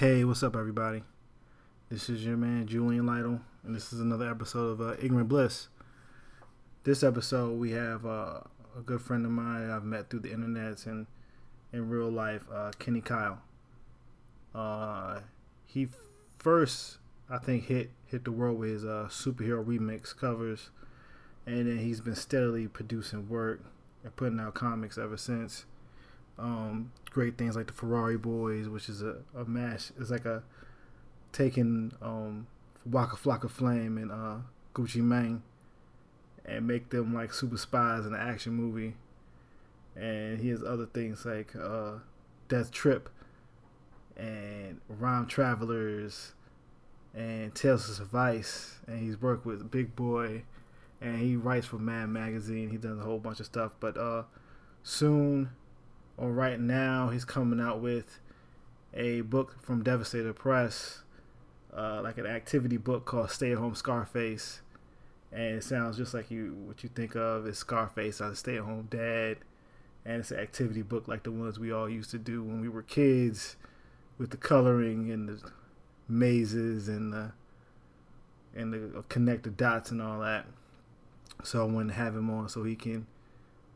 Hey, what's up, everybody? This is your man Julian Lytle, and this is another episode of uh, Ignorant Bliss. This episode, we have uh, a good friend of mine I've met through the internet and in real life, uh, Kenny Kyle. Uh, he first, I think, hit hit the world with his uh, superhero remix covers, and then he's been steadily producing work and putting out comics ever since. Um, great things like the Ferrari Boys, which is a, a mash. It's like a taking um, Waka Flocka Flame and uh, Gucci Mane and make them like super spies in an action movie. And he has other things like uh, Death Trip and Rhyme Travelers and Tales to Suffice. And he's worked with Big Boy and he writes for Mad Magazine. He does a whole bunch of stuff. But uh, soon or right now he's coming out with a book from Devastator Press, uh, like an activity book called Stay at Home Scarface. And it sounds just like you what you think of as Scarface as a stay at home dad. And it's an activity book like the ones we all used to do when we were kids with the coloring and the mazes and the and the connected dots and all that. So I wanted to have him on so he can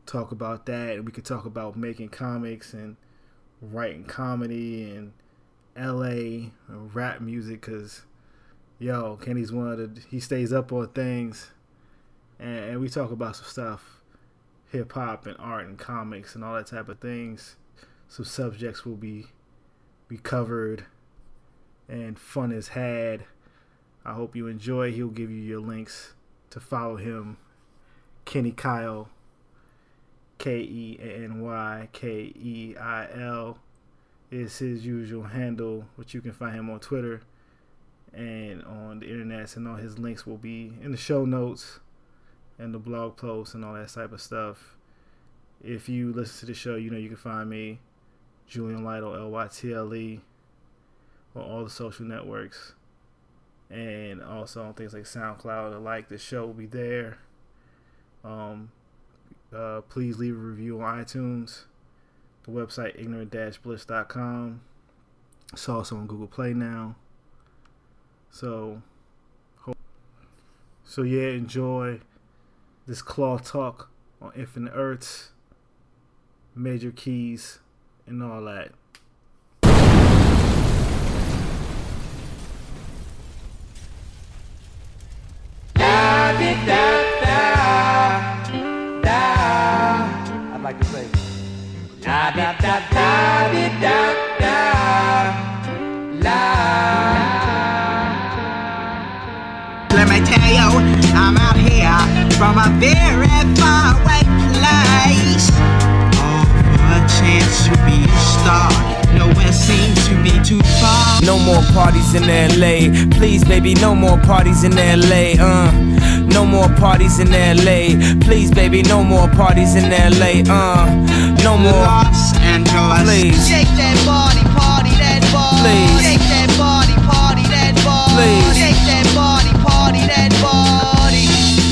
talk about that. And we could talk about making comics and writing comedy and LA and rap music because, yo, Kenny's one of the, he stays up on things. And, and we talk about some stuff, hip hop and art and comics and all that type of things. Some subjects will be, be covered and fun is had. I hope you enjoy. He'll give you your links to follow him, Kenny Kyle K E N Y K E I L is his usual handle, which you can find him on Twitter and on the internet. And all his links will be in the show notes and the blog posts and all that type of stuff. If you listen to the show, you know you can find me, Julian Lytle, L Y T L E, on all the social networks. And also on things like SoundCloud, like the show will be there. Um, uh, please leave a review on iTunes, the website ignorant-bliss.com. It's also on Google Play now. So, so yeah, enjoy this claw talk on Infinite Earths, major keys, and all that. Like to say. La da da da di da da la. Let me tell you, I'm out here from a very far chance to be a star. Nowhere seems to be too far. No more parties in LA. Please, baby, no more parties in LA. Uh, no more parties in LA. Please, baby, no more parties in LA. Uh, no more. Los Angeles. Please. Shake that body, party that body. Please.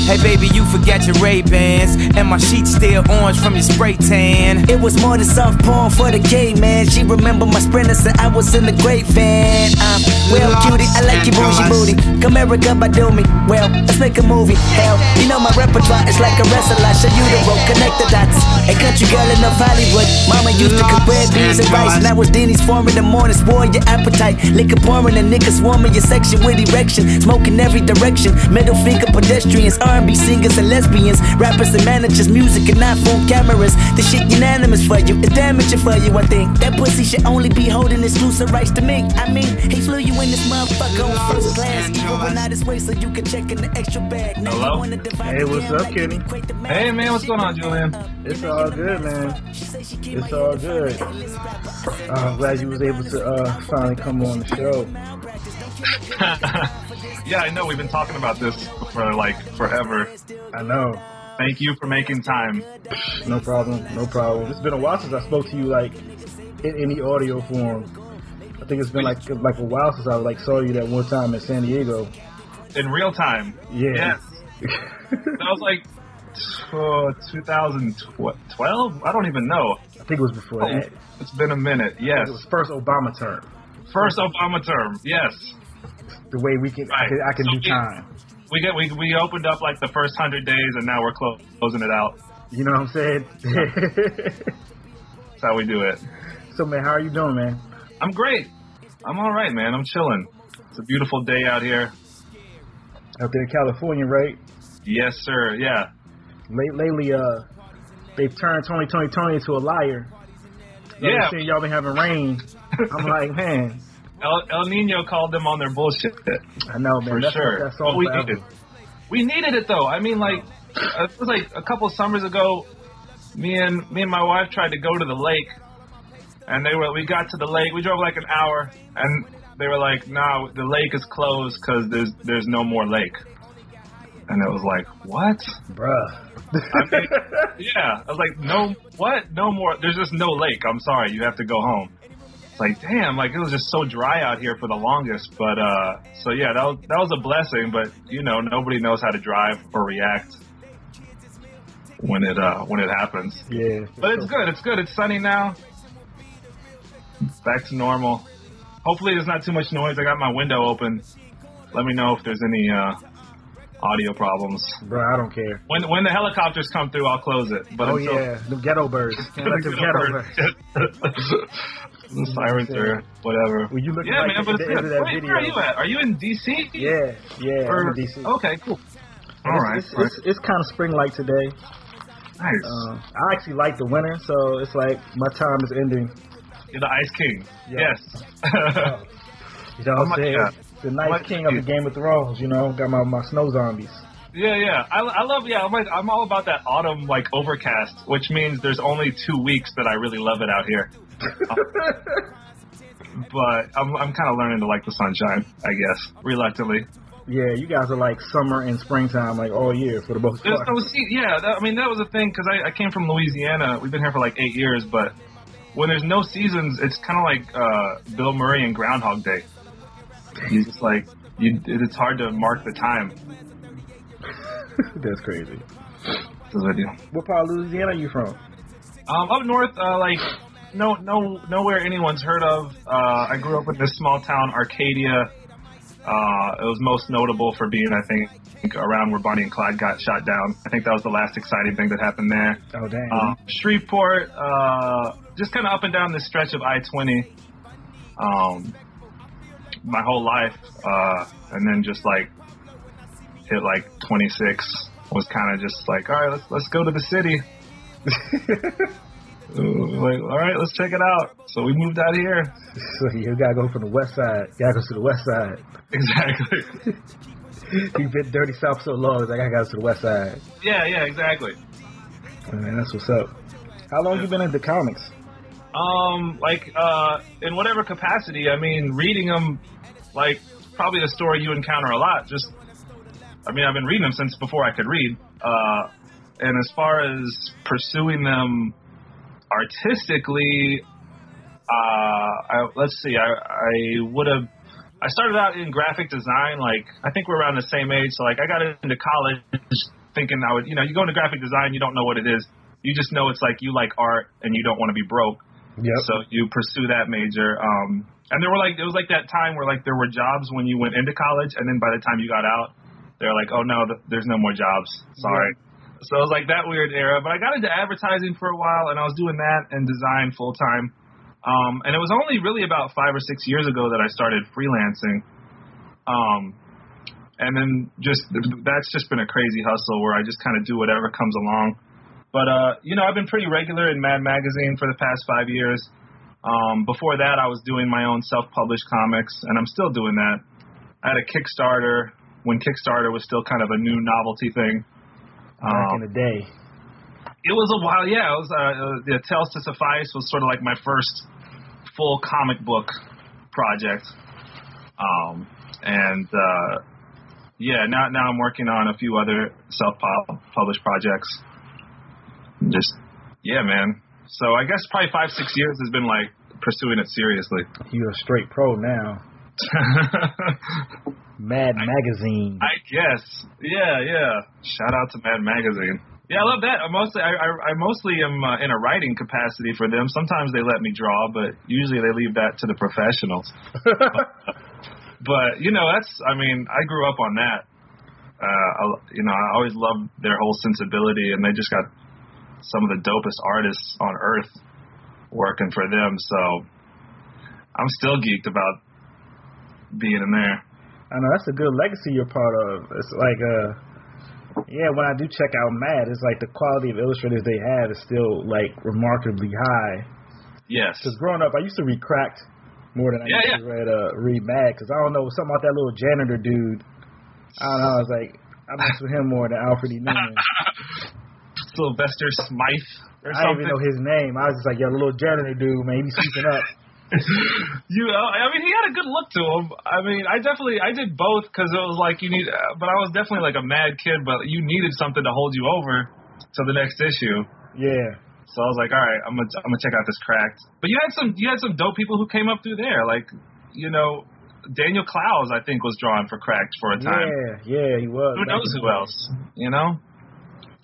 Hey, baby, you forgot your Ray Bans, and my sheets still orange from your spray tan. It was more than soft porn for the gay man. She remember my sprinters and I was in the great van. Um, well, Los cutie, I like your bougie Angeles. booty. Come America, but do me. Well, let's make a movie. Hell, you know my repertoire is like a wrestler. I show you the rope, connect the dots. A country girl in North Hollywood. Mama used to cook red beans and rice. Now it's Denny's form in the morning, spoil your appetite. Liquor pouring and niggas swarming your section with erection. Smoking every direction. Middle finger pedestrians, R&B singers and lesbians, rappers and managers, music and iPhone cameras. The shit unanimous for you, it's damaging for you. I think that pussy should only be holding exclusive rights to me. I mean, he flew you in this motherfucker on first class. Even went out his way so you could check in the extra bag. Now Hello? you wanna divide Hey, what's up, Kenny? Hey, man, what's going on, Julian? It's all good, man. It's all good. Uh, I'm glad you was able to uh, finally come on the show. yeah, I know we've been talking about this for like forever. I know. Thank you for making time. No problem. No problem. It's been a while since I spoke to you like in any audio form. I think it's been like like a while since I like saw you that one time in San Diego. In real time. Yeah. Yes. That was like uh, 2012? I don't even know. I think it was before Oh, that. it's been a minute. Yes. It was first Obama term. First Obama term. Yes. The way we can, I Right. can, I can So do we- time. We get we we opened up like the first hundred days, and now we're clo- closing it out. You know what I'm saying? That's how we do it. so man, how are you doing, man? I'm great. I'm all right, man. I'm chilling. It's a beautiful day out here. Out there in California, right? Yes, sir. Yeah. Late, lately, uh, they've turned Tony, Tony, Tony into a liar. Yeah. Y'all been having rain. I'm like, man, El, El Nino called them on their bullshit. I know, man. For that's sure. What that But we forever. needed. We needed it though. I mean, like it was like a couple summers ago. Me and me and my wife tried to go to the lake, and they were. We got to the lake. We drove like an hour, and they were like, "No, the lake is closed because there's there's no more lake." And it was like, "What?" Bruh. I mean, yeah, I was like, "No, what? No more. There's just no lake. I'm sorry. You have to go home." Like, damn, like it was just so dry out here for the longest. But uh, so yeah, that was that was a blessing. But you know, nobody knows how to drive or react when it uh when it happens. yeah. But it's good. It's good. It's sunny now. Back to normal. Hopefully, there's not too much noise. I got my window open. Let me know if there's any uh, audio problems. Bro, I don't care. When when the helicopters come through, I'll close it. But Oh until, yeah, the ghetto birds. Let them ghetto birds. the sirens or whatever. Well, you looking yeah, like man, but it's good. that Wait, video. where are you at? Are you in DC? Yeah, yeah. Or- I'm in DC. Okay, cool. All it's, right, It's, it's, it's kind of spring-like today. nice. Uh, I actually like the winter, so it's like my time is ending. You're the Ice King. Yeah. Yes. You know what I'm saying? God. The nice king of the. Game of Thrones. You know, got my, my snow zombies. yeah, yeah. I, I love. Yeah, I'm like I'm all about that autumn like overcast, which means there's only two weeks that I really love it out here. But I'm I'm kind of learning to like the sunshine, I guess, reluctantly. Yeah, you guys are like summer and springtime, like all year for the most part. no sea. Yeah, that, I mean that was a thing because I, I came from Louisiana. We've been here for like eight years, but when there's no seasons, it's kind of like uh, Bill Murray and Groundhog Day. He's just like you. It's hard to mark the time. That's crazy. That's what I do. What part of Louisiana are you from? Um, up north, uh, like no, no, nowhere anyone's heard of. Uh, I grew up in this small town, Arcadia. Uh, it was most notable for being, I think, around where Bonnie and Clyde got shot down. I think that was the last exciting thing that happened there. Oh dang. Um, Shreveport, uh, just kind of up and down this stretch of I-20. Um, my whole life, uh, and then just like hit like 26 was kind of just like, all right, let's let's go to the city. Like, all right, let's check it out. So we moved out here. so you gotta go from the west side. You gotta go to the west side. Exactly. You've been dirty south so long, it's like I gotta go to the west side. yeah, yeah, exactly. Man, that's what's up. How long you been into comics? Um, like, uh, in whatever capacity. I mean, reading them, like, probably the story you encounter a lot. Just, I mean, I've been reading them since before I could read. Uh, and as far as pursuing them artistically, uh, I, let's see, I, I would have, I started out in graphic design, like, I think we're around the same age. So, like, I got into college thinking I would, you know, you go into graphic design, you don't know what it is. You just know it's like you like art and you don't want to be broke. Yep. So you pursue that major. Um, and there were like it was like that time where like there were jobs when you went into college, and then by the time you got out, they're like, oh no, th- there's no more jobs. Sorry. So it was like that weird era. But I got into advertising for a while, and I was doing that and design full time. Um, and it was only really about five or six years ago that I started freelancing. Um, and then just that's just been a crazy hustle where I just kind of do whatever comes along. But uh, you know, I've been pretty regular in Mad Magazine for the past five years. Um, before that, I was doing my own self-published comics, and I'm still doing that. I had a Kickstarter when Kickstarter was still kind of a new novelty thing. Back Um, in the day. it was a while, yeah. It was uh, uh, the Tales to Suffice was sort of like my first full comic book project, um, and uh, yeah, now now I'm working on a few other self-published projects. Just yeah, man. So I guess probably five six years has been like pursuing it seriously. You're a straight pro now. Mad Magazine. I guess. Yeah, yeah. Shout out to Mad Magazine. Yeah, I love that. I mostly, I, I, I mostly am uh, in a writing capacity for them. Sometimes they let me draw, but usually they leave that to the professionals. but you know, that's. I mean, I grew up on that. Uh, I, you know, I always loved their whole sensibility, and they just got some of the dopest artists on earth working for them. So I'm still geeked about being in there. I know that's a good legacy you're part of. It's like uh yeah, when I do check out Mad, it's like the quality of illustrators they have is still like remarkably high. Yes. Because growing up, I used to read Cracked more than I Yeah, used yeah. to read uh, read Mad. Because I don't know something about that little janitor dude. I don't know. I was like, I mess with him more than Alfred E. Neuman. Sylvester Smythe or I didn't even know his name. I was just like, yo, the little janitor dude, man, he be sweeping up. you know, I mean, he had a good look to him. I mean, I definitely, I did both because it was like you need, uh, but I was definitely like a mad kid, but you needed something to hold you over to the next issue. Yeah. So I was like, all right, I'm gonna, I'm gonna check out this cracked. But you had some, you had some dope people who came up through there, like, you know, Daniel Clowes, I think, was drawn for cracked for a time. Yeah, yeah, he was. Who knows who else? You know?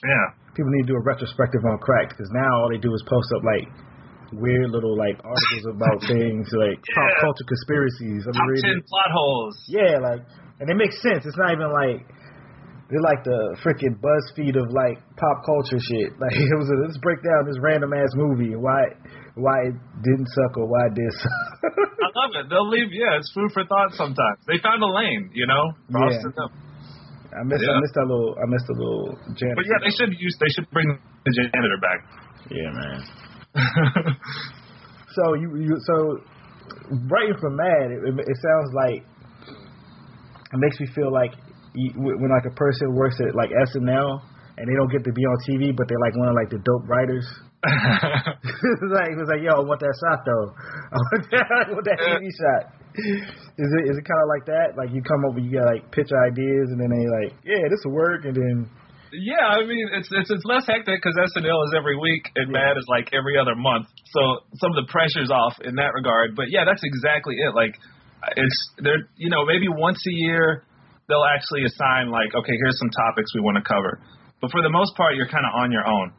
Yeah. People need to do a retrospective on Cracked because now all they do is post up like weird little like articles about things like pop Yeah. culture conspiracies. I'm Top reading- ten plot holes. Yeah, like, and it makes sense. It's not even like they're like the freaking BuzzFeed of like pop culture shit. Like it was a, let's break down this random ass movie and why why it didn't suck or why it did suck. I love it. They'll leave. Yeah, it's food for thought. Sometimes they found a lane. You know. Props Yeah. to them. I missed I Yeah. missed that little I missed a little janitor. But yeah, they should use. They should bring the janitor back. Yeah, man. So you you so writing for Mad, it, it sounds like it makes me feel like you, when like a person works at like SNL and they don't get to be on TV, but they're like one of like the dope writers. like it was like, yo, I want that shot though. I want that, I want that TV shot. Is it is it kind of like that? Like you come up with you got like pitch ideas and then they like, yeah, this will work, and then yeah, I mean it's it's it's less hectic because SNL is every week and Mad is like every other month. So some of the pressure's off in that regard. But yeah, that's exactly it. Like it's they're you know maybe once a year they'll actually assign like okay here's some topics we want to cover. But for the most part you're kind of on your own,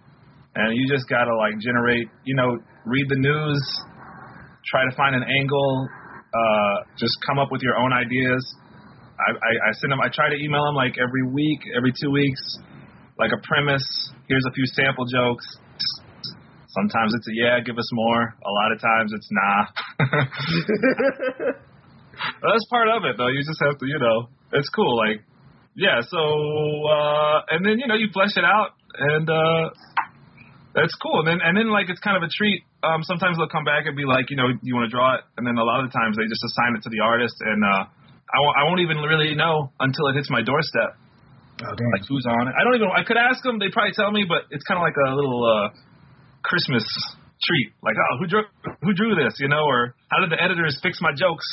and you just gotta like generate you know read the news, try to find an angle, uh, just come up with your own ideas. I, I, I send them. I try to email them like every week, every two weeks, like a premise. Here's a few sample jokes. Sometimes it's a yeah, give us more. A lot of times it's nah. That's part of it, though. You just have to, you know, it's cool. Like, yeah. So, uh, and then you know, you flesh it out, and uh, that's cool. And then, and then like it's kind of a treat. Um, sometimes they'll come back and be like, you know, you want to draw it, and then a lot of the times they just assign it to the artist, and uh, I won't, I won't even really know until it hits my doorstep oh damn, like who's on it. I don't even. I could ask them. They'd probably tell me, but it's kind of like a little uh, Christmas treat. Like, oh, who drew who drew this? You know, or how did the editors fix my jokes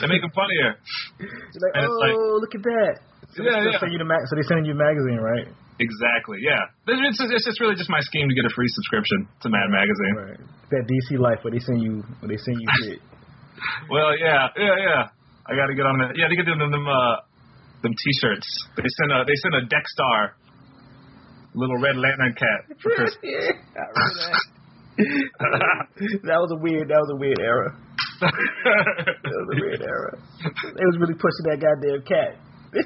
to make them funnier? You're like, and oh like- look at that. So Yeah, they yeah. Send you the ma- so they sending you a magazine, right? Exactly. Yeah. It's just, it's just really just my scheme to get a free subscription to Mad Magazine. Right. That DC life where they send you where they send you shit. Well, yeah, yeah, yeah. I got to get on that. Yeah, they get them them uh, them T-shirts. They send a they send a Dex-Starr, little red lantern cat for Christmas. yeah, that. that was a weird. That was a weird era. That was a weird era. They was really pushing that goddamn cat.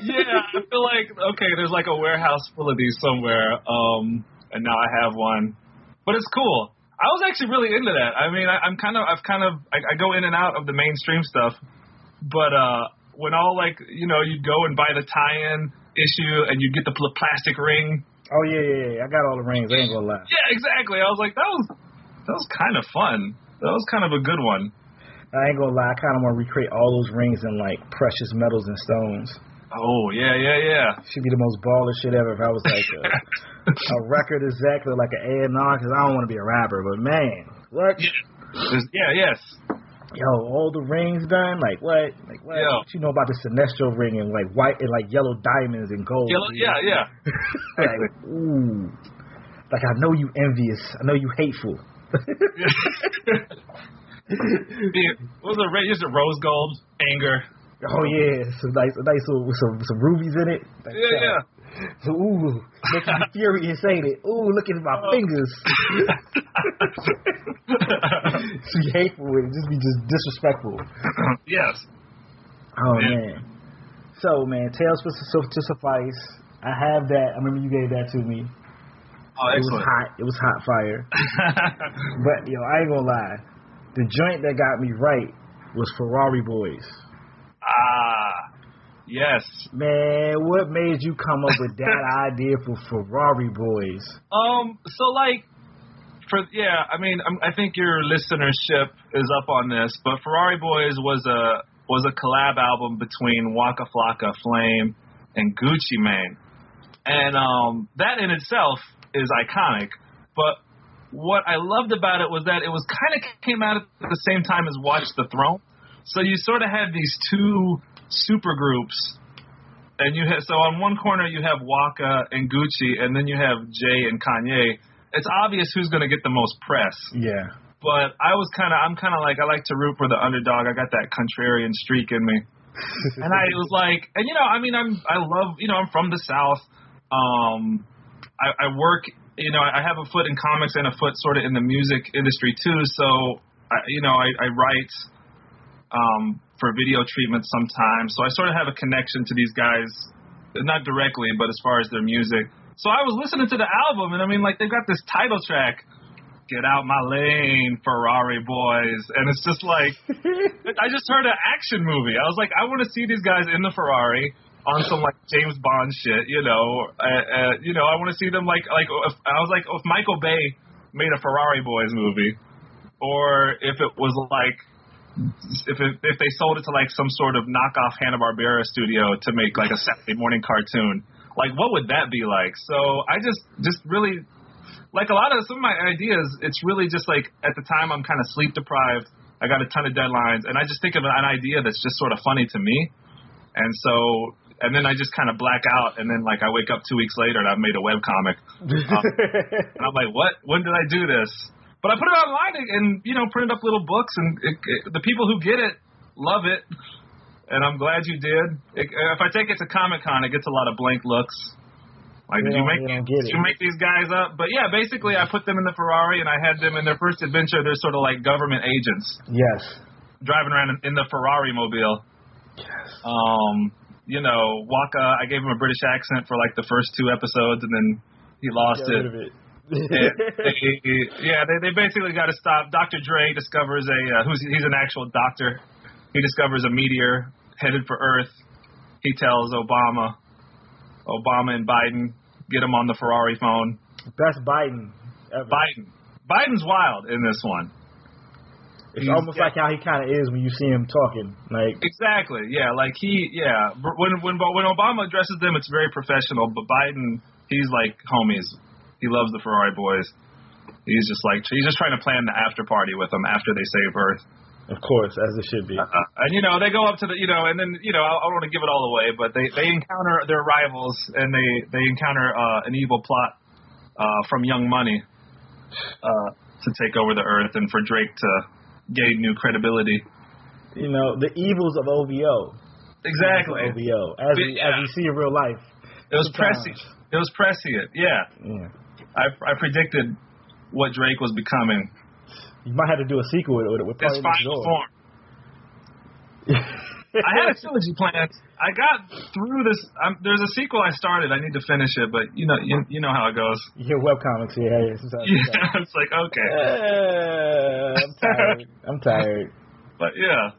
yeah, I feel like okay, there's like a warehouse full of these somewhere, um, and now I have one. But it's cool. I was actually really into that. I mean, I, I'm kind of, I've kind of, I, I go in and out of the mainstream stuff, but uh, when all like, you know, you'd go and buy the tie-in issue, and you'd get the pl- plastic ring. Oh yeah, yeah, yeah. I got all the rings. I ain't gonna lie. Yeah, exactly. I was like, that was, that was kind of fun. That was kind of a good one. I ain't gonna lie. I kind of want to recreate all those rings in like precious metals and stones. Oh yeah, yeah, yeah. Should be the most baller shit ever if I was like a, a record exactly like an A and R. Because I don't want to be a rapper, but man, what? There's- yeah, yes. Yo, all the rings done? Like what? Like what? Yo. What you know about the Sinestro ring and like white and like yellow diamonds and gold? Yellow, yeah, yeah. like, ooh. Like I know you envious. I know you hateful. Yeah, what was it? Red- Just rose gold anger. oh yeah, some nice, a nice little with some some rubies in it. Like, Yeah, uh, yeah. Ooh, making me furious, ain't it? Ooh, look at my fingers. be hateful with it, just be just disrespectful. yes. Oh Yeah. man. So man, Tales for to Suffice. I have that. I remember you gave that to me. Oh, It was hot. It was hot fire. But yo, I ain't gonna lie. The joint that got me right was Ferrari Boys. ah, yes. Man, what made you come up with that idea for Ferrari Boys? Um. So like, for yeah, I mean, I'm, I think your listenership is up on this, but Ferrari Boys was a was a collab album between Waka Flocka, Flame, and Gucci Mane, and um, that in itself is iconic. But what I loved about it was that it was kind of came out at the same time as Watch the Throne, so you sort of had these two super groups and you have so on one corner you have Waka and Gucci, and then you have Jay and Kanye. It's obvious who's going to get the most press, Yeah. but I was kind of I'm kind of like I like to root for the underdog. I got that contrarian streak in me, and I was like, and you know, I mean, I'm I love you know I'm from the South. Um, I, I work you know I have a foot in comics and a foot sort of in the music industry too. So I, you know I, I write um, for video treatment sometimes. So I sort of have a connection to these guys, not directly, but as far as their music. So I was listening to the album, and I mean, like they've got this title track, "Get Out My Lane, Ferrari Boys," and it's just like I just heard an action movie. I was like, I want to see these guys in the Ferrari on some like James Bond shit, you know. Uh, uh, you know, I want to see them like like if, I was like if Michael Bay made a Ferrari Boys movie, or if it was like if it, if they sold it to like some sort of knockoff Hanna Barbera studio to make like a Saturday morning cartoon, like what would that be like? So I just just really like a lot of some of my ideas. It's really just like at the time I'm kind of sleep deprived. I got a ton of deadlines, and I just think of an idea that's just sort of funny to me, and so. And then I just kind of black out, and then like I wake up two weeks later and I've made a web comic. Um, and I'm like, what? When did I do this? But I put it online and, you know, printed up little books, and it, it, the people who get it love it. And I'm glad you did. It, if I take it to Comic Con, it gets a lot of blank looks. Like, did you make did you make these guys up? But yeah, basically, I put them in the Ferrari, and I had them in their first adventure. They're sort of like government agents yes. driving around in, the Ferrari mobile. Yes. Um, you know, Waka, I gave him a British accent for like the first two episodes, and then he lost it. it. Yeah, they, yeah, they, they basically got to stop. Dr. Dre discovers a uh, who's he's an actual doctor. He discovers a meteor headed for Earth. He tells Obama, Obama and Biden get him on the Ferrari phone. Best Biden ever. Biden, Biden's wild in this one. It's He's- almost like how he kind of is when you see him talking. Like, Exactly. Yeah. Like he. Yeah. When when when Obama addresses them, it's very professional. But Biden, he's like homies. He loves the Ferrari boys. He's just like he's just trying to plan the after party with them after they save Earth. of course, as it should be. Uh, and you know they go up to the you know and then you know I, I don't want to give it all away, but they they encounter their rivals and they they encounter uh, an evil plot uh, from Young Money uh, to take over the Earth and for Drake to gain new credibility. You know, the evils of OVO. Exactly. OVO, as we as Yeah. we see in real life. It was prescient. It was prescient. Yeah. Yeah. I, I predicted what Drake was becoming. You might have to do a sequel with it with His final Door. form. I had a trilogy planned. I got through this. Um, there's a sequel I started. I need to finish it, but you know, you, you know how it goes. Your hear webcomics here. Hey, sometimes Yeah, it's like okay, "Uh, I'm tired. I'm tired. but yeah,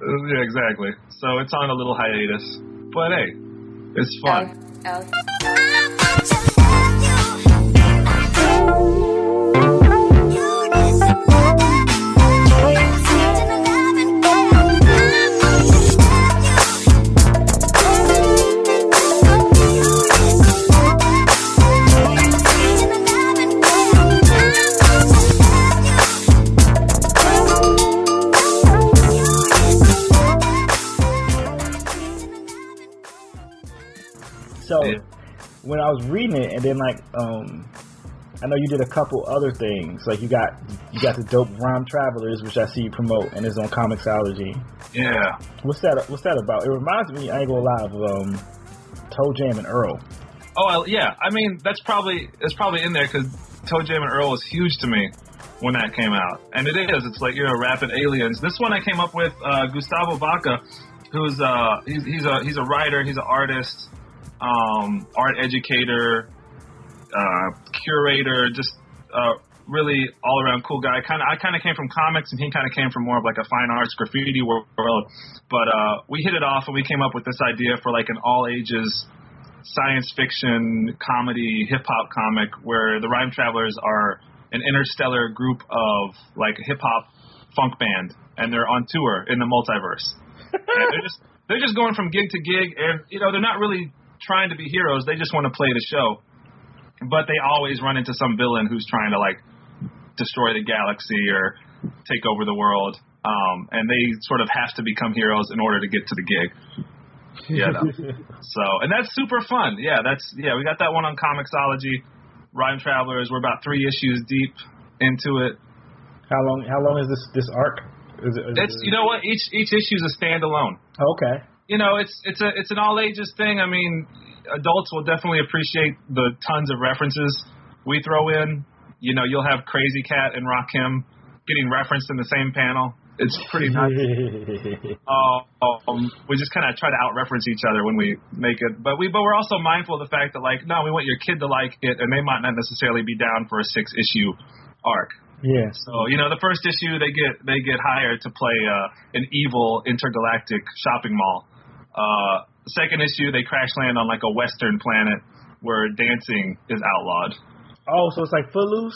yeah, exactly. So it's on a little hiatus, but hey, it's fun. So when I was reading it, and then like um, I know you did a couple other things. Like you got you got the dope rhyme travelers, which I see you promote, and it's on Comixology. Yeah. What's that? What's that about? It reminds me. I ain't gonna lie of um, ToeJam and Earl. Oh I- yeah, I mean that's probably it's probably in there because ToeJam and Earl was huge to me when that came out, and it is. It's like you know, Rapid Aliens. This one I came up with uh, Gustavo Vaca, who's uh he's, he's a he's a writer, he's an artist, um, art educator, uh, curator, just uh, really all around cool guy. Kind of I kind of came from comics, and he kind of came from more of like a fine arts graffiti world. But uh, we hit it off, and we came up with this idea for like an all ages science fiction comedy hip hop comic where the Rhyme Travelers are an interstellar group of like a hip hop funk band, and they're on tour in the multiverse. and they're just they're just going from gig to gig, and you know they're not really trying to be heroes. They just want to play the show, but they always run into some villain who's trying to like destroy the galaxy or take over the world. Um, and they sort of have to become heroes in order to get to the gig. Yeah. so, and that's super fun. Yeah, that's yeah. We got that one on Comixology. Rhyme Travelers. We're about three issues deep into it. How long? How long is this this arc? Is it, is It's it- you know what each each issue is a standalone. Okay. You know, it's it's a it's an all ages thing. I mean, adults will definitely appreciate the tons of references we throw in. You know, you'll have Krazy Kat and Rock Rakim getting referenced in the same panel. It's pretty nice. Uh, um, we just kind of try to out reference each other when we make it, but we but we're also mindful of the fact that like no, we want your kid to like it, and they might not necessarily be down for a six issue arc. yeah. So you know, the first issue they get they get hired to play uh, an evil intergalactic shopping mall. Uh, second issue they crash land on like a western planet where dancing is outlawed. Oh, so it's like Footloose.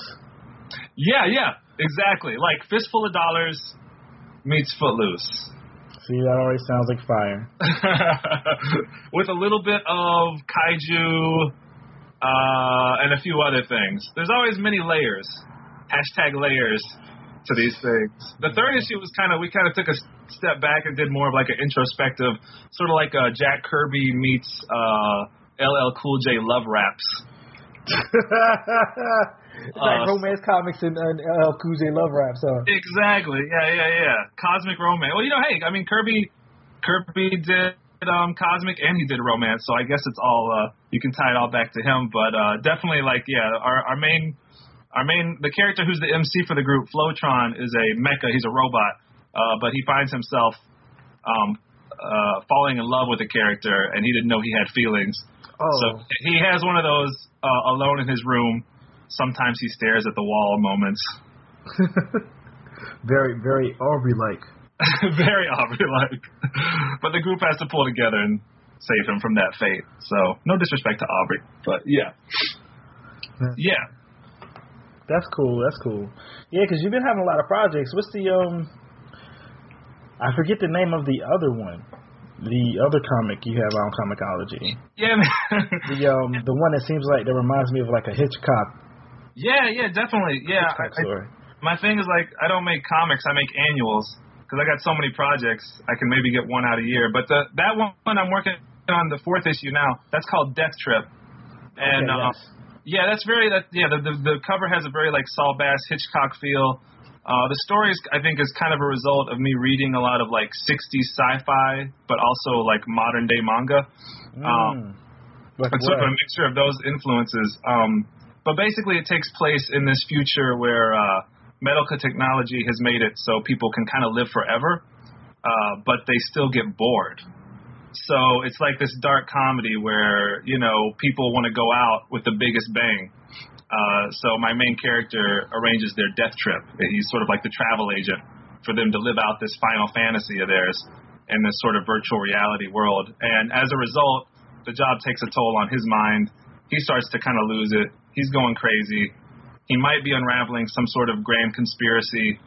Yeah, yeah, exactly. Like fistful of dollars meets Footloose. See, that already sounds like fire. with a little bit of kaiju uh, and a few other things. There's always many layers, hashtag layers to these things. The third issue was kind of we kind of took a step back and did more of like an introspective, sort of like uh, Jack Kirby meets uh, LL Cool J love raps. it's like Uh, romance comics and, and LL Cool J love raps. So Exactly. Yeah, yeah, yeah. Cosmic romance. Well, you know, hey, I mean, Kirby, Kirby did um, cosmic and he did romance, so I guess it's all uh, you can tie it all back to him. But uh, definitely, like, yeah, our our main our main the character who's the MC for the group, Flowtron, is a mecha. He's a robot, uh, but he finds himself um, uh, falling in love with a character, and he didn't know he had feelings. oh, So he has one of those uh, alone in his room. Sometimes he stares at the wall moments. very very Aubrey like. Very Aubrey like. but the group has to pull together and save him from that fate. So no disrespect to Aubrey, but yeah, yeah. That's cool. That's cool. Yeah, because you've been having a lot of projects. What's the um? I forget the name of the other one. The other comic you have on Comixology. Yeah, man. The um the one that seems like that reminds me of like a Hitchcock yeah, yeah, definitely. Yeah, I, Hitchcock I, my thing is like I don't make comics, I make annuals because I got so many projects. I can maybe get one out a year. But the that one I'm working on the fourth issue now. That's called Death Trip, and okay, uh, yes. Yeah, that's very that yeah, the, the the cover has a very like Saul Bass Hitchcock feel. Uh the story is I think is kind of a result of me reading a lot of like 60s sci-fi but also like modern day manga. Um Mm. Like it's sort of a mixture of those influences. Um but basically it takes place in this future where uh medical technology has made it so people can kind of live forever. Uh but they still get bored. So it's like this dark comedy where, you know, people want to go out with the biggest bang. Uh, so my main character arranges their death trip. He's sort of like the travel agent for them to live out this final fantasy of theirs in this sort of virtual reality world. And as a result, the job takes a toll on his mind. He starts to kind of lose it. He's going crazy. He might be unraveling some sort of grand conspiracy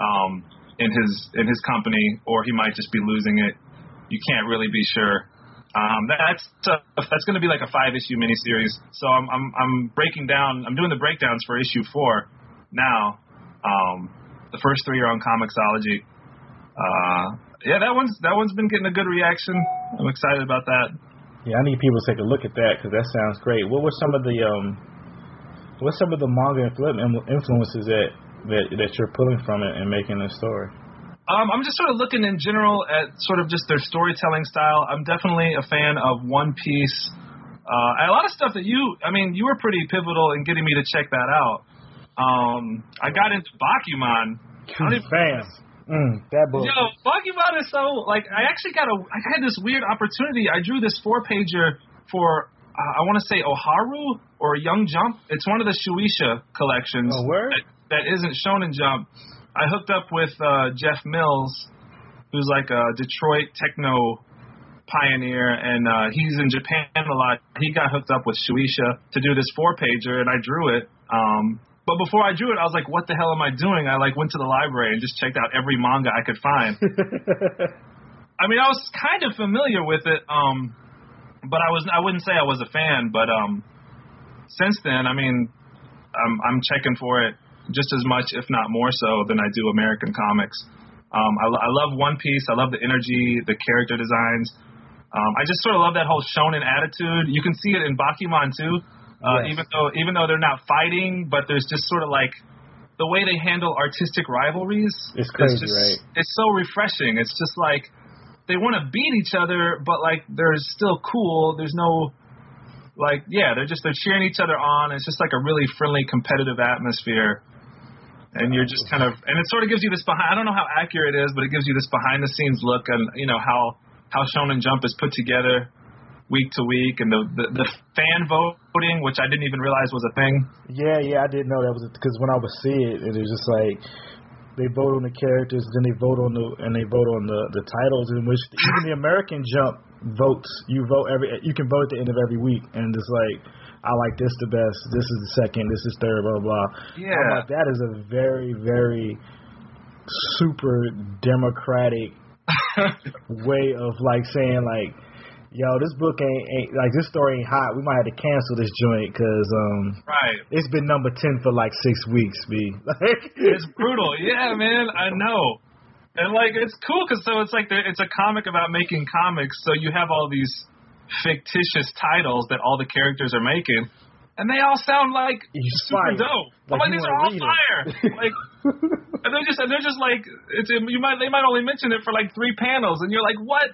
um, in his in his company, or he might just be losing it. You can't really be sure. Um, that's that's going to be like a five issue miniseries. So I'm I'm I'm breaking down. I'm doing the breakdowns for issue four now. Um, the first three are on Comixology. Uh, yeah, that one's that one's been getting a good reaction. I'm excited about that. Yeah, I need people to take a look at that because that sounds great. What were some of the um, what's some of the manga influ- influences that that that you're pulling from it and making this story? Um, I'm just sort of looking in general at sort of just their storytelling style. I'm definitely a fan of One Piece, Uh, a lot of stuff that you, I mean, you were pretty pivotal in getting me to check that out. Um, I got into Bakuman. Don't. Mm, that book. Yo, Bakuman is so like I actually got a I had this weird opportunity. I drew this four pager for uh, I want to say Oharu or Young Jump. It's one of the Shueisha collections. Oh, word? That, that isn't Shonen Jump. I hooked up with uh, Jeff Mills, who's like a Detroit techno pioneer, and uh, he's in Japan a lot. He got hooked up with Shueisha to do this four pager, and I drew it. Um, but before I drew it, I was like, "What the hell am I doing?" I like went to the library and just checked out every manga I could find. I mean, I was kind of familiar with it, um, but I was I wouldn't say I was a fan. But um, since then, I mean, I'm I'm checking for it just as much, if not more so, than I do American comics. Um, I, I love One Piece. I love the energy, the character designs. Um, I just sort of love that whole shonen attitude. You can see it in Bakuman too. Uh, Yes. Even though even though they're not fighting, but there's just sort of like the way they handle artistic rivalries. It's is crazy, just- right? It's so refreshing. It's just like they want to beat each other, but like they're still cool. There's no like yeah, they're just they're cheering each other on. It's just like a really friendly, competitive atmosphere. And you're just kind of, and it sort of gives you this behind. I don't know how accurate it is, but it gives you this behind the scenes look and you know, how how Shonen Jump is put together week to week, and the the, the fan voting, which I didn't even realize was a thing. Yeah, yeah, I didn't know that was because when I would see it, it was just like they vote on the characters, then they vote on the and they vote on the the titles, in which even the American Jump votes. You vote every, you can vote at the end of every week, and it's like I like this the best, this is the second, this is third, blah blah. blah. Yeah. Like that is a very very super democratic way of like saying like. Yo, this book ain't, ain't like this story ain't hot. We might have to cancel this joint because um, Right. it's been number ten for like six weeks, b. Like, It's brutal. Yeah, man, I know. And like it's cool because so it's like there- it's a comic about making comics. So you have all these fictitious titles that all the characters are making, and they all sound like It's super fire. dope. Like, I'm like these are all fire. like, and they're just and they're just like it's you might they might only mention it for like three panels, and you're like, what?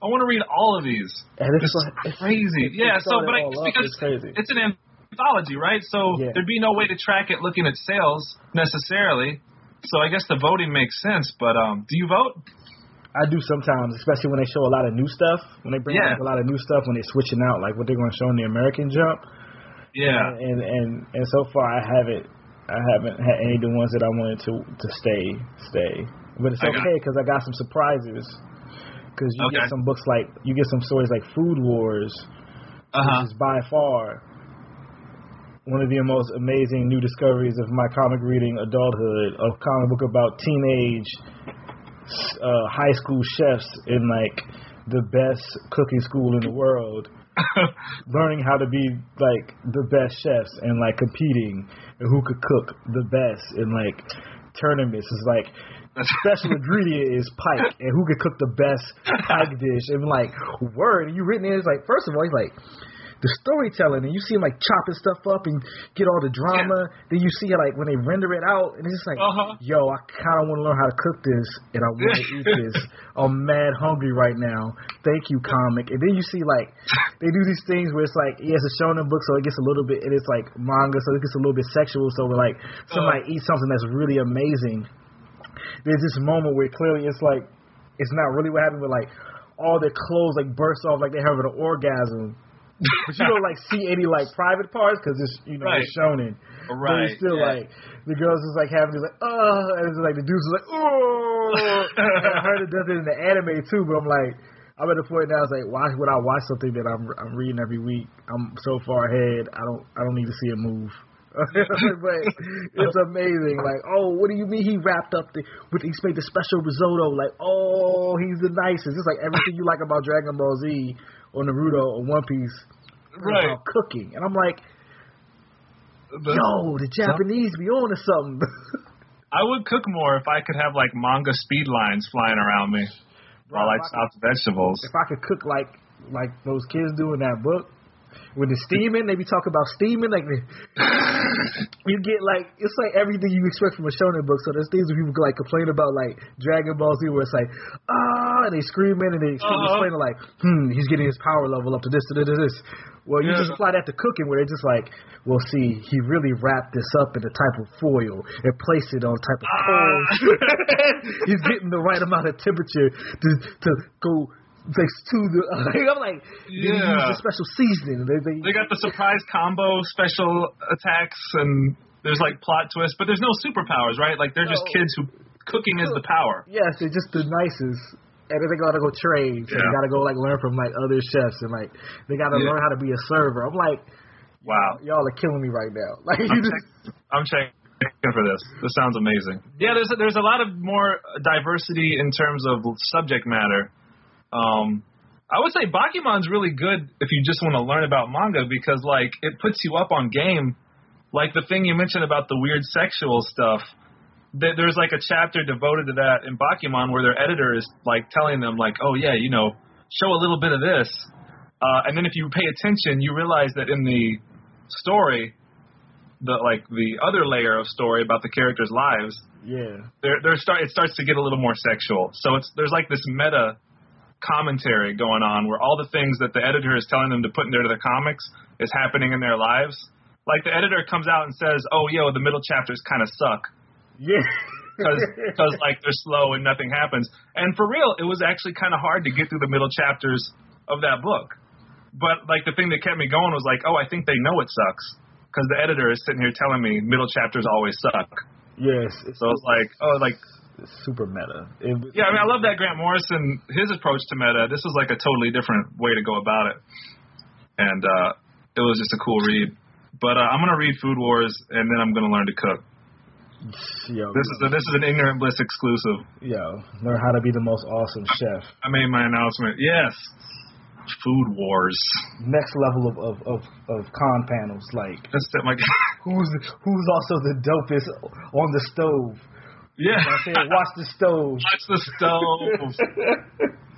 I want to read all of these. and it's It's like crazy. it's Yeah. So, started but I, it's because It's crazy. it's an anthology, right? So Yeah. there'd be no way to track it looking at sales necessarily. So I guess the voting makes sense. But um, do you vote? I do sometimes, especially when they show a lot of new stuff. When they bring Yeah. a lot of new stuff, when they're switching out, like what they're going to show in the American Jump. Yeah. And and and so far, I haven't I haven't had any of the ones that I wanted to to stay stay. But it's I okay because I got some surprises. Because you Okay. get some books like you get some stories like Food Wars, Uh huh. which is by far one of the most amazing new discoveries of my comic reading adulthood. A comic book about teenage uh, high school chefs in like the best cooking school in the world, learning how to be like the best chefs and like competing and who could cook the best in like tournaments. It's like special ingredient is pike and who could cook the best pike dish and like word and you written in it's like first of all he's like the storytelling and you see him like chopping stuff up and get all the drama. Then you see like when they render it out and it's just like Uh-huh. yo I kind of want to learn how to cook this and I want to eat this. I'm mad hungry right now. Thank you comic. And then you see like they do these things where it's like yeah it's a shonen book so it gets a little bit and it is like manga so it gets a little bit sexual so we're like somebody eats something that's really amazing. There's this moment where clearly it's like it's not really what happened, but like all their clothes like burst off like they're having an orgasm. But you don't like see any like private parts because it's you know Right. it's shonen. But Right. it's still yeah. like the girls is like having this like oh, and it's like the dudes is like oh. I heard it does it in the anime too, but I'm like. I'm at the point now. It's like, why would I watch something that I'm I'm reading every week? I'm so far ahead. I don't I don't need to see it move. but it's amazing. Like, oh, what do you mean he wrapped up the with he made the special risotto? Like, oh, he's the nicest. It's like everything you like about Dragon Ball Z or Naruto or One Piece Right. about cooking. And I'm like, yo, the Japanese be on to something. I would cook more if I could have like manga speed lines flying around me while I if I chopped vegetables. if I could cook like like those kids do in that book. When the steaming, they be talking about steaming. Like you get like it's like everything you expect from a shonen book. So there's things that people like complain about like Dragon Ball Z, where it's like ah and they screaming and they explain, Uh-huh. explaining like, hmm, he's getting his power level up to this, to this, to this. Well, you Yeah. just apply that to cooking, where they're just like, well, see, he really wrapped this up in a type of foil and placed it on a type of Ah. coals. he's getting the right amount of temperature to to go. Like to the, I'm like, yeah. they use Yeah. the special seasoning. They, they, They got the surprise combo special attacks, and there's like plot twists, but there's no superpowers, right? Like they're just No. kids who cooking is the power. Yes, they're just the nicest. And then they gotta go train. So they gotta go like learn from like other chefs and like they gotta Yeah. learn how to be a server. I'm like, Wow. y'all are killing me right now. Like you I'm, just check- I'm checking for this. This sounds amazing. Yeah, there's a, there's a lot of more diversity in terms of subject matter. Um, I would say Bakuman's really good if you just want to learn about manga because like it puts you up on game. Like the thing you mentioned about the weird sexual stuff. There- There's like a chapter devoted to that in Bakuman where their editor is like telling them like, oh yeah, you know, show a little bit of this. Uh, and then if you pay attention, you realize that in the story, the like the other layer of story about the characters' lives, yeah. there there start it starts to get a little more sexual. So it's there's like this meta commentary going on where all the things that the editor is telling them to put into their comics is happening in their lives. Like the editor comes out and says, "Oh, yo, the middle chapters kind of suck." Yeah. because like they're slow and nothing happens. And for real, it was actually kind of hard to get through the middle chapters of that book. But like the thing that kept me going was like, oh, I think they know it sucks because the editor is sitting here telling me middle chapters always suck. yes. So it's like, oh, like super meta. It, yeah, I mean, I love that Grant Morrison his approach to meta. This was like a totally different way to go about it, and uh, it was just a cool read. But uh, I'm gonna read Food Wars and then I'm gonna learn to cook. yo, This is a, this is an ignorant bliss exclusive. yo, learn how to be the most awesome chef. I made my announcement. Yes, Food Wars. Next level of of of, of con panels, like That's that my who's who's also the dopest on the stove. Yeah. I said, watch the stove. Watch the stove.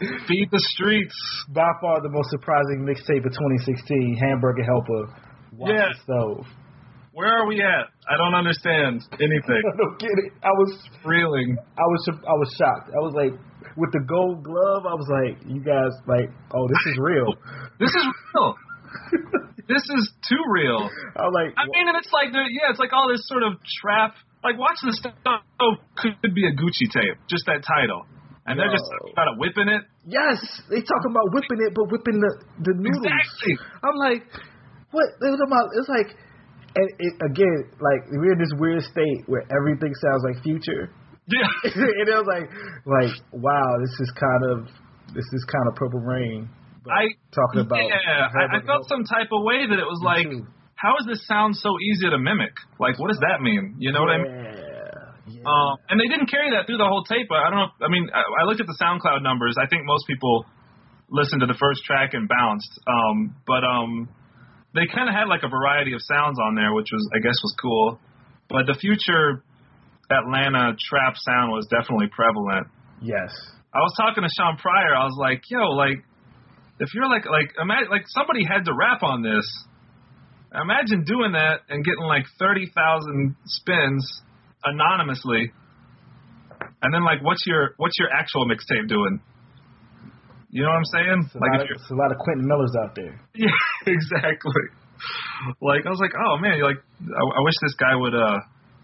Feed the streets. By far the most surprising mixtape of 2016, Hamburger Helper. Watch Yeah. the stove. Where are we at? I don't understand anything. I don't get it. I was Reeling. I was I was shocked. I was like, with the gold glove, I was like, you guys like, oh, this is real. This is real. this is too real. I like, I mean, and it's like, yeah, it's like all this sort of trap. Like, watch the stove could be a Gucci tape, just that title, and they're just talking about whipping it. yes, they talking about whipping it, but whipping the the noodles. Exactly. I'm like, what? They was about. It's like, and it, again, like we're in this weird state where everything sounds like future. Yeah. and it was like, like, wow, this is kind of, this is kind of Purple Rain. But I talking about, yeah, I, I felt some type of way that it was like, too. How does this sound so easy to mimic? Like, what does that mean? You know what I mean? Yeah, yeah. Um, and they didn't carry that through the whole tape. I don't know. If, I mean, I, I looked at the SoundCloud numbers. I think most people listened to the first track and bounced. Um, but um, they kind of had like a variety of sounds on there, which was, I guess, was cool. But the future Atlanta trap sound was definitely prevalent. yes. I was talking to Sean Pryor. I was like, "Yo, like, if you're like, like, imagine, like, somebody had to rap on this. Imagine doing that and getting like thirty thousand spins anonymously, and then like, what's your what's your actual mixtape doing? You know what I'm saying? It's Like, it's a lot of Quentin Millers out there. yeah, exactly. Like, I was like, oh man, like, I, I wish this guy would uh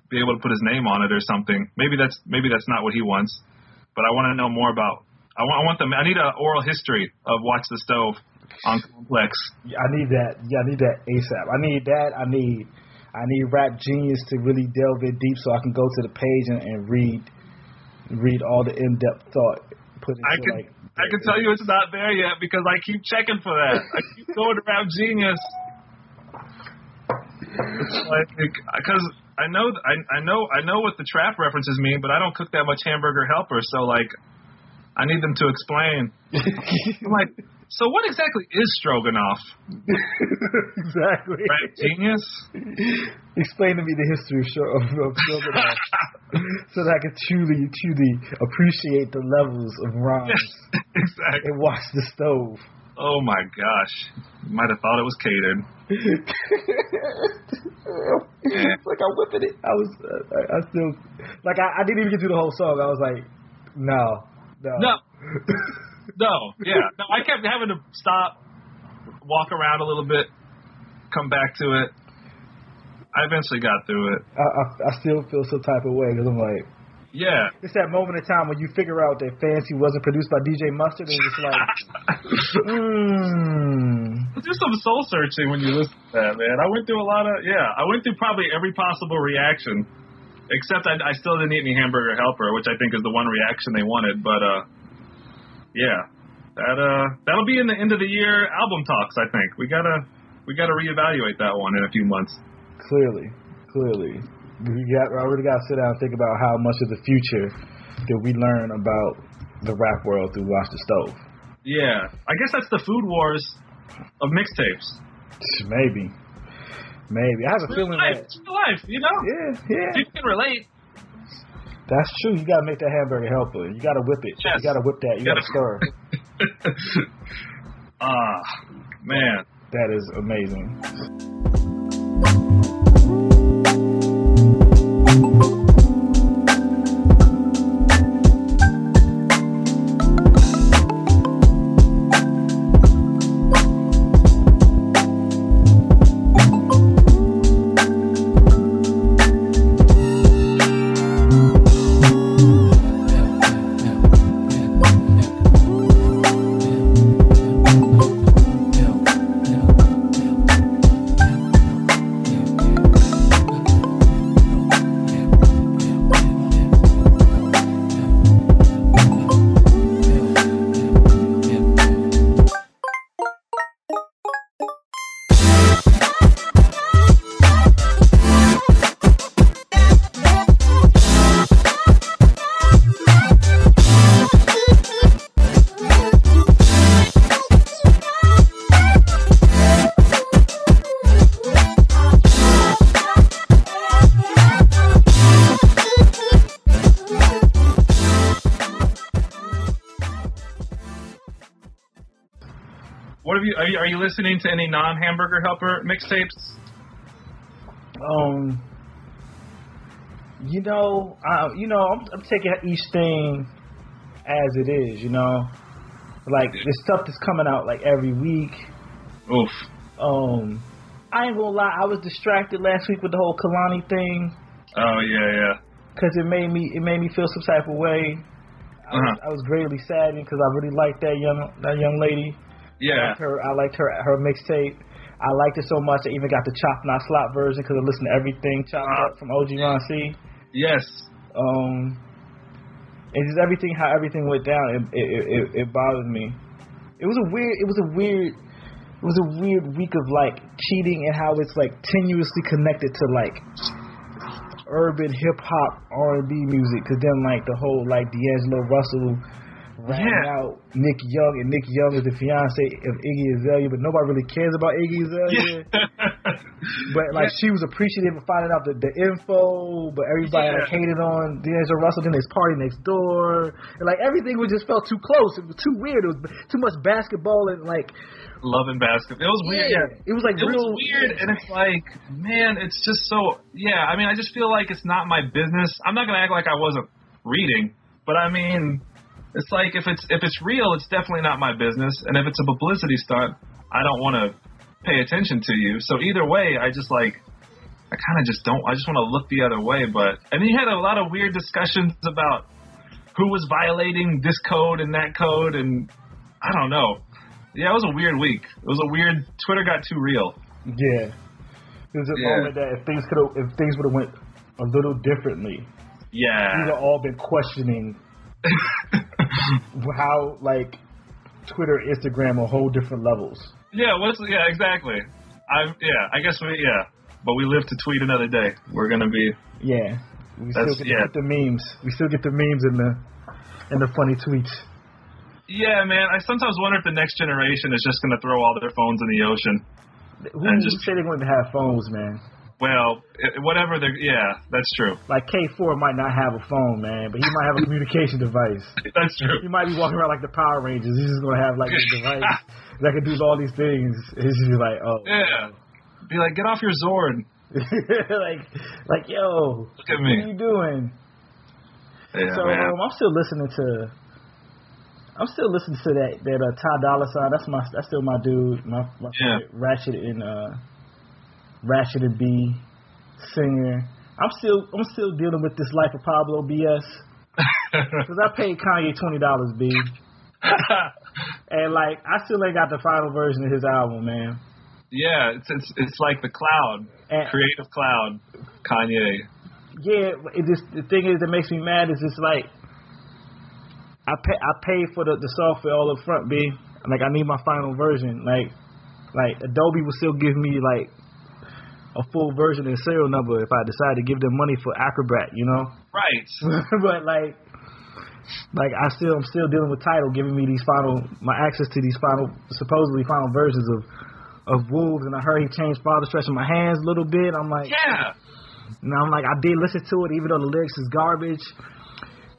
be able to put his name on it or something. Maybe that's maybe that's not what he wants, but I want to know more about. I want I want them. I need an oral history of Watch the Stove on Complex. I need that. Yeah, I need that ASAP. I need that. I need I need Rap Genius to really delve in deep so I can go to the page and, and read read all the in depth thought put into I can like I can tell you it's not there yet because I keep checking for that. I keep going to Rap Genius. It's like because I know I I know I know what the trap references mean, but I don't cook that much hamburger helper, so like I need them to explain. I'm like, so what exactly is stroganoff? exactly. Rap Genius? Explain to me the history of, of, of Stroganoff so that I can truly, truly appreciate the levels of rhymes exactly. and watch the stove. Oh my gosh, you might have thought it was catered. it's like I'm whipping it. I was, uh, I, I still, like, I, I didn't even get through the whole song. I was like, no, no, No, No, yeah. No, I kept having to stop, walk around a little bit, come back to it. I eventually got through it. I, I, I still feel some type of way because I'm like, Yeah. it's that moment in time when you figure out that Fancy wasn't produced by DJ Mustard, and it's like, mmm. Do some soul searching when you listen to that, man. I went through a lot of, yeah, I went through probably every possible reaction, except I, I still didn't eat any hamburger helper, which I think is the one reaction they wanted. But uh, yeah, that uh, that'll be in the end of the year album talks. I think we gotta we gotta reevaluate that one in a few months. Clearly, clearly, we got I really got to sit down and think about how much of the future did we learn about the rap world through Watch the Stove. Yeah, I guess that's the food wars of mixtapes. Maybe, maybe. I have a feeling life, that. it's life, you know. Yeah, yeah. You can relate. That's true. You gotta make that hamburger helper. You gotta whip it. Yes. You gotta whip that. You gotta stir. Ah, man. That is amazing. Listening to any non-hamburger helper mixtapes? Um, you know, I, you know, I'm, I'm taking each thing as it is. You know, like the stuff that's coming out like every week. Oof. Um, I ain't gonna lie, I was distracted last week with the whole Kehlani thing Oh yeah, yeah. because it made me it made me feel some type of way. I, was, Uh-huh. I was greatly saddened because I really liked that young that young lady. I Yeah. liked her. I liked her her mixtape. I liked it so much. I even got the chop not slop version because I listened to everything chopped Uh-huh. up from OG Ron C. Yes. Um, and just everything how everything went down. It it, it it bothered me. It was a weird. It was a weird. It was a weird week of like cheating and how it's like tenuously connected to like urban hip hop R and B music. Cause then like the whole like D'Angelo Russell ran Yeah. out Nick Young and Nick Young is the fiance of Iggy Azalea, but nobody really cares about Iggy Azalea. But like she was appreciative of finding out the, the info, but everybody like hated on D'Angelo Russell. Then his PartyNextDoor, and like everything was just felt too close. It was too weird. It was too much basketball and like Love and basket. It was weird. yeah, it was like It real was weird, and it's like, man, it's just so. Yeah, I mean, I just feel like it's not my business. I'm not gonna act like I wasn't reading, but I mean, it's like if it's if it's real, it's definitely not my business, and if it's a publicity stunt, I don't want to pay attention to you. So either way, I just like. I kind of just don't. I just want to look the other way. But and you had a lot of weird discussions about who was violating this code and that code, and I don't know. Yeah, it was a weird week. It was a weird. Twitter got too real. yeah. It was a Yeah. moment that if things could have if things would have went a little differently, yeah, we'd have all been questioning how like Twitter, Instagram, are whole different levels. yeah. What's yeah? Exactly. I yeah. I guess we yeah. But we live to tweet another day. We're gonna be Yeah, we still get, yeah. get the memes. We still get the memes and the and the funny tweets. yeah, man. I sometimes wonder if the next generation is just gonna throw all their phones in the ocean. Who, And just- say they're going to have phones, man? Well, whatever. They're yeah. That's true. Like K4 might not have a phone, man, but he might have a communication device. That's true. He might be walking around like the Power Rangers. He's just going to have like a device that can do all these things. He's just like, oh, Yeah. Be like, get off your Zord. like, like, yo, Look at what are you doing? Yeah, so man. um, I'm still listening to. I'm still listening to that that uh, Ty Dolla Sign. That's my that's still my dude. My, my Yeah. favorite Ratchet and uh, Ratchet and B singer. I'm still I'm still dealing with this life of Pablo BS because I paid Kanye twenty dollars, B, and like I still ain't got the final version of his album, man. yeah, it's, it's it's like the cloud, And- creative cloud, Kanye. Yeah, it just the thing is that makes me mad is it's like I pay I pay for the, the software all up front, B. Like I need my final version. Like like Adobe will still give me like a full version and serial number if I decide to give them money for Acrobat, you know? Right. but like like I still I'm still dealing with Tidal giving me these final my access to these final supposedly final versions of of Wolves and I heard he changed Father Stretching My Hands a little bit. I'm like Yeah. and I'm like, I did listen to it, even though the lyrics is garbage.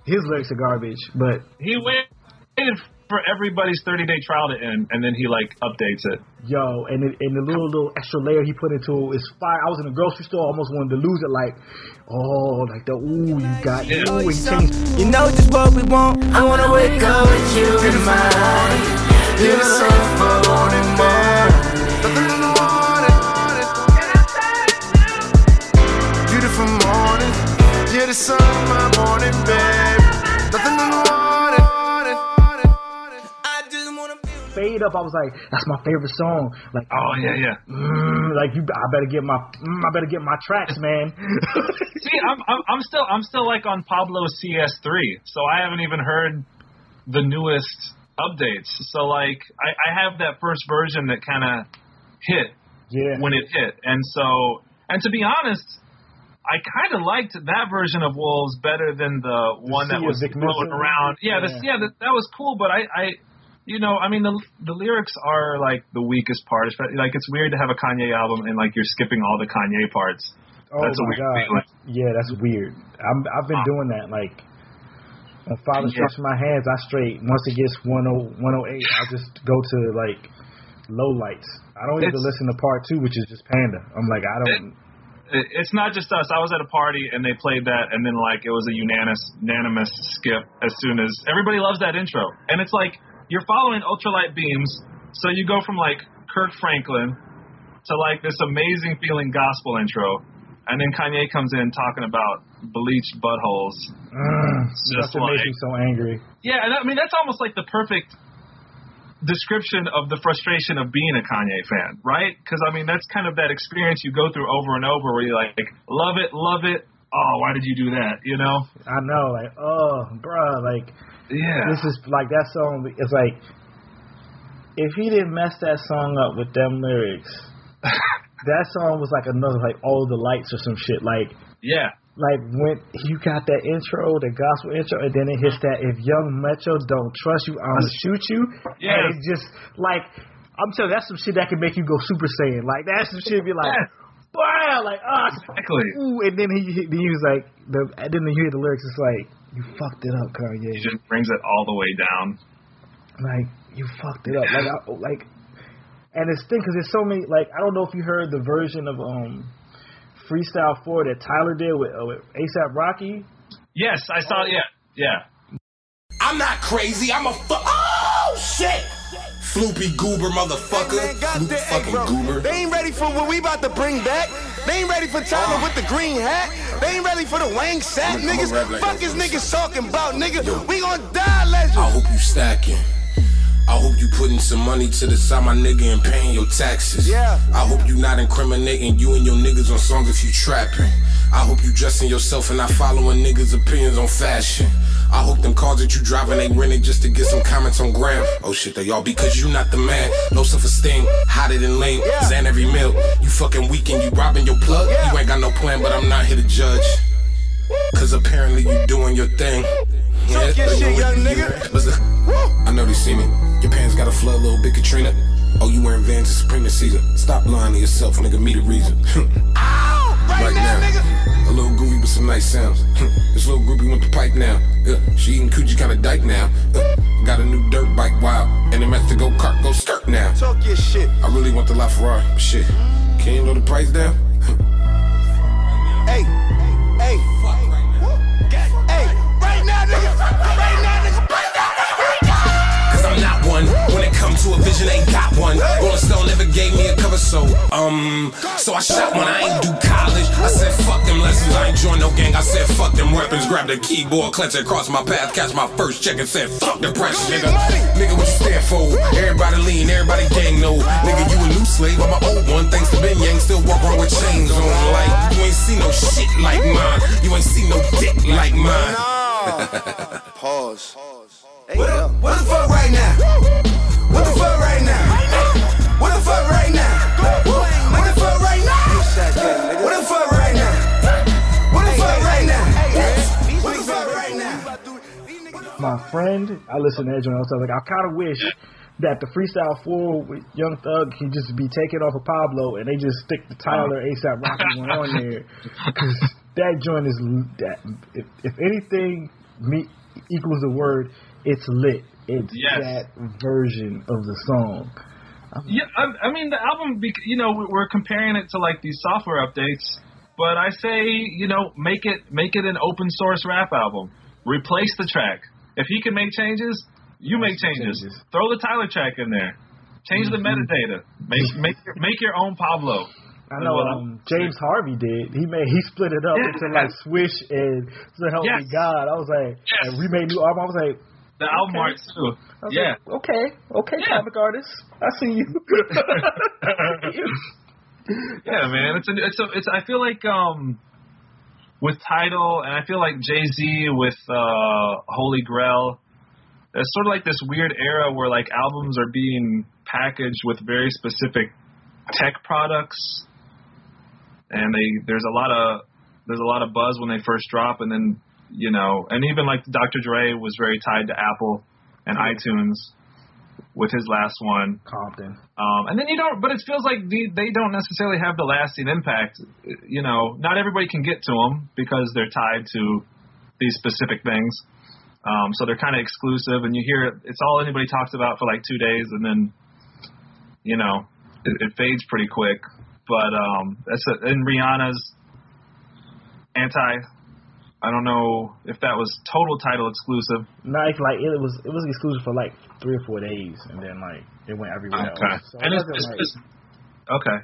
His lyrics are garbage, but He waited for everybody's 30 day trial to end, and then he like updates it. yo, and it, and the little little extra layer he put into it is fire. I was in a grocery store, almost wanted to lose it. Like, oh, like the ooh, you got Yeah. ooh, he changed. You know just what we want. I wanna wake up with you in mind. You're the same for wanting more. Nothing in the morning. Beautiful morning. You're the sun of my morning, babe. Fade up. I was like, that's my favorite song. Like, Oh yeah, yeah. mm, like you, I better get my, mm, I better get my tracks, man. See, I'm, I'm I'm still I'm still like on Pablo CS3, so I haven't even heard the newest updates. So like I, I have that first version that kind of hit yeah. when it hit, and so and to be honest. I kind of liked that version of Wolves better than the one that was floating around. Yeah, the, Yeah. yeah, that, that was cool, but I, I, you know, I mean, the the lyrics are like the weakest part. Especially, like it's weird to have a Kanye album and like you're skipping all the Kanye parts. Oh That's a my weird god. feeling. Yeah, that's weird. I'm, I've been doing that. Like, when Father Yeah. stretches my hands, I straight once it gets 10, 108, I just go to like low lights. I don't even listen to part two, which is just Panda. I'm like, I don't. It- it's not just us. I was at a party and they played that, and then like it was a unanimous unanimous skip as soon as everybody loves that intro, and it's like you're following ultralight beams, so you go from like Kirk Franklin to like this amazing feeling gospel intro, and then Kanye comes in talking about bleached buttholes. Mm, just that's what makes like- me so angry. Yeah, and I mean that's almost like the perfect description of the frustration of being a Kanye fan, right? Because I mean that's kind of that experience you go through over and over, where you like love it, love it. Oh, why did you do that? You know? I know, like, oh, bruh, like Yeah. this is like that song. It's like if he didn't mess that song up with them lyrics, that song was like another like all the lights or some shit. Like yeah. like when you got that intro, the gospel intro, and then it hits that if Young Metro don't trust you, I'ma shoot you. Yeah. And it's just like I'm telling you, that's some shit that can make you go super saiyan. Like that's some shit be like, wow, like oh, Exactly. ooh, and then he he- then he was like the and then you hear the lyrics, it's like you fucked it up, Kanye. He just brings it all the way down. Like you fucked it up. Like I, like, and it's thing because there's so many. Like I don't know if you heard the version of um Freestyle Four that Tyler did with, uh, with ASAP Rocky. Yes, I saw. it. Yeah, yeah. I'm not crazy. I'm a fu- Oh shit! Floopy goober motherfucker. Floop fucking goober. They ain't ready for what we about to bring back. They ain't ready for Tyler with the green hat. They ain't ready for the Wang Sat niggas. like Fuck is niggas talking about, nigga. We gonna die, legend. I hope you stacking. I hope you putting some money to the side, my nigga, and paying your taxes. Yeah. I hope you not incriminating you and your niggas on songs if you trapping. I hope you dressing yourself and not following niggas' opinions on fashion. I hope them cars that you driving ain't rented just to get some comments on gram. Oh shit, they all because you not the man. No self esteem, hotter than lame. Yeah. Zan every meal. You fucking weak and you robbing your plug. Yeah. You ain't got no plan, but I'm not here to judge. Cause apparently you doing your thing. Talk your I know shit, young nigga. up? I know they see me. Your pants got a flood, little bit Katrina. Oh, you wearing Vans to Supreme season. Stop lying to yourself, nigga. Me the reason. Ah. Right, right now, a little groovy with some nice sounds. this little groupie went to pipe now. Uh, she eating coochie kinda dyke now. Uh, got a new dirt bike, wow. And it meant to go kart, go skirt now. Talk your shit. I really want the LaFerrari, but shit. Can you lower the price down? Hey, to a vision, ain't got one. Rolling Stone never gave me a cover, so um, so I shot one. I ain't do college. I said fuck them lessons, I ain't join no gang. I said fuck them weapons. Grab the keyboard, clench it, cross my path, catch my first check, and said fuck depression, nigga. Nigga, what you stand for? Everybody lean, everybody gang no. Nigga, you a new slave, I'm an old one. Thanks to Ben Yang, still walk around with chains on. Like you ain't see no shit like mine. You ain't see no dick like mine. Pause. Pause. Pause. What, up, what the fuck right now? What the fuck right now? What the fuck right now? What the fuck right now? What the fuck right now? What the fuck right now? What the fuck right now? My friend, I listen to Edge and I was like, I kind of wish that the freestyle four with Young Thug can just be taken off of Pablo and they just stick the Tyler ASAP Rocky one on there because that joint is that if, if anything me equals the word, it's lit. It's Yes. that version of the song. Yeah, I, I mean the album. bec- You know, we're comparing it to like these software updates, but I say, you know, make it make it an open source rap album. Replace the track. If he can make changes, you make changes. changes. Throw the Tyler track in there. Change the metadata. Make make your, make your own Pablo. I know Well, I'm- um, James Harvey did. He made he split it up Yeah. into like Swish and So Help Me God. I was like, Yes. and we made new album. I was like, The album art too. Yeah. like, okay, okay, Yeah. comic artist, I see you. yeah, man. It's a, it's a, it's. I feel like um, with Tidal, and I feel like Jay Z with uh, Holy Grail. It's sort of like this weird era where like albums are being packaged with very specific tech products, and they there's a lot of there's a lot of buzz when they first drop, and then you know, and even like Dr. Dre was very tied to Apple and iTunes with his last one. Compton. Um, and then you don't, but it feels like the, they don't necessarily have the lasting impact. You know, not everybody can get to them because they're tied to these specific things. Um, so they're kind of exclusive, and you hear it's all anybody talks about for like two days, and then, you know, it, it fades pretty quick. But um, that's a, and Rihanna's anti. I don't know if that was total Tidal exclusive. No, it's like it was it was exclusive for like three or four days, and then like it went everywhere Okay. else. So and it is, wasn't is, like, is, okay.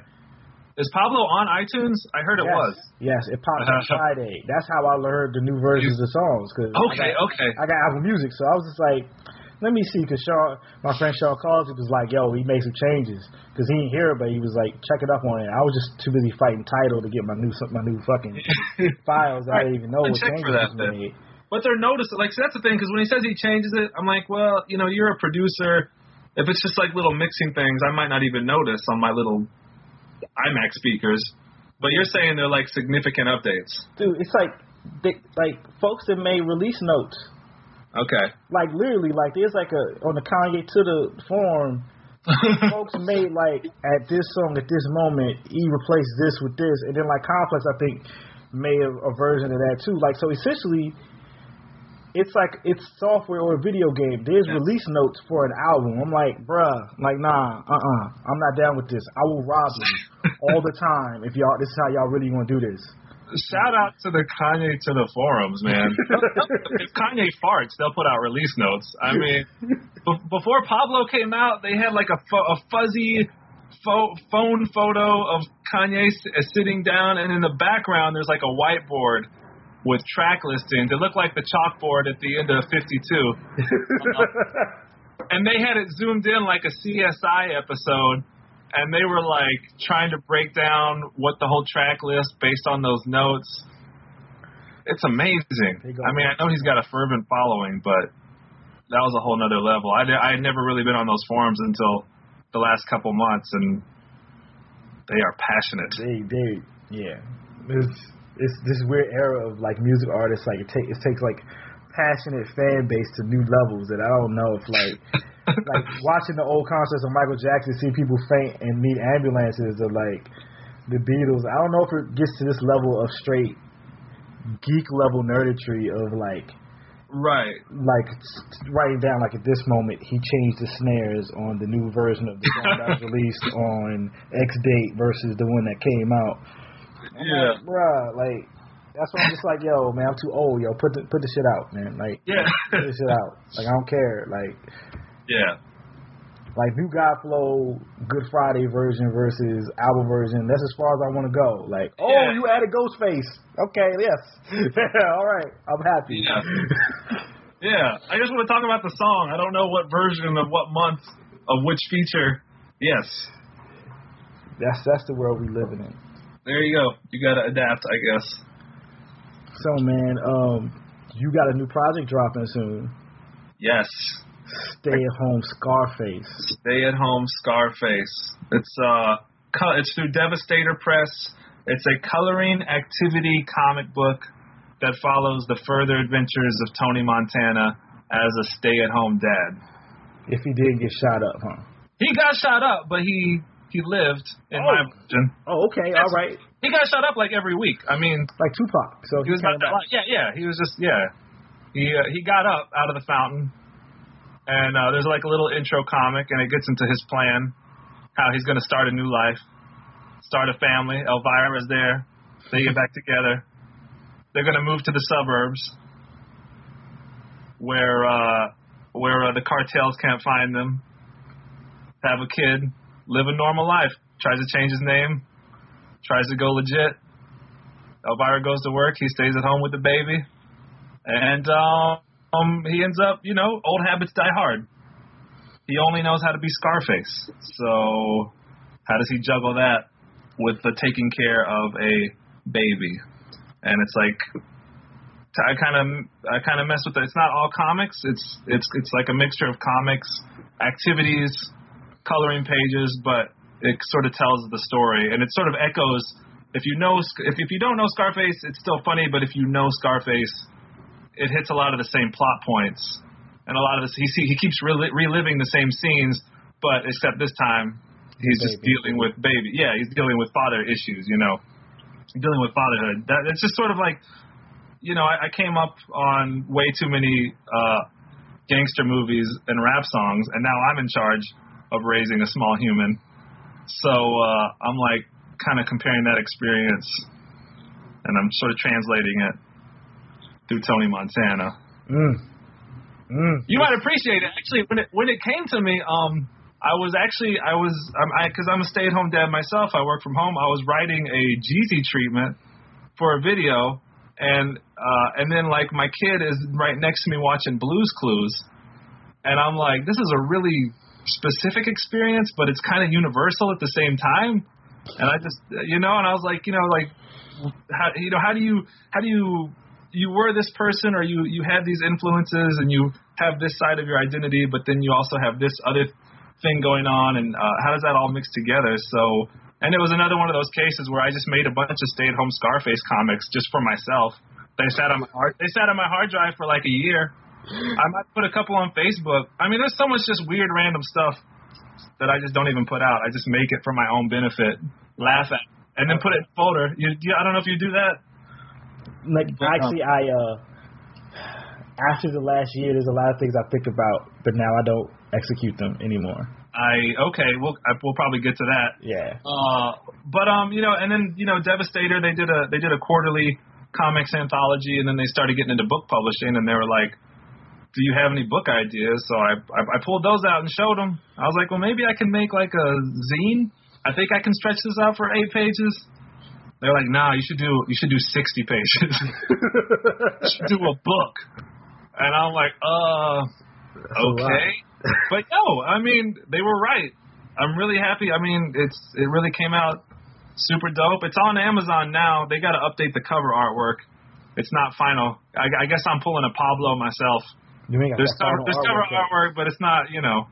Is Pablo on iTunes? I heard it was. Yes, it popped on Friday. That's how I learned the new versions of the songs. Cause Okay, I got, okay. I got Apple Music, so I was just like, let me see, because Sean, my friend Sean Collins was like, yo, he made some changes, because he didn't hear it, but he was like, check it up on it. I was just too busy fighting Tidal to get my new my new fucking files. I didn't even know what changes that was made. But they're noticing, like, see, that's the thing, because when he says he changes it, I'm like, well, you know, you're a producer. If it's just like little mixing things, I might not even notice on my little iMac speakers. But you're saying they're like significant updates. Dude, it's like they, like folks that made release notes. Okay. Like literally, like there's like a on the KanyeToThe forum. folks made like at this song at this moment he replaced this with this, and then like Complex I think made a, a version of that too. Like so essentially. It's like it's software or a video game. There's release notes for an album. I'm like, bruh, like nah, uh, uh-uh, I'm not down with this. I will rob you all the time if y'all. This is how y'all really gonna do this. Shout out to the Kanye to the forums, man. if Kanye farts, they'll put out release notes. I mean, be- before Pablo came out, they had like a, fu- a fuzzy fo- phone photo of Kanye s- uh, sitting down, and in the background, there's like a whiteboard with track listings. It looked like the chalkboard at the end of 52. and they had it zoomed in like a CSI episode, and they were like trying to break down what the whole track list based on those notes. It's amazing. I mean, I know he's got a fervent following, but that was a whole nother level. I, I had never really been on those forums until the last couple months, and they are passionate. They, they, yeah. It's it's this weird era of like music artists. Like it takes it takes like passionate fan base to new levels that I don't know if like like watching the old concerts of Michael Jackson, see people faint and need ambulances, or like the Beatles. I don't know if it gets to this level of straight geek level nerditry of like Right. like writing down like at this moment he changed the snares on the new version of the song that was released on X date versus the one that came out. I'm Yeah. like, bruh, like that's why I'm just like, yo, man, I'm too old, yo. Put the put the shit out, man. Like, Yeah. put the shit out. Like, I don't care. Like, Yeah. like New God Flow, Good Friday version versus album version. That's as far as I want to go. Like, oh, Yeah. you added Ghostface. Okay, yes, all right, I'm happy. Yeah. Yeah, I just want to talk about the song. I don't know what version of what month of which feature. Yes, That's that's the world we living in. there you go. You got to adapt, I guess. So man, um, you got a new project dropping soon. Yes. Stay at home Scarface. Stay at home Scarface. It's uh it's through Devastator Press. It's a coloring activity comic book that follows the further adventures of Tony Montana as a stay-at-home dad. If he did get shot up, huh? He got shot up, but he he lived in my Oh. version. Oh, okay, all right. He got shot up like every week. I mean, Like Tupac. So he was came not that back. yeah yeah he was just yeah. He uh, he got up out of the fountain and uh, there's like a little intro comic and it gets into his plan how he's going to start a new life start a family. Elvira's there. They get back together. They're going to move to the suburbs where uh where uh, the cartels can't find them. Have a kid. Live a normal life. Tries to change his name tries to go legit Elvira goes to work. He stays at home with the baby, and um, he ends up, you know, old habits die hard. He only knows how to be Scarface. So, how does he juggle that with the taking care of a baby? And it's like, I kind of, I kind of mess with it. It's not all comics. It's, it's, it's like a mixture of comics, activities, coloring pages, but it sort of tells the story, and it sort of echoes if you know if if you don't know Scarface, it's still funny, but if you know Scarface, it hits a lot of the same plot points, and a lot of this he he keeps rel- reliving the same scenes, but except this time he's just dealing with baby. Yeah, he's dealing with father issues. You know, dealing with fatherhood. That it's just sort of like, you know, I, I came up on way too many uh, gangster movies and rap songs, and now I'm in charge of raising a small human. So uh, I'm like kind of comparing that experience, and I'm sort of translating it through Tony Montana. Mm. Mm. You might appreciate it. Actually, when it when it came to me, um, I was actually I was I'm, I because I'm a stay-at-home dad myself. I work from home. I was writing a Jeezy treatment for a video, and uh, and then like my kid is right next to me watching Blues Clues, and I'm like, this is a really specific experience, but it's kind of universal at the same time. And I just you know, and I was like, you know, like how you know how do you how do you you were this person or you you had these influences and you have this side of your identity but then you also have this other thing going on and uh, how does that all mix together? So and it was another one of those cases where I just made a bunch of stay-at-home Scarface comics just for myself. They sat on my hard they sat on my hard drive for like a year I might put a couple on Facebook I mean there's so much just weird random stuff that I just don't even put out I just make it for my own benefit laugh at and then put it in a folder you, you I don't know if you do that Like actually, I uh, after the last year, there's a lot of things I think about, but now I don't execute them anymore. I okay, we'll I, we'll probably get to that. Yeah. Uh, but um, you know, and then you know, Devastator they did a they did a quarterly comics anthology, and then they started getting into book publishing, and they were like, "Do you have any book ideas?" So I I, I pulled those out and showed them. I was like, "Well, maybe I can make like a zine. I think I can stretch this out for eight pages." They're like, "Nah, you should do you should do sixty pages. you should do a book." And I'm like, "Uh, lot. okay." but no, I mean they were right. I'm really happy. I mean it's it really came out super dope. It's on Amazon now. They got to update the cover artwork. It's not final. I, I guess I'm pulling a Pablo myself. There's that there's cover artwork but it's not. You know,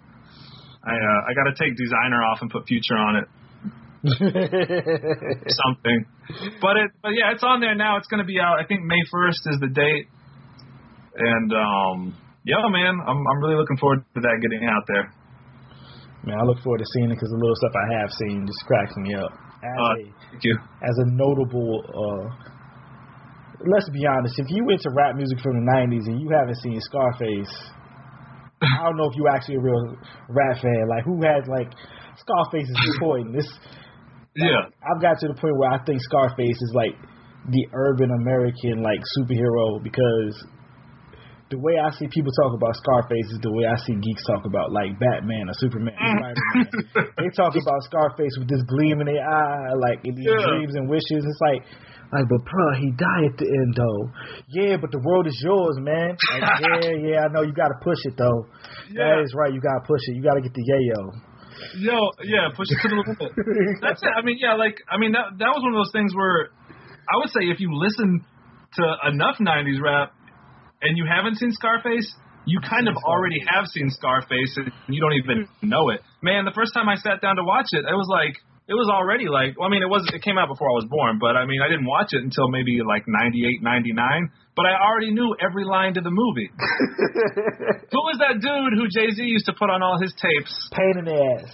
I uh, I got to take designer off and put future on it. Something. But it but yeah, it's on there now. It's gonna be out. I think May 1st is the date. And um, yeah, man, I'm I'm really looking forward to that getting out there. Man, I look forward to seeing it because the little stuff I have seen just cracks me up. As, Uh, a, thank you. as a notable, uh, let's be honest, if you into rap music from the '90s and you haven't seen Scarface, I don't know if you're actually a real rap fan. Like, who has like Scarface is important. This, Yeah. I've got to the point where I think Scarface is like the urban American like superhero because the way I see people talk about Scarface is the way I see geeks talk about like Batman or Superman, or Spider-Man. they talk about Scarface with this gleam in their eye, like in these Yeah. dreams and wishes. It's like, like, but bruh, he died at the end though. Yeah, but the world is yours, man. Like, yeah, yeah, I know you got to push it though. Yeah. That is right. You got to push it. You got to get the yayo. Yo, yeah, push it to the limit. That's it. I mean, yeah, like I mean that that was one of those things where I would say if you listen to enough '90s rap and you haven't seen Scarface, you kind of already have seen Scarface and you don't even know it. Man, the first time I sat down to watch it, I was like it was already like well, I mean it was it came out before I was born, but I mean I didn't watch it until maybe like '98, '99. But I already knew every line to the movie. Who was that dude who Jay Z used to put on all his tapes? Pain in the ass.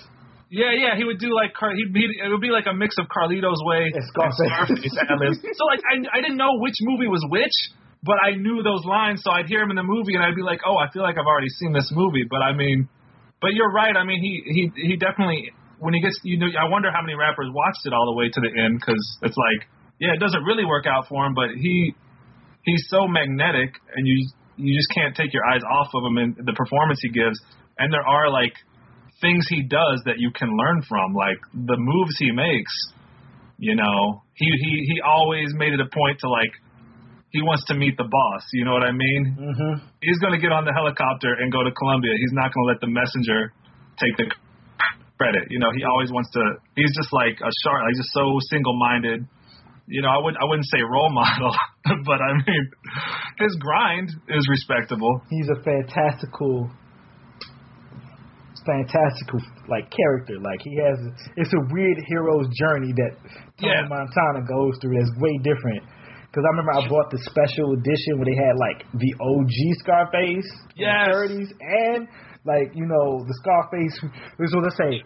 Yeah, yeah, he would do like Car- he'd, he'd it would be like a mix of Carlito's Way And Scarface. So like I I didn't know which movie was which, but I knew those lines, so I'd hear him in the movie and I'd be like, oh, I feel like I've already seen this movie. But I mean, but you're right. I mean, he he he definitely when he gets you know I wonder how many rappers watched it all the way to the end because it's like yeah, it doesn't really work out for him, but he he's so magnetic and you you just can't take your eyes off of him and the performance he gives. And there are like things he does that you can learn from, like the moves he makes. You know, he he he always made it a point to like he wants to meet the boss. You know what I mean? Mm-hmm. He's going to get on the helicopter and go to Colombia. He's not going to let the messenger take the credit. You know, he always wants to. He's just like a shark, like just so single-minded. You know, I would I wouldn't say role model, but I mean, his grind is respectable. He's a fantastical, fantastical like character. Like he has, it's a weird hero's journey that Tony Yeah. Montana goes through. That's way different. Because I remember I bought the special edition where they had like the OG Scarface, Yes. the 30s, and like you know the Scarface. What I say.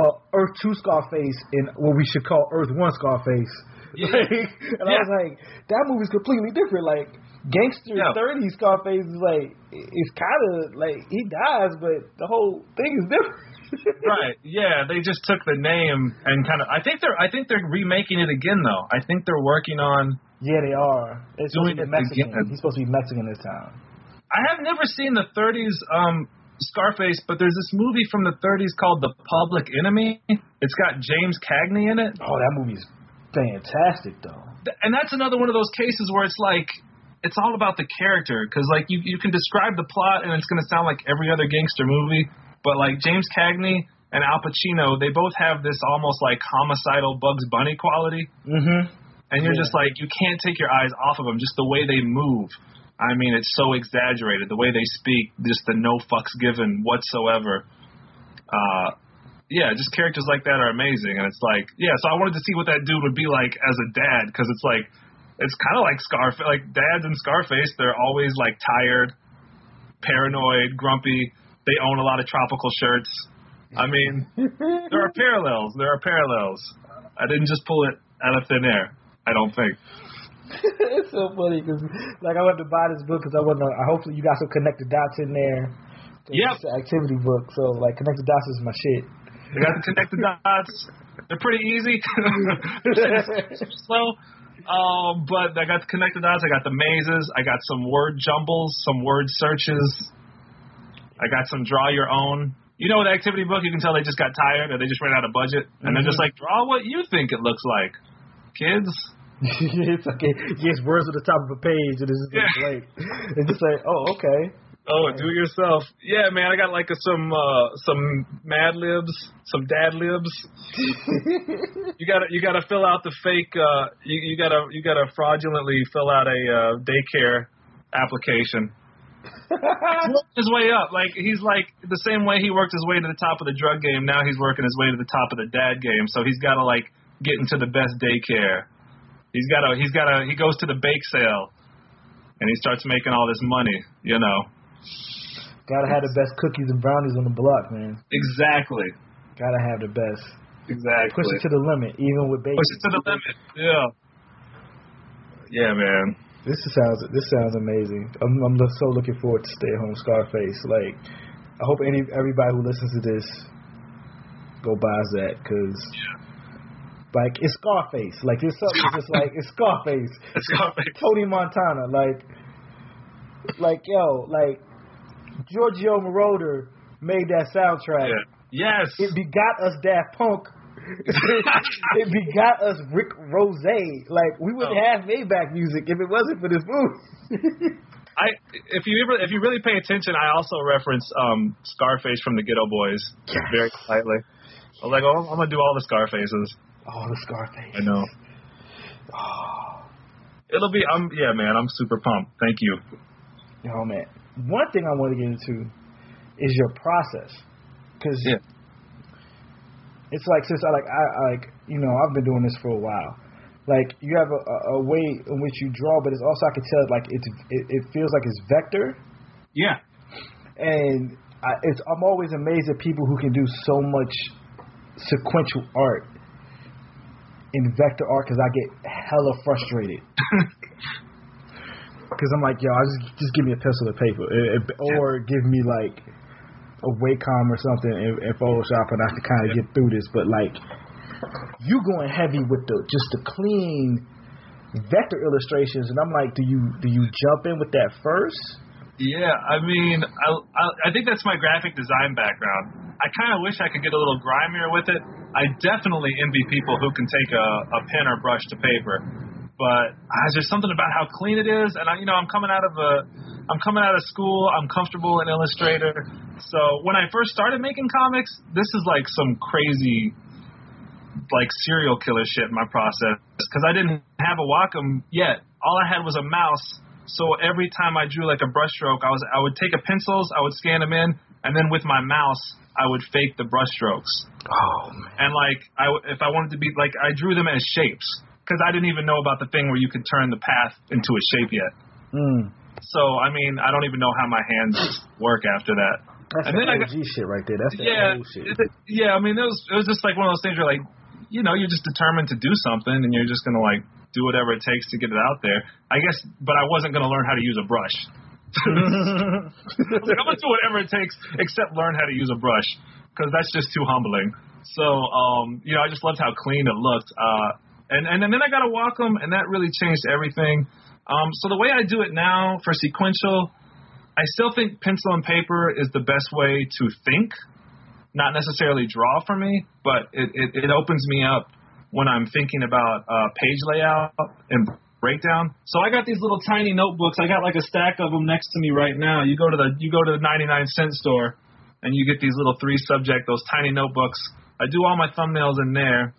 Uh, Earth Two Scarface and what we should call Earth One Scarface. Yeah. Like, and I was like, that movie's completely different. Like gangster Yeah. 30s Scarface is like it's kind of like he dies, but the whole thing is different. right. Yeah, they just took the name and kind of. I think they're. I think they're remaking it again though. I think they're working on. Yeah, they are. It's supposed to Doing be it Mexican. again. He's supposed to be Mexican this time. I have never seen the 30s um, Scarface, but there's this movie from the 30s called The Public Enemy. It's got James Cagney in it. Oh, that movie's fantastic though. And that's another one of those cases where it's like it's all about the character because like you you can describe the plot and it's going to sound like every other gangster movie but like James Cagney and Al Pacino they both have this almost like homicidal Bugs Bunny quality Mm-hmm. and you're Yeah. just like you can't take your eyes off of them just the way they move I mean it's so exaggerated the way they speak just the no fucks given whatsoever uh yeah, just characters like that are amazing, and it's like, yeah. So I wanted to see what that dude would be like as a dad, because it's like, it's kind of like Scarface. Like dads in Scarface, they're always like tired, paranoid, grumpy. They own a lot of tropical shirts. I mean, there are parallels. There are parallels. I didn't just pull it out of thin air. I don't think. it's so funny because like I went to buy this book because I want to. I hopefully you got some connect the dots in there. Yep. It's an activity book, so like connect the dots is my shit. They got to connect the dots. They're pretty easy. slow. Um, but I got the connected dots. I got the mazes. I got some word jumbles, some word searches. I got some draw your own. You know, with the activity book, you can tell they just got tired or they just ran out of budget, and they're just like, draw what you think it looks like, kids. it's okay. Yes, words at the top of a page, and it's just Yeah. like it's just like, oh, okay. Oh, do it yourself. Yeah, man, I got like a, some uh, some Mad Libs, some Dad Libs. you gotta you gotta fill out the fake. Uh, you, you gotta you gotta fraudulently fill out a uh, daycare application. He's his way up. Like he's like the same way he worked his way to the top of the drug game. Now he's working his way to the top of the dad game. So he's got to like get into the best daycare. He's got a he's got a he goes to the bake sale, and he starts making all this money. You know. Gotta have the best cookies and brownies on the block, man. Exactly. Gotta have the best. Exactly. Push it to the limit, even with baby. Push it to the limit. Yeah. Yeah, man. This sounds this sounds amazing. I'm I'm so looking forward to Stay Home Scarface. Like, I hope any everybody who listens to this go buys that because. Like it's Scarface. Like it's something just like it's Scarface. It's Scarface. Tony Montana. Like like yo, like Giorgio Moroder made that soundtrack. Yeah. Yes. It begot us Daft Punk. it begot us Rick Ross. Like we wouldn't Oh. have Maybach music if it wasn't for this movie. I if you ever if you really pay attention, I also reference um Scarface from the Geto Boys very slightly. I was like, oh, I'm gonna do all the Scarfaces. Oh, the Scarface. I know. Ah. It'll be I'm yeah man, I'm super pumped. Thank you. Oh man, one thing I want to get into is your process, because Yeah. it's like since I like I, I like you know I've been doing this for a while. Like you have a, a, a way in which you draw, but it's also I can tell like it's it, it feels like it's vector, Yeah. and I, it's I'm always amazed at people who can do so much sequential art in vector art because I get hella frustrated. Because I'm like, yo, I just just give me a pencil and paper, eh, eh, or give me like a Wacom or something in, in Photoshop, and I can kind of get through this. But like, you going heavy with the just the clean vector illustrations, and I'm like, do you do you jump in with that first? Yeah, I mean, I, I I think that's my graphic design background. I kind of wish I could get a little grimier with it. I definitely envy people who can take a, a pen or brush to paper, but uh, there's something about how clean it is. And I, you know, I'm coming out of a, I'm coming out of school. I'm comfortable in Illustrator. So when I first started making comics, this is like some crazy, like serial killer shit in my process because I didn't have a Wacom yet. All I had was a mouse. So every time I drew like a brushstroke, I was I would take a pencils, I would scan them in, and then with my mouse, I would fake the brushstrokes. Oh man. And like I if I wanted to be like I drew them as shapes because I didn't even know about the thing where you could turn the path into a shape yet. Mm. So I mean, I don't even know how my hands work after that. That's And the then I OG shit right there. That's the yeah, shit. it- yeah. I mean, it was it was just like one of those things where like, you know, you're just determined to do something, and you're just gonna like do whatever it takes to get it out there. I guess, but I wasn't gonna learn how to use a brush. I'm gonna do whatever it takes except learn how to use a brush because that's just too humbling. So, um, you know, I just loved how clean it looked. Uh, and, and and then I got to Wacom, and that really changed everything. Um, so the way I do it now for sequential, I still think pencil and paper is the best way to think, not necessarily draw for me, but it, it, it opens me up when I'm thinking about uh, page layout and breakdown. So I got these little tiny notebooks. I got like a stack of them next to me right now. You go to the you go to the 99 cent store, and you get these little three subject those tiny notebooks. I do all my thumbnails in there.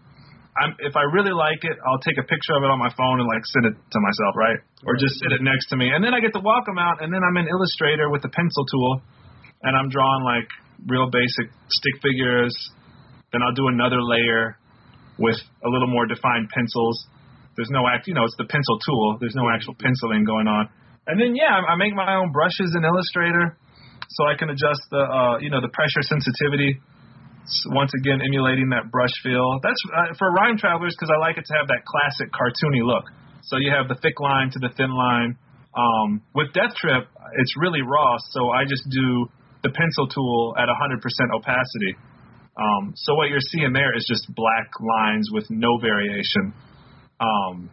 I'm, if I really like it, I'll take a picture of it on my phone and like send it to myself, right? Or just sit it next to me, and then I get to walk them out, and then I'm in Illustrator with the pencil tool, and I'm drawing like real basic stick figures. Then I'll do another layer with a little more defined pencils. There's no act, you know, it's the pencil tool. There's no actual penciling going on. And then yeah, I make my own brushes in Illustrator, so I can adjust the, uh, you know, the pressure sensitivity. S- Once again, emulating that brush feel. That's uh, for rhyme travelers because I like it to have that classic cartoony look. So you have the thick line to the thin line. Um, with Death Trip, it's really raw, so I just do the pencil tool at 100% opacity. Um, so what you're seeing there is just black lines with no variation. Um,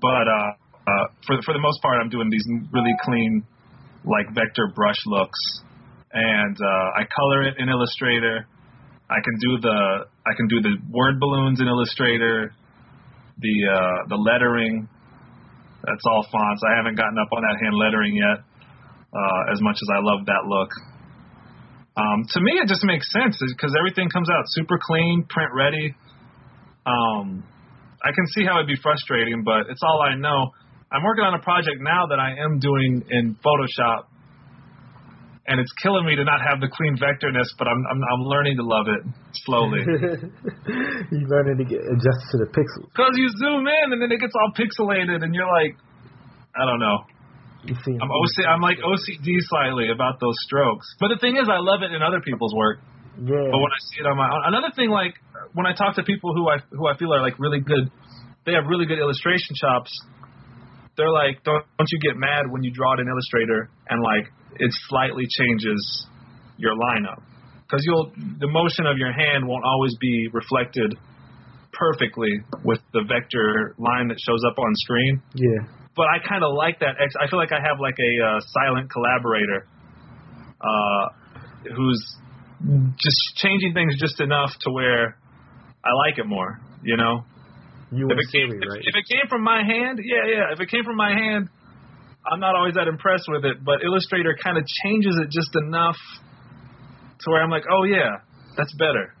but uh, uh, for for the most part, I'm doing these really clean, like vector brush looks, and uh, I color it in Illustrator. I can do the I can do the word balloons in Illustrator, the uh, the lettering. That's all fonts. I haven't gotten up on that hand lettering yet, uh, as much as I love that look. Um, to me, it just makes sense because everything comes out super clean, print ready. Um, I can see how it'd be frustrating, but it's all I know. I'm working on a project now that I am doing in Photoshop, and it's killing me to not have the clean vectorness, but I'm I'm, I'm learning to love it slowly. You're learning to get adjusted to the pixels. Because you zoom in and then it gets all pixelated, and you're like, I don't know. You see, I'm OC, I'm like OCD slightly about those strokes. But the thing is, I love it in other people's work. yeah. But when I see it on my own, another thing, like when I talk to people who I who I feel are like really good, they have really good illustration chops. They're like, don't don't you get mad when you draw it in Illustrator and like it slightly changes your lineup because you'll the motion of your hand won't always be reflected perfectly with the vector line that shows up on screen. yeah. but I kind of like that. Ex- I feel like I have like a uh, silent collaborator, uh, who's just changing things just enough to where I like it more. You know, You if it came Siri, right? if it came from my hand, yeah, yeah. If it came from my hand, I'm not always that impressed with it. But Illustrator kind of changes it just enough to where I'm like, oh yeah, that's better.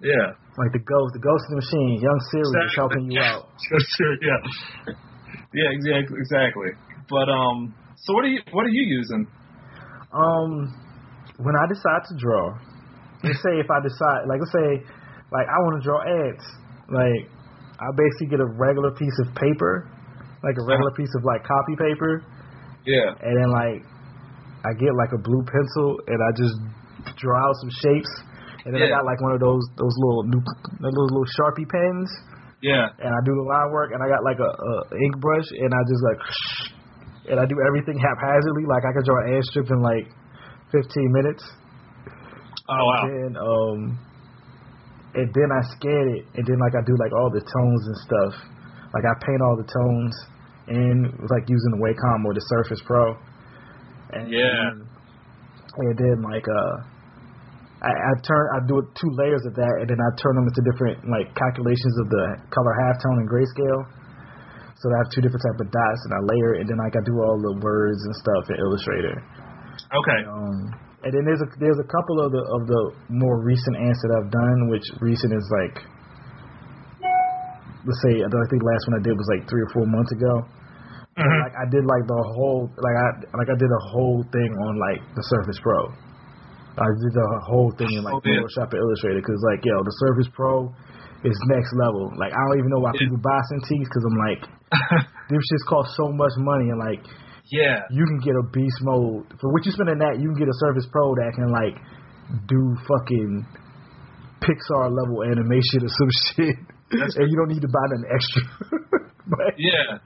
Yeah. Like the ghost, the ghost in the machine, young Siri is helping you out. Sure, yeah. Yeah, exactly, exactly. But um, so what are you what are you using? Um, when I decide to draw, let's say if I decide, like let's say, like I want to draw ads, like I basically get a regular piece of paper, like a uh-huh. regular piece of like copy paper, Yeah. and then like I get like a blue pencil and I just draw out some shapes, and then I got like one of those those little new those little sharpie pens, Yeah. and I do the line work, and I got like a, a ink brush, and I just like, and I do everything haphazardly, like I could draw an ad strip in like 15 minutes. Oh wow. Then um, and then I scan it, and then like I do like all the tones and stuff. Like I paint all the tones, and like using the Wacom or the Surface Pro. And, Yeah. And then like uh, I, I turn I do two layers of that, and then I turn them into different like calculations of the color halftone and grayscale. So I have two different type of dots, and I layer, it, and then like I do all the words and stuff in Illustrator. Okay. Um, and then there's a there's a couple of the of the more recent ants that I've done, which recent is like let's say I think the last one I did was like three or four months ago. Mhm. Like I did like the whole like I like I did a whole thing on like the Surface Pro. I did the whole thing in like Oh. Photoshop and Illustrator because like yo the Surface Pro is next level. Like I don't even know why Yeah. people buy Cintiqs because I'm like them shits cost so much money and like yeah. you can get a beast mode for what you spend in that. You can get a Surface Pro that can like do fucking Pixar level animation or some shit, and you don't need to buy an extra. Yeah.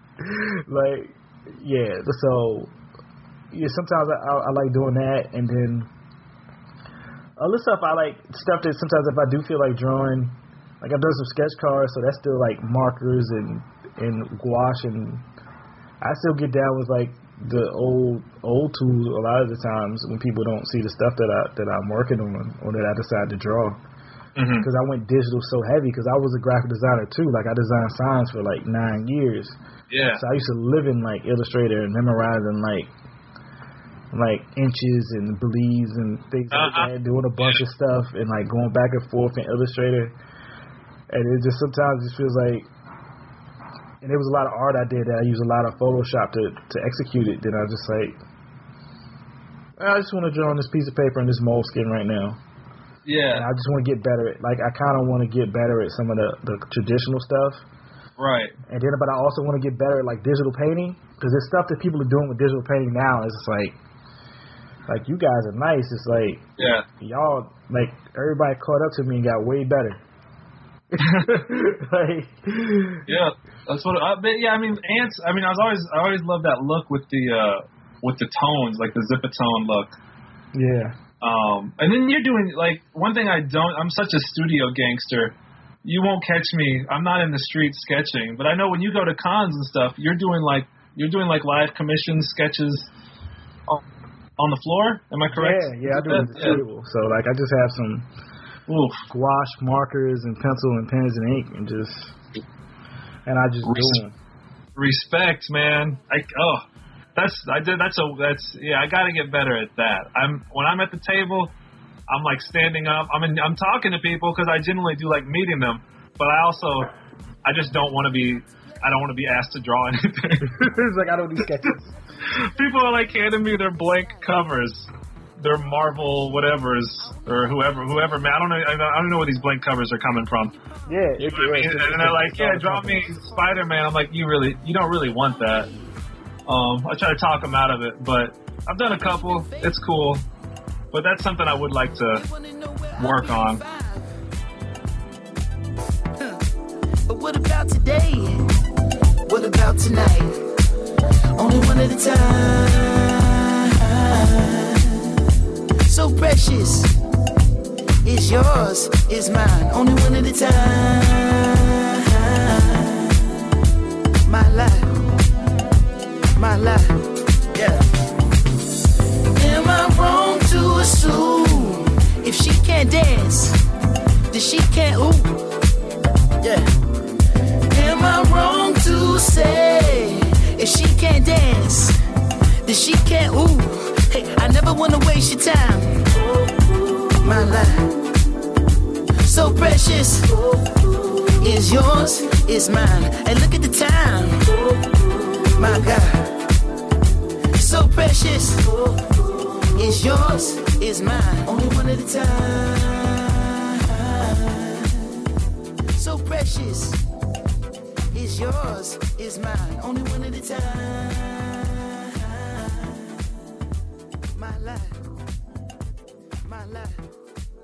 like, yeah. So, yeah. Sometimes I, I, I like doing that, and then other stuff I like stuff that sometimes if I do feel like drawing, like I've done some sketch cards, so that's still like markers and and gouache, and I still get down with like the old old tools a lot of the times when people don't see the stuff that I that I'm working on or that I decide to draw Mhm. because I went digital so heavy because I was a graphic designer too. Like I designed signs for like nine years. Yeah. So I used to live in like Illustrator and memorizing like like inches and bleeds and things like Uh-huh. that, doing a bunch of stuff and like going back and forth in Illustrator. And it just sometimes just feels like and there was a lot of art I did that I used a lot of Photoshop to to execute it. Then I just like I just want to draw on this piece of paper and this Moleskine right now. And Yeah. I just want to get better at like I kind of want to get better at some of the the traditional stuff. Right. And then, but I also want to get better at like digital painting because there's stuff that people are doing with digital painting now. It's just like, like you guys are nice. It's like Yeah. y'all, like everybody caught up to me and got way better. like, Yeah. That's what. I, but yeah. I mean, ants. I mean, I was always I always loved that look with the uh with the tones, like the zipatone look. yeah, Um, and then you're doing like one thing I don't. I'm such a studio gangster. You won't catch me. I'm not in the street sketching, but I know when you go to cons and stuff, you're doing like you're doing like live commission sketches on, on the floor. Am I correct? yeah, yeah. I do it at the Yeah. table. So like, I just have some Oof. squash markers and pencil and pens and ink and just, and I just do Res- them. Respect, man. I oh, that's I did. That's a that's yeah. I got to get better at that. I'm when I'm at the table, I'm like standing up. I'm in, I'm talking to people because I generally do like meeting them, but I also I just don't want to be. I don't want to be asked to draw anything. it's like I don't do sketches. people are like handing me their blank covers, their Marvel whatever's or whoever whoever. Man, I don't know. I don't- know where these blank covers are coming from. Yeah, You know what I mean? it's- And they're like, yeah, all draw me Spider Man. I'm like, you really, you don't really want that. Um, I try to talk them out of it, but I've done a couple. It's cool, but that's something I would like to work on. But what about today? What about tonight? Only one at a time. So precious. It's yours, it's mine. Only one at a time. My life, my life, yeah. Am I wrong to assume if she can't dance, then she can't ooh? Yeah. Am I wrong to say if she can't dance, then she can't ooh? Hey, I never wanna waste your time. My life, so precious, is yours, is mine. And look at the time, my God, so precious, is yours, is mine. Only one at a time. So precious is yours, is mine. Only one at a time. My life, my life,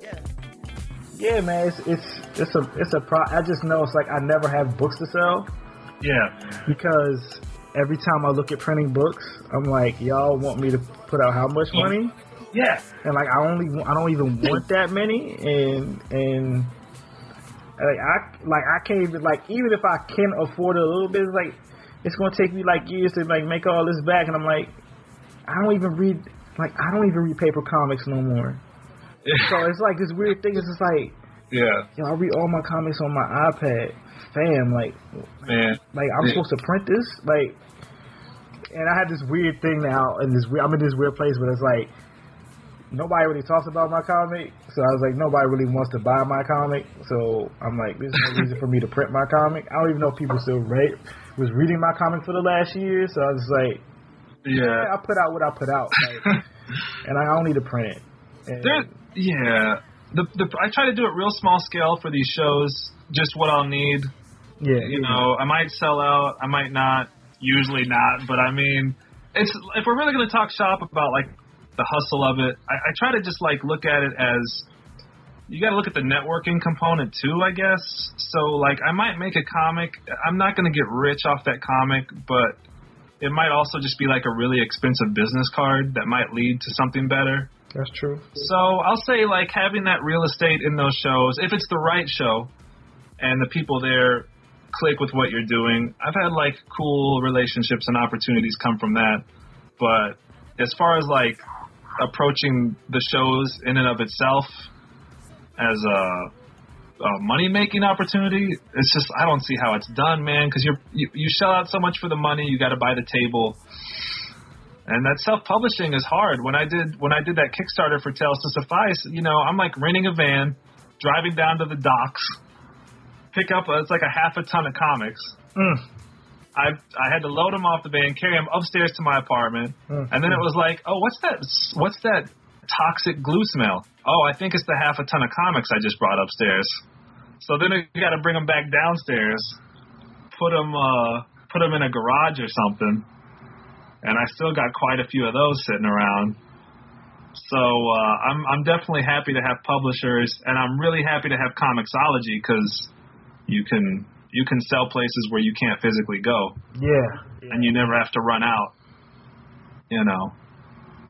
yeah. Yeah, man, it's it's it's a it's a pro. I just know it's like I never have books to sell Yeah. because every time I look at printing books, I'm like, y'all want me to put out how much money? Yeah. And like I only I don't even want that many, and and like I like I can't even like even if I can afford it a little bit, it's like it's gonna take me like years to like make all this back, and I'm like I don't even read like I don't even read paper comics no more. So it's like this weird thing. It's just like Yeah. yo, I read all my comics on my iPad. Fam, like Man. like I'm Yeah. supposed to print this, like, and I had this weird thing now, and this weird, I'm in this weird place where it's like nobody really talks about my comic, so I was like nobody really wants to buy my comic, so I'm like there's no reason for me to print my comic. I don't even know if people still read was reading my comic for the last year, so I was like, Yeah. I put out what I put out, like, and I don't need to print it. Yeah. The, the I try to do it real small scale for these shows. Just what I'll need. yeah, You know, I might sell out. I might not. Usually not. But I mean, it's if we're really going to talk shop about like the hustle of it, I, I try to just like look at it as you got to look at the networking component too, I guess. So like, I might make a comic. I'm not going to get rich off that comic, but it might also just be like a really expensive business card that might lead to something better. that's true. So I'll say like having that real estate in those shows, if it's the right show, and the people there click with what you're doing. I've had like cool relationships and opportunities come from that. But as far as like approaching the shows in and of itself as a, a money making opportunity, it's just I don't see how it's done, man. Because you're you, you shell out so much for the money, you got to buy the table and that self-publishing is hard. When I did when I did that Kickstarter for Tales to Suffice, you know, I'm like renting a van, driving down to the docks, pick up a, it's like a half a ton of comics. Mm. I I had to load them off the van, carry them upstairs to my apartment, Mm. and then it was like, oh, what's that? What's that toxic glue smell? Oh, I think it's the half a ton of comics I just brought upstairs. So then you got to bring them back downstairs, put them uh, put them in a garage or something, and I still got quite a few of those sitting around. So uh, I'm I'm definitely happy to have publishers, and I'm really happy to have Comixology because you can you can sell places where you can't physically go, Yeah, and you never have to run out, you know,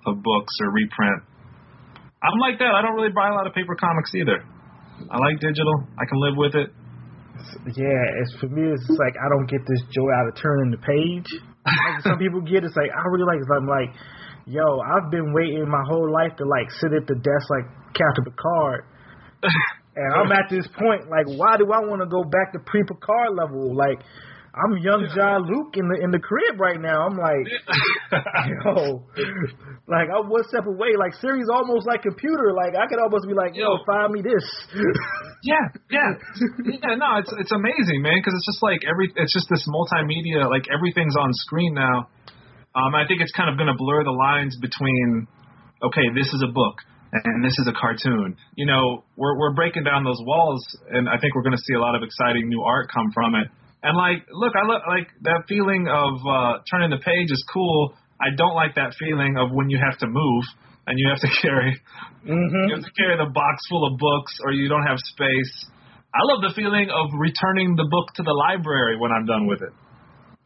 of books or reprint. I'm like that. I don't really buy a lot of paper comics either. I like digital. I can live with it. yeah. It's for me. It's like I don't get this joy out of turning the page. Like some people get. It's like I really like. It. I'm like, yo, I've been waiting my whole life to like sit at the desk like Captain Picard, and I'm at this point. Like, why do I want to go back to pre-Picard level? Like, I'm young Jean-Luc in the in the crib right now. I'm like, yo, like I'm one step away. Like Siri's almost like computer. Like I could almost be like, yo, find me this. Yeah, yeah, yeah. No, it's it's amazing, man, because it's just like every it's just this multimedia, like everything's on screen now. Um, I think it's kind of going to blur the lines between, okay, this is a book and this is a cartoon. You know, we're we're breaking down those walls, and I think we're going to see a lot of exciting new art come from it. And like, look, I look like that feeling of uh, turning the page is cool. I don't like that feeling of when you have to move and you have to carry mm-hmm. you have to carry the box full of books or you don't have space. I love the feeling of returning the book to the library when I'm done with it.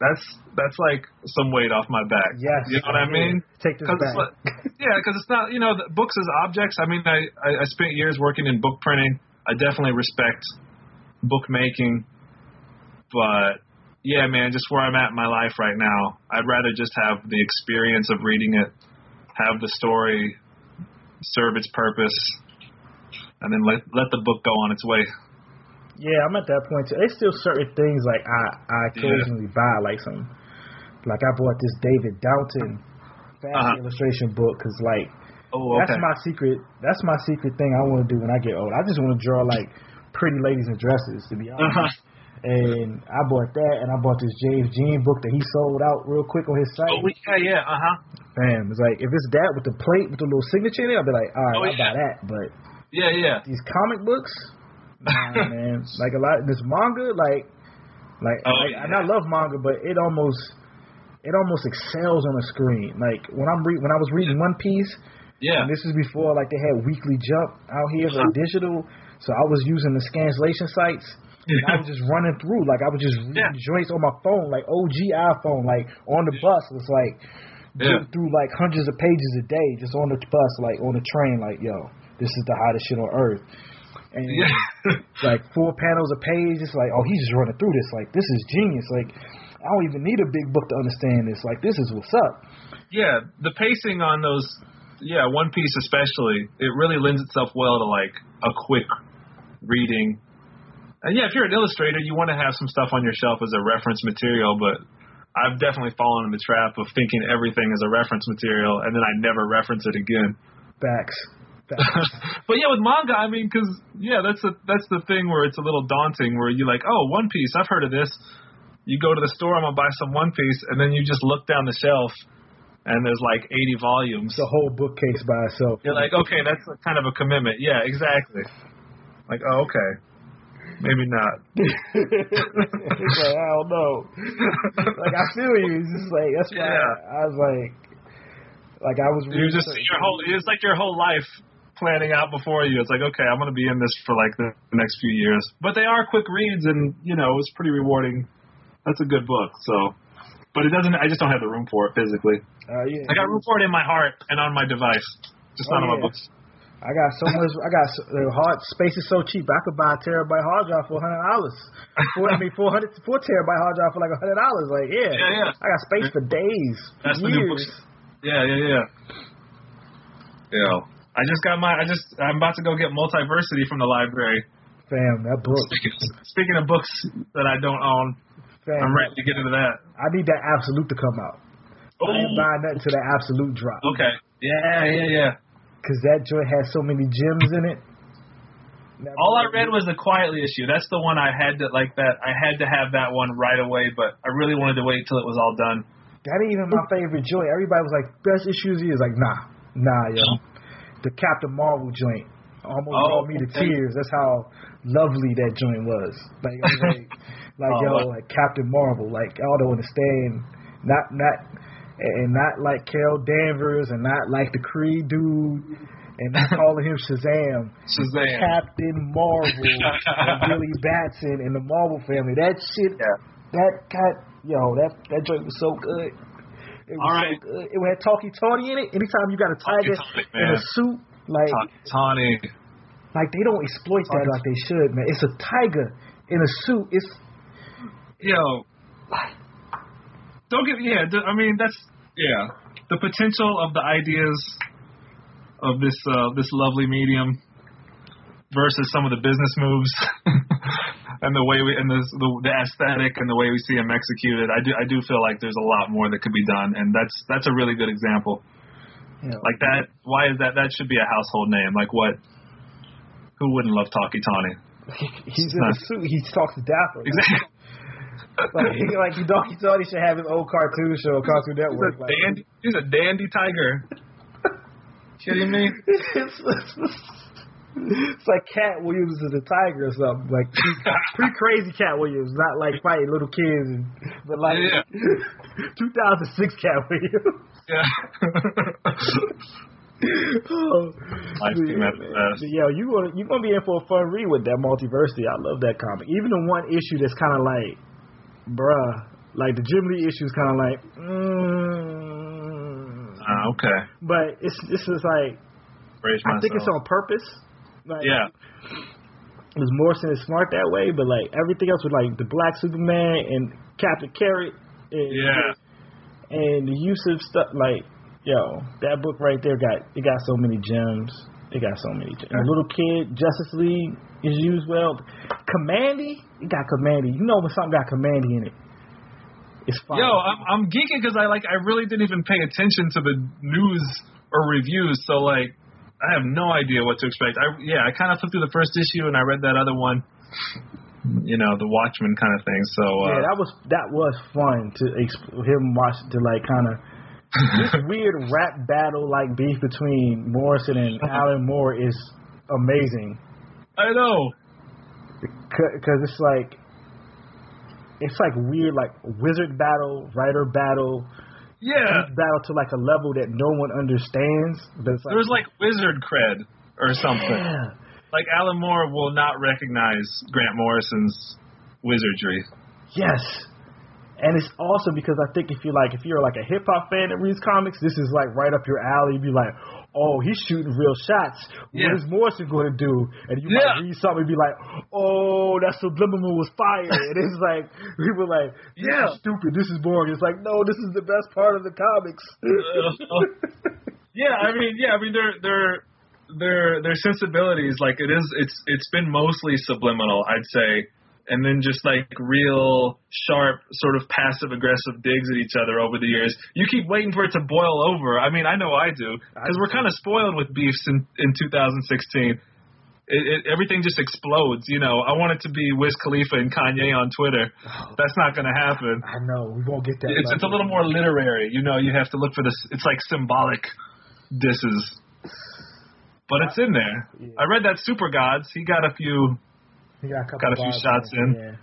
That's that's like some weight off my back. Yes, you know what I mean. Take this back. like- yeah, because it's not you know the books as objects. I mean, I, I I spent years working in book printing. I definitely respect bookmaking, but yeah, man, just where I'm at in my life right now. I'd rather just have the experience of reading it, have the story serve its purpose, and then let let the book go on its way. Yeah, I'm at that point too. There's still certain things like I I occasionally buy, like some, like I bought this David Downton fast Uh-huh. illustration book because like Oh, that's my secret. That's my secret thing I want to do when I get old. I just want to draw like pretty ladies in dresses, to be honest. Uh-huh. And I bought that, and I bought this James Jean book that he sold out real quick on his site. Oh, yeah, yeah, uh huh. Bam! It's like if it's that with the plate with the little signature in it, I'll be like, all right, Oh, I'll buy that. But Yeah, yeah. these comic books, nah, man. Like a lot, this manga, like, like, Oh, like yeah. and I love manga, but it almost, it almost excels on the screen. Like when I'm re- when I was reading One Piece, Yeah. and this is before like they had Weekly Jump out here for digital, so I was using the scanslation sites. And I was just running through, like I was just reading Yeah. joints on my phone, like OG iPhone, like on the bus. It's like Yeah. through like hundreds of pages a day just on the bus, like on the train, like yo, this is the hottest shit on earth. And Yeah. like four panels a page, it's like, oh, he's just running through this. Like this is genius. Like I don't even need a big book to understand this. Like this is what's up. Yeah, the pacing on those, yeah, One Piece especially, it really lends itself well to like a quick reading. And yeah, if you're an illustrator, you want to have some stuff on your shelf as a reference material, but I've definitely fallen in the trap of thinking everything is a reference material and then I never reference it again. Facts. Facts. but yeah, with manga, I mean, because yeah, that's the that's the thing where it's a little daunting. Where you're like, oh, One Piece, I've heard of this. You go to the store, I'm gonna buy some One Piece, and then you just look down the shelf, and there's like 80 volumes. the whole bookcase by itself. You're like, okay, that's a- kind of a commitment. Yeah, exactly. Like, oh, okay, maybe not. it's like I don't know. like I feel you. It's just like that's why Yeah. I was like, like I was. You reading just your whole. It's like your whole life planning out before you. It's like, okay, I'm gonna be in this for like the next few years. But they are quick reads, and you know, it's pretty rewarding. That's a good book. So, but it doesn't. I just don't have the room for it physically. Uh, yeah. I got room for it in my heart and on my device, just Oh, not on my books. I got so much. I got so, the hard space is so cheap. I could buy a terabyte hard drive for hundred dollars. I mean, four hundred, four terabyte hard drive for like hundred dollars. Like, yeah, Yeah, yeah. I got space for days, That's the new years. books. Yeah, yeah, yeah. Yeah. I just got my. I just. I'm about to go get Multiversity from the library. Fam, that book. Speaking, speaking of books that I don't own, Fam, I'm ready to get into that. I need that absolute to come out. I ain't buying nothing to the absolute drop. Okay. Yeah, yeah, yeah. Cause that joint has so many gems in it. All I read was the Quitely issue. That's the one I had to like that. I had to have that one right away, but I really wanted to wait till it was all done. That ain't even my favorite joint. Everybody was like, best issues He is like, nah, nah, yo. The Captain Marvel joint almost Oh, brought me to tears. That's how lovely that joint was. Like, was like, like Oh, yo, like Captain Marvel. Like, I don't understand. Not, not, and not like Carol Danvers, and not like the Kree dude, and not calling him Shazam. Shazam. Captain Marvel and Billy Batson and the Marvel family. That shit, that got yo, that that joint was so good. It was All right. so good. It had Tawky Tawny in it. Anytime you got a tiger in a suit, like Tawny. like they don't exploit that like they should, man. It's a tiger in a suit. It's Yo. Don't get yeah. I mean that's yeah. The potential of the ideas of this uh, this lovely medium versus some of the business moves and the way we and the, the the aesthetic and the way we see them executed. I do I do feel like there's a lot more that could be done, and that's that's a really good example. know, Like that. Why is that? That should be a household name. Like what? Who wouldn't love Tawky Tawny? he's in a suit. He talks to Dapper. Exactly. Like, he, like Tawky Tawny should have his old cartoon show, Cartoon He's a Network. Like, dandy. He's a dandy tiger. Kidding me? it's, it's like Katt Williams is a tiger or something. Like pre crazy Katt Williams, not like fighting little kids, and, but like Yeah. 2006 Katt Williams. Yeah. oh, Life team at its best. Yo, you gonna you gonna be in for a fun read with that multiversity. I love that comic. Even the one issue that's kind of like, bruh, like the Jim Lee issue is kind of like, mm, Ah, okay. but it's this is like I think it's on purpose. Like, Yeah. was Morrison is smart that way, but like everything else with like the Black Superman and Captain Carrot. And, Yeah. And the use of stuff like, yo, that book right there got it got so many gems. It got so many gems. And Little Kid, Justice League is used well. Kamandi, it got Kamandi. You know when something got Kamandi in it. It's fine. Yo, I'm I'm geeking because I like I really didn't even pay attention to the news or reviews, so like I have no idea what to expect. I yeah, I kind of flipped through the first issue and I read that other one, you know, the Watchmen kind of thing. So uh, yeah, that was that was fun to exp- him watch to like kind of this weird rap battle like beef between Morrison and Alan Moore is amazing I know. because it's like it's like weird like wizard battle, writer battle, Yeah, battle to like a level that no one understands. But it's like, there was like wizard cred or something. yeah, Like Alan Moore will not recognize Grant Morrison's wizardry. yes. And it's awesome because I think if you're like if you're like a hip hop fan that reads comics, this is like right up your alley. You'd be like, oh, he's shooting real shots. Yeah. What is Morrison going to do? And you Yeah. might read something and be like, oh, that subliminal was fire. and it's like people are like, this Yeah. is stupid. This is boring. It's like, no, this is the best part of the comics. yeah, I mean, yeah, I mean, their their their their sensibilities, like it is, it's it's been mostly subliminal, I'd say, and then just like real sharp, sort of passive aggressive digs at each other over the years. You keep waiting for it to boil over. I mean, I know I do because we're kind of spoiled with beefs in in 2016. It, it, everything just explodes, you know. I want it to be Wiz Khalifa and Kanye on Twitter. Oh. That's not going to happen. I know we won't get that. It's, it's a little more literary. You know, you have to look for this. It's like symbolic disses. But it's in there. I read that Supergods. He got a few. He got a, couple Got a few shots there. in. Yeah.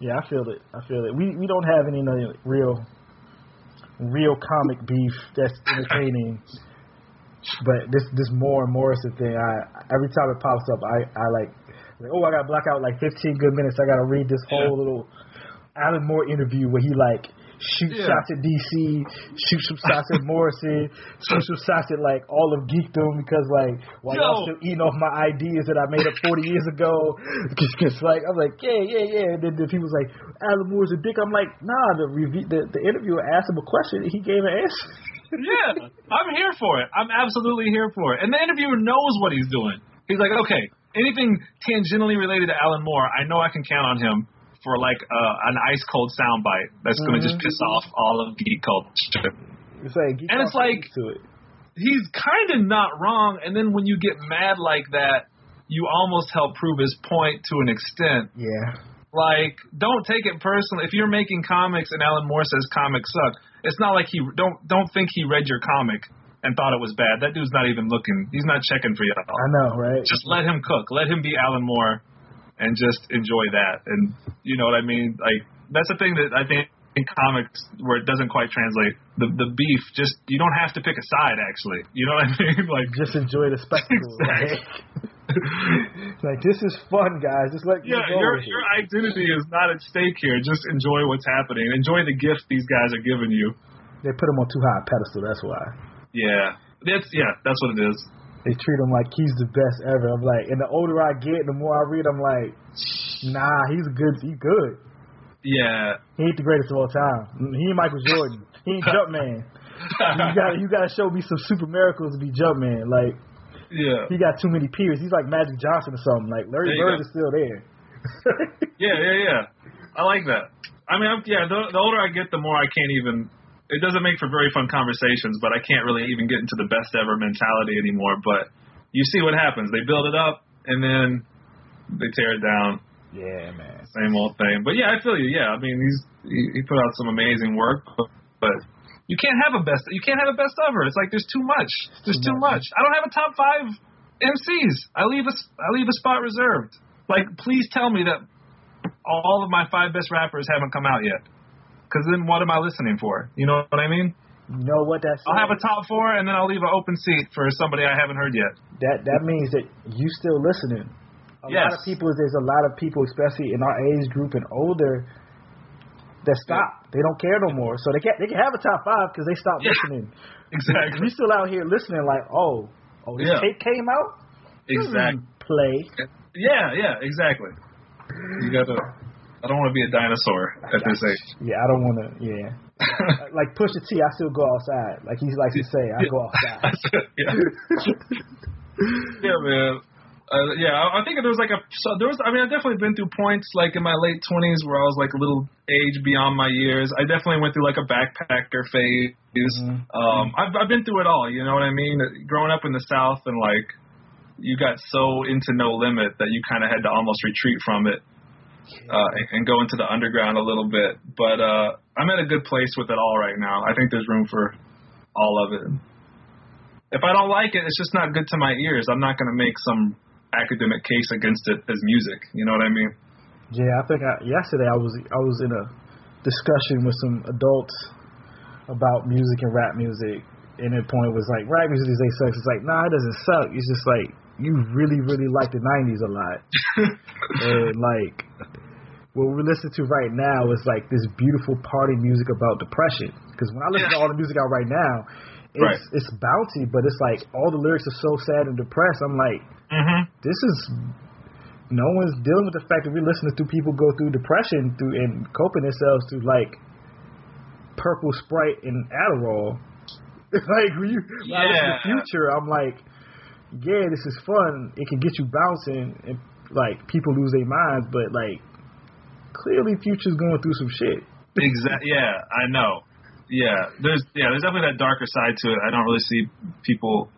Yeah, I feel it. I feel it. We we don't have any real real comic beef that's entertaining. but this this Moore and Morrison thing, I every time it pops up, I I like like oh I got to block out like 15 good minutes. I got to read this whole Yeah. little Alan Moore interview where he like shoots Yeah. shots at DC, shoot some shots at Morrison, shoot some shots at like all of geekdom because like while y'all still eating off my ideas that I made up 40 years ago, because like I'm like yeah yeah yeah, and then the people's like Alan Moore's a dick. I'm like nah, the review the, the interviewer asked him a question and he gave an answer. yeah, I'm here for it. I'm absolutely here for it. And the interviewer knows what he's doing. He's like, okay, anything tangentially related to Alan Moore, I know I can count on him for like uh, an ice cold soundbite that's going to just piss off all of geek culture. It's like geek And it's like- it. he's kind of not wrong. And then when you get mad like that, you almost help prove his point to an extent. Yeah. Like, don't take it personally. If you're making comics and Alan Moore says comics suck, it's not like he don't don't think he read your comic and thought it was bad. That dude's not even looking. He's not checking for you. At all. I know, right? Just let him cook. Let him be Alan Moore, and just enjoy that. And you know what I mean? Like that's the thing that I think in comics where it doesn't quite translate. The the beef just you don't have to pick a side. Actually, you know what I mean? Like Just enjoy the spectacle. Exactly. Like, like, this is fun, guys. Just let me Yeah, go your your identity is not at stake here. Just enjoy what's happening. Enjoy the gift these guys are giving you. They put him on too high a pedestal. That's why Yeah, that's yeah, that's what it is. They treat him like he's the best ever. I'm like, and the older I get, the more I read, I'm like, nah, he's good. He's good. Yeah, He ain't the greatest of all time. He ain't Michael Jordan. He ain't Jumpman. you got you got to show me some super miracles to be Jumpman. Like yeah, he got too many peers. He's like Magic Johnson or something. Like Larry Bird go. is still there. yeah, yeah, yeah. I like that. I mean, I'm, yeah. The, the older I get, the more I can't even. It doesn't make for very fun conversations, but I can't really even get into the best ever mentality anymore. But you see what happens. They build it up, and then they tear it down. yeah, man. Same old thing. But yeah, I feel you. Yeah, I mean, he's he, he put out some amazing work, but, but you can't have a best. You can't have a best ever. It's like there's too much. There's too, much. I don't have a top five MCs. I leave a I leave a spot reserved. Like, please tell me that all of my five best rappers haven't come out yet. Because then what am I listening for? You know what I mean? You know what that's I'll have a top four, and then I'll leave an open seat for somebody I haven't heard yet. that that means that you still listening. A lot of people, there's a lot of people, especially in our age group and older, that stop. They don't care no more. So they can they can have a top five because they stopped Yeah. listening. Exactly. We still out here listening like, oh, oh, this Yeah. tape came out. Exactly. Hmm, play. Yeah, yeah, exactly. You gotta. I don't want to be a dinosaur at this age. Yeah, I don't want to. Yeah, like push the T. I still go outside. Like he likes to say, I go outside. yeah. yeah, man. Uh, yeah, I, I think there was like a so there was. I mean, I've definitely been through points like in my late twenties where I was like a little age beyond my years. I definitely went through like a backpacker phase. Um, I've I've been through it all. You know what I mean? Growing up in the South and like you got so into No Limit that you kind of had to almost retreat from it uh, and, go into the underground a little bit. But uh, I'm at a good place with it all right now. I think there's room for all of it. If I don't like it, it's just not good to my ears. I'm not going to make some academic case against it as music. You know what I mean? Yeah, I think I, yesterday I was I was in a discussion with some adults about music and rap music, and the point was like rap music is a sucks. It's like nah, it doesn't suck. It's just like you really really like the '90s a lot, and like what we listen to right now is like this beautiful party music about depression. Because when I listen to all the music out right now, it's Right. it's bouncy, but it's like all the lyrics are so sad and depressed. I'm like, mm-hmm. this is no one's dealing with the fact that we're listening to people go through depression through and coping themselves through like purple sprite and Adderall. like when you when I listen to Yeah. Future, I'm like, yeah, this is fun. It can get you bouncing and like people lose their minds, but like clearly Future's going through some shit. Exactly. Yeah, I know. Yeah, there's yeah, there's definitely that darker side to it. I don't really see people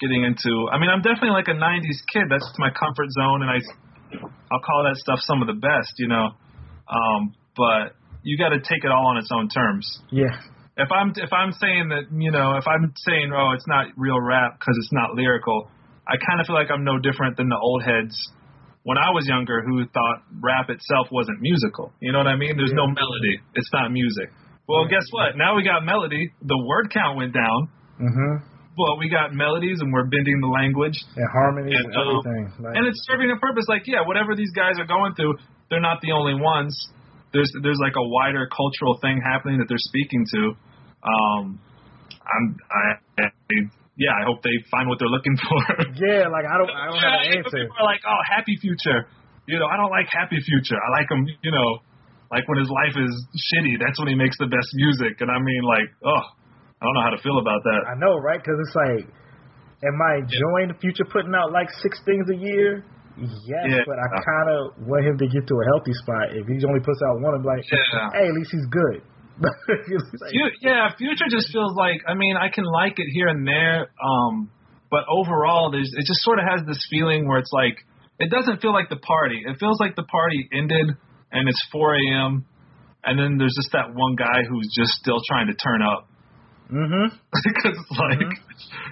getting into. I mean, I'm definitely like a '90s kid. That's my comfort zone, and I I'll call that stuff some of the best, you know. Um, but you got to take it all on its own terms. Yeah. If I'm if I'm saying that you know if I'm saying oh it's not real rap because it's not lyrical, I kind of feel like I'm no different than the old heads when I was younger who thought rap itself wasn't musical. You know what I mean? There's no melody. It's not music. Well, guess what? Now we got melody. The word count went down. Mhm. But we got melodies and we're bending the language. And harmonies and, And, um, everything. Like, And it's serving a purpose. Like, yeah, whatever these guys are going through, they're not the only ones. There's there's like a wider cultural thing happening that they're speaking to. Um, I'm I, I yeah, I hope they find what they're looking for. yeah, like I don't I don't have an answer. People are like, oh, Happy Future. You know, I don't like Happy Future. I like him. You know, like when his life is shitty, that's when he makes the best music. And I mean, like, oh, I don't know how to feel about that. I know, right? Because it's like, am I enjoying the future putting out like six things a year? Yes, Yeah. but I kind of want him to get to a healthy spot. If he only puts out one, I'm like, Yeah. hey, at least he's good. Like- yeah, Future just feels like I mean I can like it here and there, um, but overall there's it just sort of has this feeling where it's like it doesn't feel like the party. It feels like the party ended and it's 4 a.m. and then there's just that one guy who's just still trying to turn up Mhm. because it's like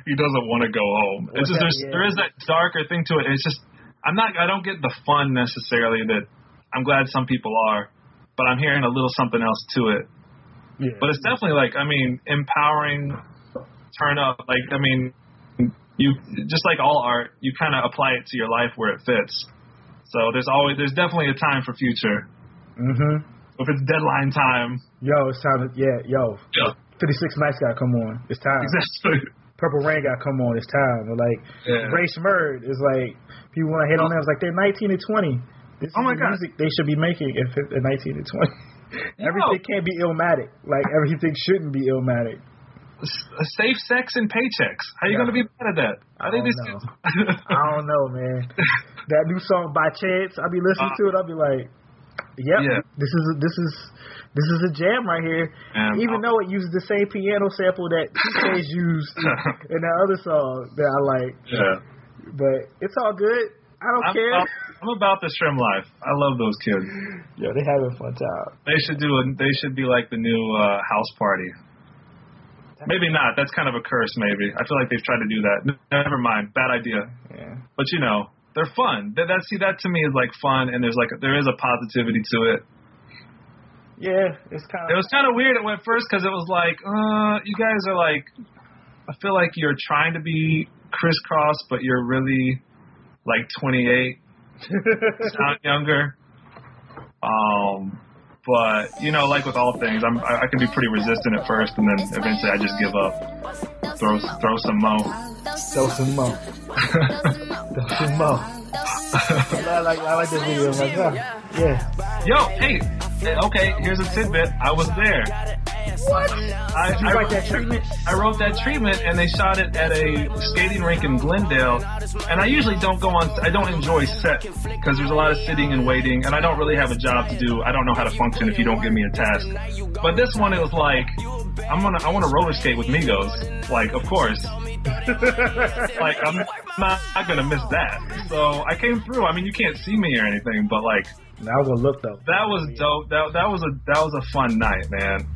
he doesn't want to go home. It's just that? there's Yeah. there is that darker thing to it. It's just I'm not I don't get the fun necessarily that I'm glad some people are, but I'm hearing a little something else to it. Yeah. But it's definitely like I mean empowering, turn up. Like I mean, you just like all art, you kind of apply it to your life where it fits. So there's always there's definitely a time for future. Mhm. If it's deadline time, Yo, it's time to yeah, yo. yeah, 56 Nights gotta come on. It's time. exactly. Purple Rain gotta come on. It's time. Or like Yeah. Rae Sremmurd is like people want to hit on them. It's like they're 19 and 20. This Oh is my the God. music they should be making if they're 19 and 20. No. Everything can't be illmatic. Like everything shouldn't be illmatic. Uh, safe sex and paychecks. How you Yeah. gonna be mad at that? I, I think don't these know. I don't know, man. that new song by Chance, I'll be listening uh, to it. I'll be like, "Yep, Yeah. this is this is this is a jam right here." And Even I'll- though it uses the same piano sample that TK's used in that other song that I like, yeah. but it's all good. I don't I'm care. I'm about the SremmLife. I love those kids. Yo, they having fun time. They should do a. They should be like the new uh, house party. Maybe not. That's kind of a curse. Maybe I feel like they've tried to do that. Never mind. Bad idea. Yeah. But you know, they're fun. That, that see that to me is like fun, and there's like there is a positivity to it. Yeah, it's kind It was kind of weird at first because it was like, uh, you guys are like, I feel like you're trying to be Kris Kross, but you're really like 28, sound younger. Um, but you know, like with all things, I'm I, I can be pretty resistant at first, and then eventually I just give up. Throw throw some mo. throw some mo. throw some mo. I like I like this video. I'm like, huh, yeah. Yo, hey, okay, here's a tidbit. I was there. What? I, I wrote that treatment? I wrote that treatment, and they shot it at a skating rink in Glendale. And I usually don't go on. I don't enjoy set because there's a lot of sitting and waiting, and I don't really have a job to do. I don't know how to function if you don't give me a task. But this one, it was like, I'm gonna, I want to roller skate with Migos. Like, of course. like, I'm not, not gonna miss that. So I came through. I mean, you can't see me or anything, but like, Now I'm gonna look though. that was dope. That that was a that was a fun night, man.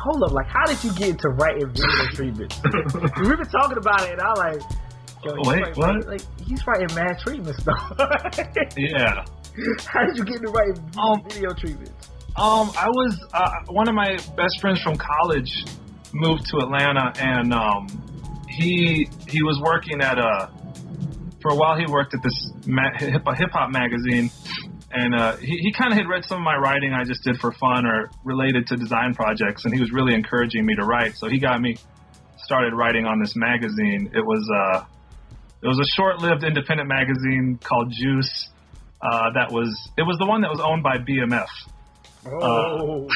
Hold up. Like, how did you get into writing video treatments? We've been talking about it, and I'm like, yo, he's Wait, writing- what? Like, he's writing mad treatments though. Yeah. how did you get into writing Um, video treatments? Um, I was uh, one of my best friends from college moved to Atlanta, and um, he he was working at a for a while. He worked at this ma- hip hip hop magazine, and uh, he he kind of had read some of my writing I just did for fun or related to design projects, and he was really encouraging me to write. So he got me started writing on this magazine. It was uh, it was a short-lived independent magazine called Juice. Uh, that was it was the one that was owned by BMF. Oh,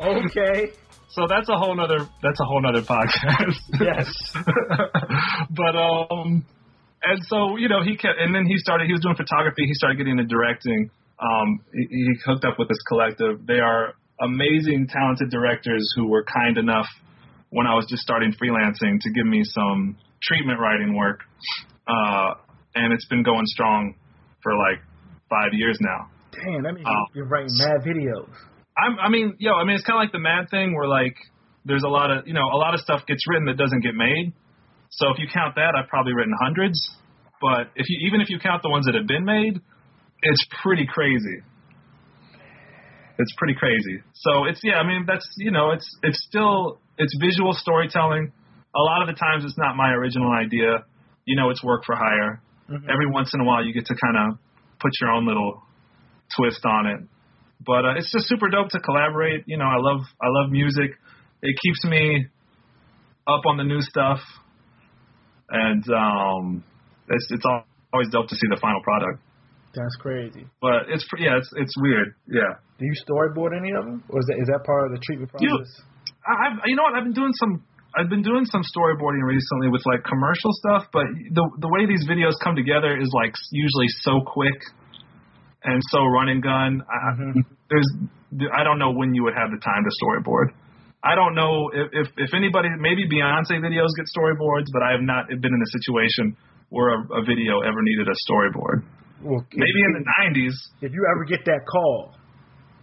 okay. okay. So that's a whole nother that's a whole nother podcast. Yes. but um and so, you know, he kept and then he started he was doing photography, he started getting into directing. Um he, he hooked up with this collective. They are amazing, talented directors who were kind enough when I was just starting freelancing to give me some treatment writing work. Uh and it's been going strong for like five years now. Damn, that means Oh. you're writing mad videos. I'm, I mean, yo, I mean, it's kind of like the mad thing where like there's a lot of, you know, a lot of stuff gets written that doesn't get made. So if you count that, I've probably written hundreds. But if you, even if you count the ones that have been made, it's pretty crazy. It's pretty crazy. So it's, yeah, I mean, that's, you know, it's, it's still, it's visual storytelling. A lot of the times it's not my original idea. You know, it's work for hire. Every once in a while you get to kind of put your own little twist on it but uh, it's just super dope to collaborate. You know, I love I love music. It keeps me up on the new stuff, and um, it's it's always dope to see the final product. That's crazy. But it's yeah, it's it's weird. Yeah, Do you storyboard any of them, or is that is that part of the treatment process? I, I've you know what I've been doing some. I've been doing some storyboarding recently with like commercial stuff, but the the way these videos come together is like usually so quick and so run and gun. I, There's I don't know when you would have the time to storyboard. I don't know if, if if anybody maybe Beyonce videos get storyboards, but I have not been in a situation where a, a video ever needed a storyboard. Well, Maybe in the '90s. if you ever get that call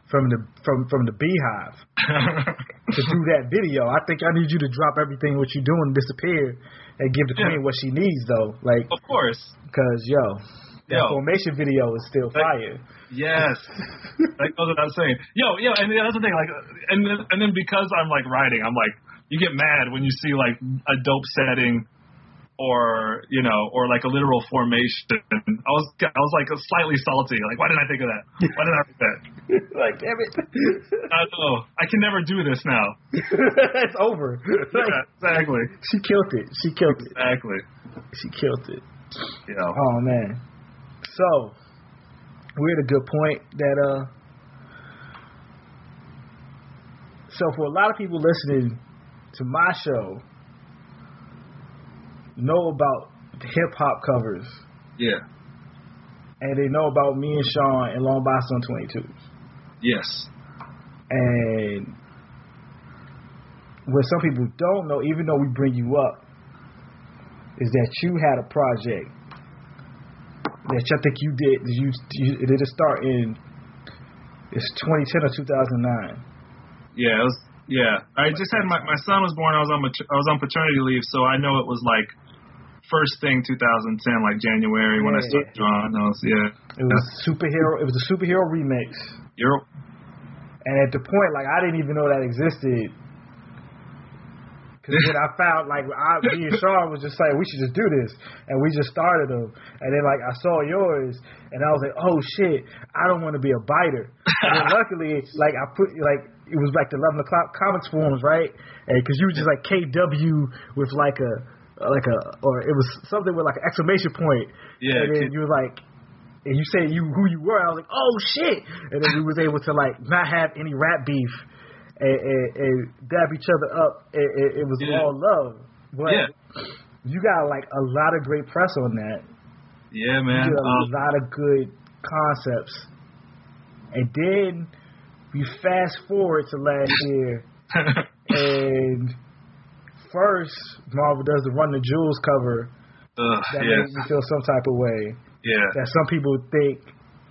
from the from from the beehive to do that video, I think I need you to drop everything what you're doing, disappear, and give the queen what she needs though. Like, of course, because yo, that Yo. formation video is still fire. Yes, that goes without saying. Yo, yo, and that's the thing. Like, and then, and then because I'm like writing, I'm like, you get mad when you see like a dope setting, or you know, or like a literal formation. I was, I was like slightly salty. Like, why didn't I think of that? Why didn't I write that? like, damn it, I know. I can never do this now. it's over. Like, Yeah, exactly. she killed it. She killed it. Exactly. She killed it. Know. Oh man. So, we're at a good point that uh. So for a lot of people listening to my show, know about the hip hop covers, Yeah. and they know about me and Sean and Longbox on 22s. Yes. And what some people don't know, even though we bring you up, is that you had a project that I think you did. You, you did it start in it's 2010 or 2009. Yeah, it was. Yeah, I just had my my son was born. I was on mater- I was on paternity leave, so I know it was like first thing 2010, like January when I Yeah. started drawing those. Yeah, It was superhero. It was a superhero remix. you're And at the point, like I didn't even know that existed. Because then I found, like, I, me and Sean was just like, we should just do this, and we just started them. And then, like, I saw yours, and I was like, oh shit, I don't want to be a biter. And then luckily, like, I put like it was like the eleven o'clock comics forums, right? Because you were just like KW with like a like a or it was something with like an exclamation point. Yeah, And then you were like, and you said you who you were. I was like, oh shit! And then we was able to like not have any rap beef and, and, and dab each other up. It, it, it was Yeah. all love. But Yeah. you got like a lot of great press on that. yeah, You man. a Um, lot of good concepts. And then we fast forward to last year, and first Marvel does the Run the Jewels cover ugh, that yeah, made me feel some type of way. yeah, That some people think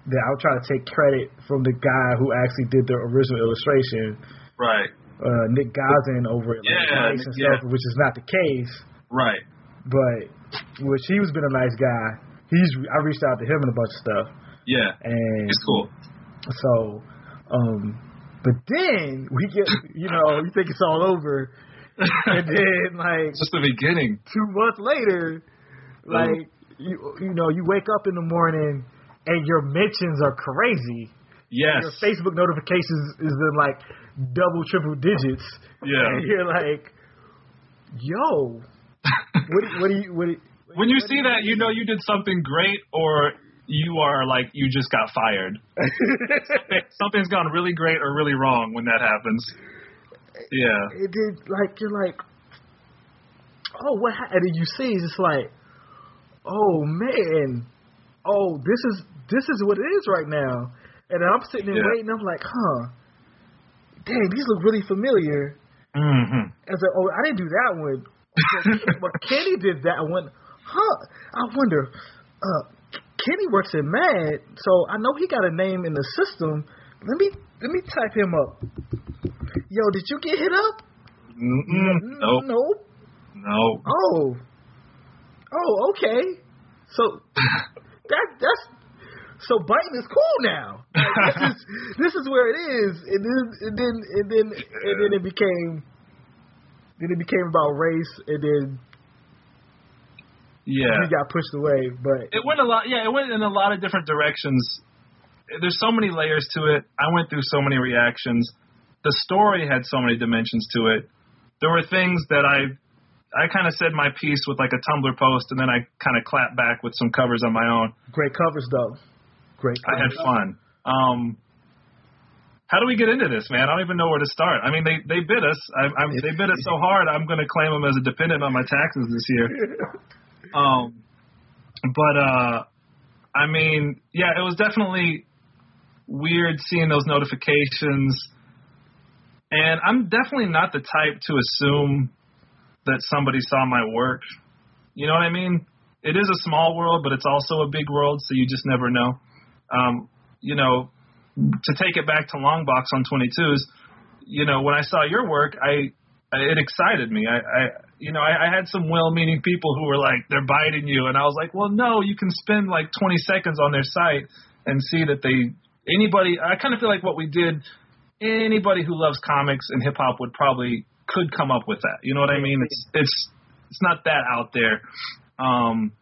that I'll try to take credit from the guy who actually did the original illustration, right, uh, Nick Gazin over at like, Yeah, Vice and yeah. stuff, which is not the case. right. But which he was been a nice guy. He's I reached out to him and a bunch of stuff, Yeah, and it's cool. So, um, but then we get, you know, you think it's all over, and then like It's just the beginning. two months later, like you, you know, you wake up in the morning and your mentions are crazy. Yes. Your Facebook notifications is in like double, triple digits. Yeah. and you're like, yo, what? do- What do you? What? do when you see that, you know you did something great, or you are like you just got fired. Something's gone really great or really wrong when that happens. Yeah. it did like you're like, oh, what? Ha-? And you see, it's just like, oh man, oh this is this is what it is right now. And I'm sitting there Yeah. waiting. I'm like, huh, dang, these look really familiar. hmm I was like, oh, I didn't do that one. but Kenny did that one. Huh? I wonder. Uh, Kenny works at Mad, so I know he got a name in the system. Let me let me type him up. Yo, did you get hit up? Mm-mm. Nope. Nope. No. Oh. Oh, okay. So that that's so biting is cool now. Like, this is this is where it is, and then and then and then and then it became then it became about race, and then Yeah. he got pushed away. But It went a lot. Yeah, it went in a lot of different directions. There's so many layers to it. I went through so many reactions. The story had so many dimensions to it. There were things that I, I kind of said my piece with like a Tumblr post, and then I kind of clapped back with some covers on my own. great covers though. Great. I had fun. Um, how do we get into this, man? I don't even know where to start. I mean, they they bid us. I, I'm, they bid us so hard. I'm going to claim them as a dependent on my taxes this year. Um, but uh, I mean, yeah, it was definitely weird seeing those notifications, and I'm definitely not the type to assume that somebody saw my work. You know what I mean? It is a small world, but it's also a big world, so you just never know. Um, you know, to take it back to Longbox on 22s, you know, when I saw your work, I, I it excited me. I, I you know, I, I had some well-meaning people who were like, they're biting you, and I was like, well, no, you can spend like 20 seconds on their site and see that they anybody. I kind of feel like what we did. Anybody who loves comics and hip hop would probably could come up with that. You know what I mean? It's it's it's not that out there. Um,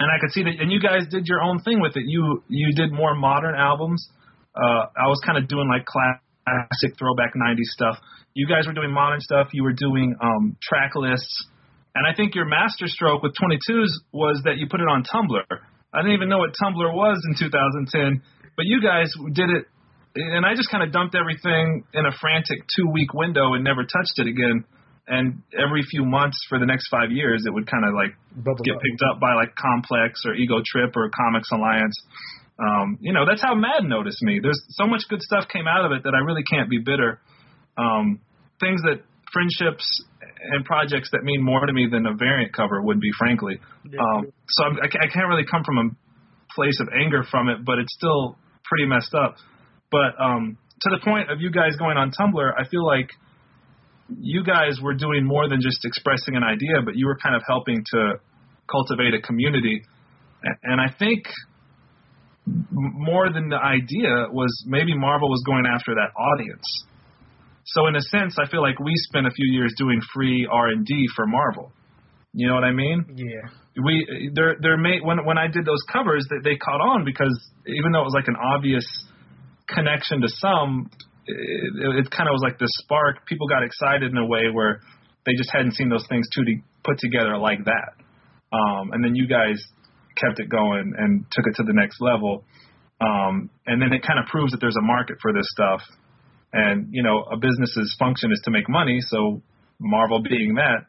and I could see that. And you guys did your own thing with it. You you did more modern albums. Uh, I was kind of doing like classic throwback '90s stuff. You guys were doing modern stuff. You were doing um, track lists. And I think your master stroke with 22s was that you put it on Tumblr. I didn't even know what Tumblr was in 2010, but you guys did it, and I just kind of dumped everything in a frantic two week window and never touched it again. And every few months for the next five years, it would kind of like Bubble get up. picked up by like Complex or Ego Trip or Comics Alliance. Um, you know, that's how Mad noticed me. There's so much good stuff came out of it that I really can't be bitter. Um, things that friendships and projects that mean more to me than a variant cover would be, frankly. Um, so I'm, I can't really come from a place of anger from it, but it's still pretty messed up. But um, to the point of you guys going on Tumblr, I feel like you guys were doing more than just expressing an idea, but you were kind of helping to cultivate a community. And I think more than the idea was maybe Marvel was going after that audience. So in a sense, I feel like we spent a few years doing free R and D for Marvel. You know what I mean? Yeah. we there there may when when I did those covers they, they caught on because even though it was like an obvious connection to some it, it kind of was like the spark. People got excited in a way where they just hadn't seen those things two to, put together like that. Um and then you guys kept it going and took it to the next level. Um and then it kind of proves that there's a market for this stuff. And you know a business's function is to make money. So marvel being that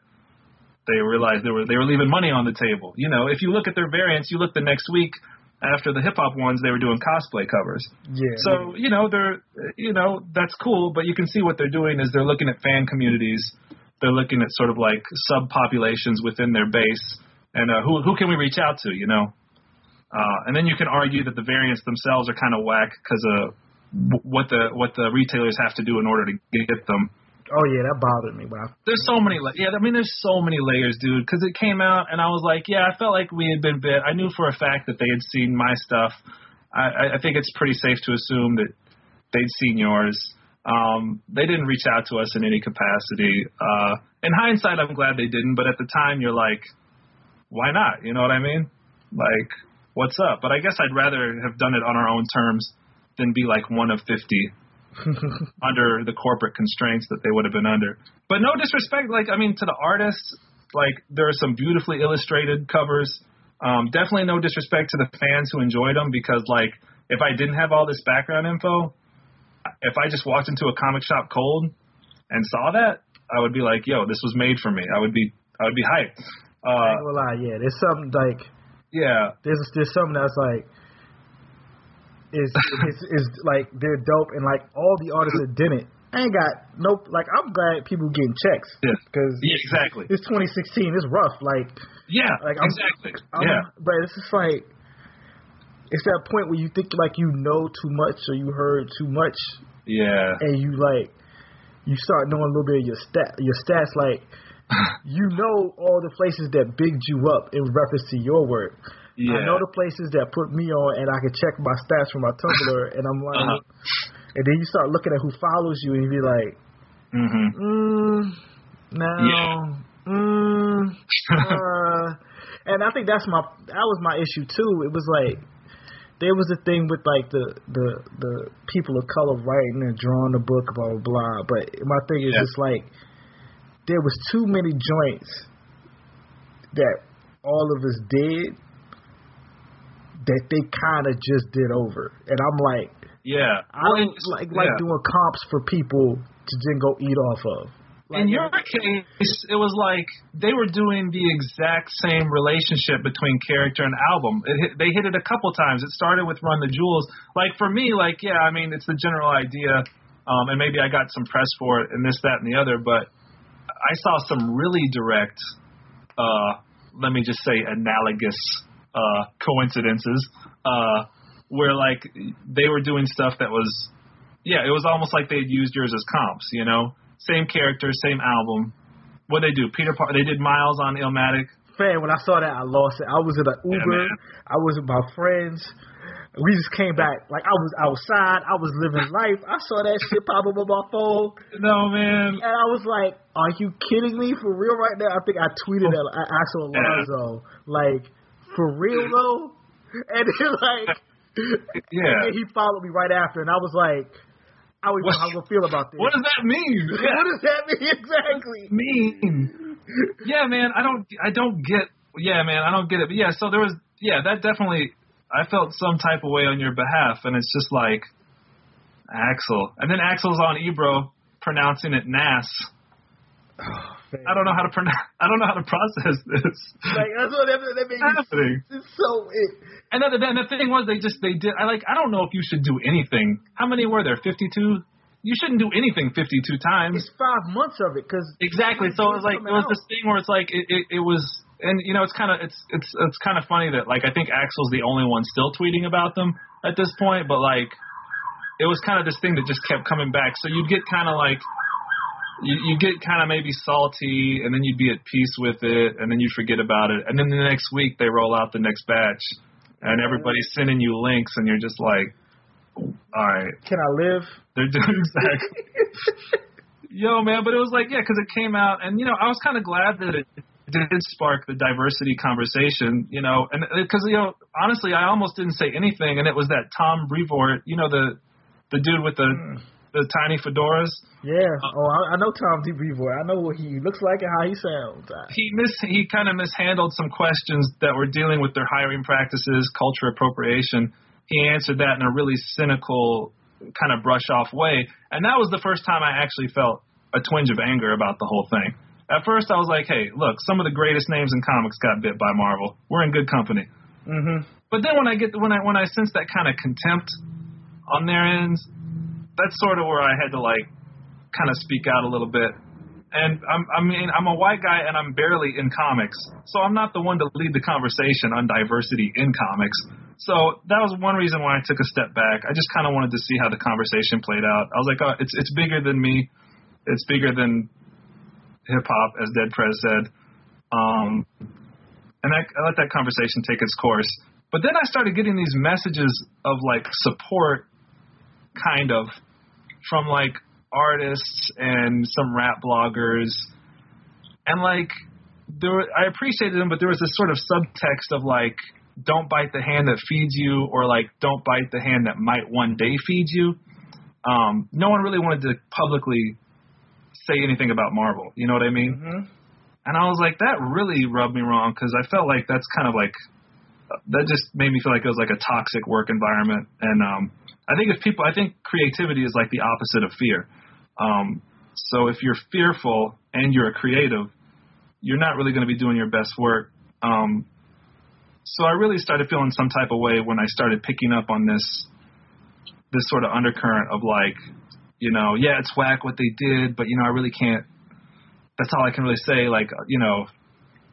they realized they were they were leaving money on the table. You know, if you look at their variants, you look the next week after the hip hop ones, they were doing cosplay covers. Yeah. So you know they're you know that's cool, but you can see what they're doing is they're looking at fan communities. They're looking at sort of like subpopulations within their base, and uh, who who can we reach out to? You know, uh, and then you can argue that the variants themselves are kind of whack because of what the what the retailers have to do in order to get them Oh yeah, that bothered me. But I, there's so many la- yeah i mean there's so many layers dude because it came out and i was like yeah i felt like we had been bit. I knew for a fact that they had seen my stuff. I i think it's pretty safe to assume that they'd seen yours. Um they didn't reach out to us in any capacity. Uh in hindsight i'm glad they didn't but at the time you're like why not? You know what i mean? Like what's up? But i guess i'd rather have done it on our own terms than be like one of 50 under the corporate constraints that they would have been under. But no disrespect, like I mean, to the artists, like there are some beautifully illustrated covers. Um, definitely no disrespect to the fans who enjoyed them because like if I didn't have all this background info, if I just walked into a comic shop cold and saw that, I would be like, yo, this was made for me. I would be I would be hyped. I Uh, ain't gonna lie, yeah. There's something like yeah, there's there's something that's like is is is like they're dope and like all the artists that didn't. I ain't got no like I'm glad people getting checks yeah, because yeah, exactly. it's 2016. It's rough. Like Yeah, like I'm, exactly. I'm, yeah, but it's just like it's that point where you think like you know too much or you heard too much yeah, and you like you start knowing a little bit of your stat your stats like you know all the places that bigged you up in reference to your work. Yeah. I know the places that put me on, and I can check my stats from my Tumblr, and I'm like, Uh-huh. and then you start looking at who follows you, and you be like, hmm mm, no, Yeah. mm, uh, and I think that's my that was my issue too. It was like there was a thing with like the the the people of color writing and drawing the book, blah blah blah. But my thing is Yeah. just like there was too many joints that all of us did that they kind of just did over, and I'm like, yeah. I Well, don't it's- like like yeah. doing comps for people to then go eat off of. Like, In your case, it was like they were doing the exact same relationship between character and album. It hit, they hit it a couple times. It started with Run the Jewels. Like for me, like yeah, I mean it's the general idea, um, and maybe I got some press for it and this, that, and the other. But I saw some really direct, uh, let me just say, analogous uh, coincidences uh, where like they were doing stuff that was, yeah, it was almost like they'd used yours as comps, you know same character, same album. What they do? Peter Par- they did Miles on Illmatic. fan, when I saw that, I lost it. I was in an Uber. man. I was with my friends. We just came back. Like I was outside. I was living life. I saw that shit pop up on my phone, No man. and I was like, "Are you kidding me? For real right now?" I think I tweeted at I asked Alonso, like, "For real though?" And then like, Yeah. and he followed me right after, and I was like, "I don't even know how I'm gonna feel about this." What does that mean? What does that mean exactly? mean? Yeah, man. I don't. I don't get. Yeah, man. I don't get it. But yeah. So there was. yeah, that definitely. I felt some type of way on your behalf, and it's just like Axel, and then Axel's on Ebro pronouncing it Nas. I don't know how to pronounce. I don't know how to process this. Like that's what that, that made me. happening? It's so it. And then, then the thing was, they just they did. I like. I don't know if you should do anything. How many were there? Fifty-two. You shouldn't do anything fifty-two times. It's five months of it because Exactly. So it was like it was this thing where it's like it, it, it was, and you know, it's kind of it's it's it's kind of funny that like I think Axel's the only one still tweeting about them at this point, but like it was kind of this thing that just kept coming back. So you'd get kind of like you you get kind of maybe salty, and then you'd be at peace with it, and then you forget about it, and then the next week they roll out the next batch, and everybody's sending you links, and you're just like, all right, Can I live? they're doing exactly. Yo, man, but it was like, yeah, because it came out, and you know, I was kind of glad that it did spark the diversity conversation, you know, and because you know, honestly, I almost didn't say anything, and it was that Tom Brevoort, you know, the the dude with the hmm. The tiny fedoras. Yeah. Oh, I, I know Tom D. Brevoort. I know what he looks like and how he sounds. He mis he kind of mishandled some questions that were dealing with their hiring practices, culture appropriation. He answered that in a really cynical, kind of brush off way, and that was the first time I actually felt a twinge of anger about the whole thing. At first, I was like, "Hey, look, some of the greatest names in comics got bit by Marvel. We're in good company." Mhm. But then when I get when I when I sense that kind of contempt on their ends, that's sort of where I had to like kind of speak out a little bit. And I'm I mean I'm a white guy and I'm barely in comics, so I'm not the one to lead the conversation on diversity in comics. So that was one reason why I took a step back. I just kind of wanted to see how the conversation played out. I was like, oh, it's it's bigger than me. It's bigger than hip hop, as Dead Prez said. Um, and I, I let that conversation take its course. But then I started getting these messages of like support, kind of, from like artists and some rap bloggers, and like there were, I appreciated them, but there was this sort of subtext of like, don't bite the hand that feeds you, or like, don't bite the hand that might one day feed you. Um, no one really wanted to publicly say anything about Marvel. You know what I mean? Mhm. And I was like, that really rubbed me wrong because I felt like that's kind of like that just made me feel like it was like a toxic work environment. And um, I think if people, I think creativity is like the opposite of fear. Um, so if you're fearful and you're a creative, you're not really going to be doing your best work. Um, so I really started feeling some type of way when I started picking up on this this sort of undercurrent of like, you know, yeah, it's whack what they did, but you know, I really can't. That's all I can really say. Like, you know,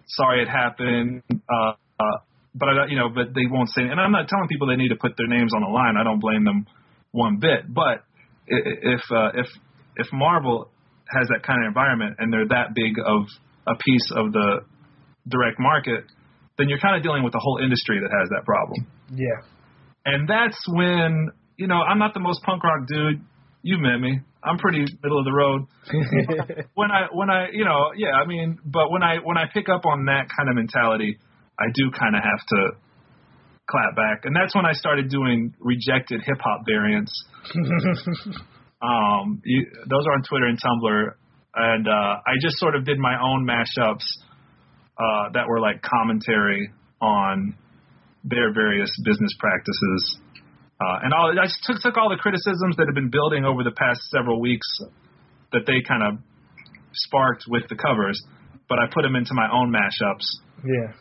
sorry it happened. Uh, uh, but I, you know, but they won't say. And I'm not telling people they need to put their names on the line. I don't blame them one bit. But if uh, if if Marvel has that kind of environment and they're that big of a piece of the direct market, then you're kind of dealing with the whole industry that has that problem. Yeah. And that's when, you know, I'm not the most punk rock dude. You met me. I'm pretty middle of the road. when I when I you know, yeah, I mean, but when I when I pick up on that kind of mentality, I do kind of have to clap back. And that's when I started doing rejected hip hop variants. Um, you, those are on Twitter and Tumblr, and uh, I just sort of did my own mashups uh, that were like commentary on their various business practices. Uh, and all, I just took, took all the criticisms that have been building over the past several weeks that they kind of sparked with the covers, but I put them into my own mashups. Yeah.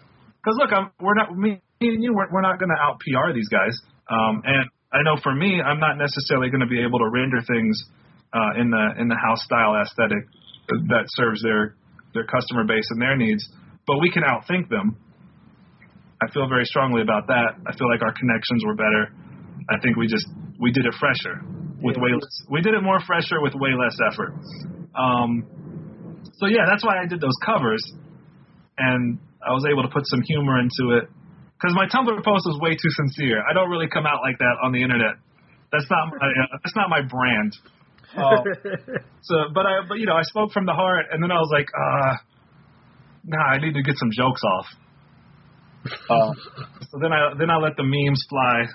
Because look, I'm, we're not me and you. We're, we're not going to out PR these guys. Um, and I know for me, I'm not necessarily going to be able to render things uh, in the in the house style aesthetic that serves their their customer base and their needs. But we can outthink them. I feel very strongly about that. I feel like our connections were better. I think we just we did it fresher with way less. We did it more fresher with way less effort. Um, so yeah, that's why I did those covers, and I was able to put some humor into it. Because my Tumblr post was way too sincere. I don't really come out like that on the internet. That's not my uh, that's not my brand. Uh, so, but I but you know I spoke from the heart, and then I was like, uh, nah, I need to get some jokes off. Uh, so then I then I let the memes fly,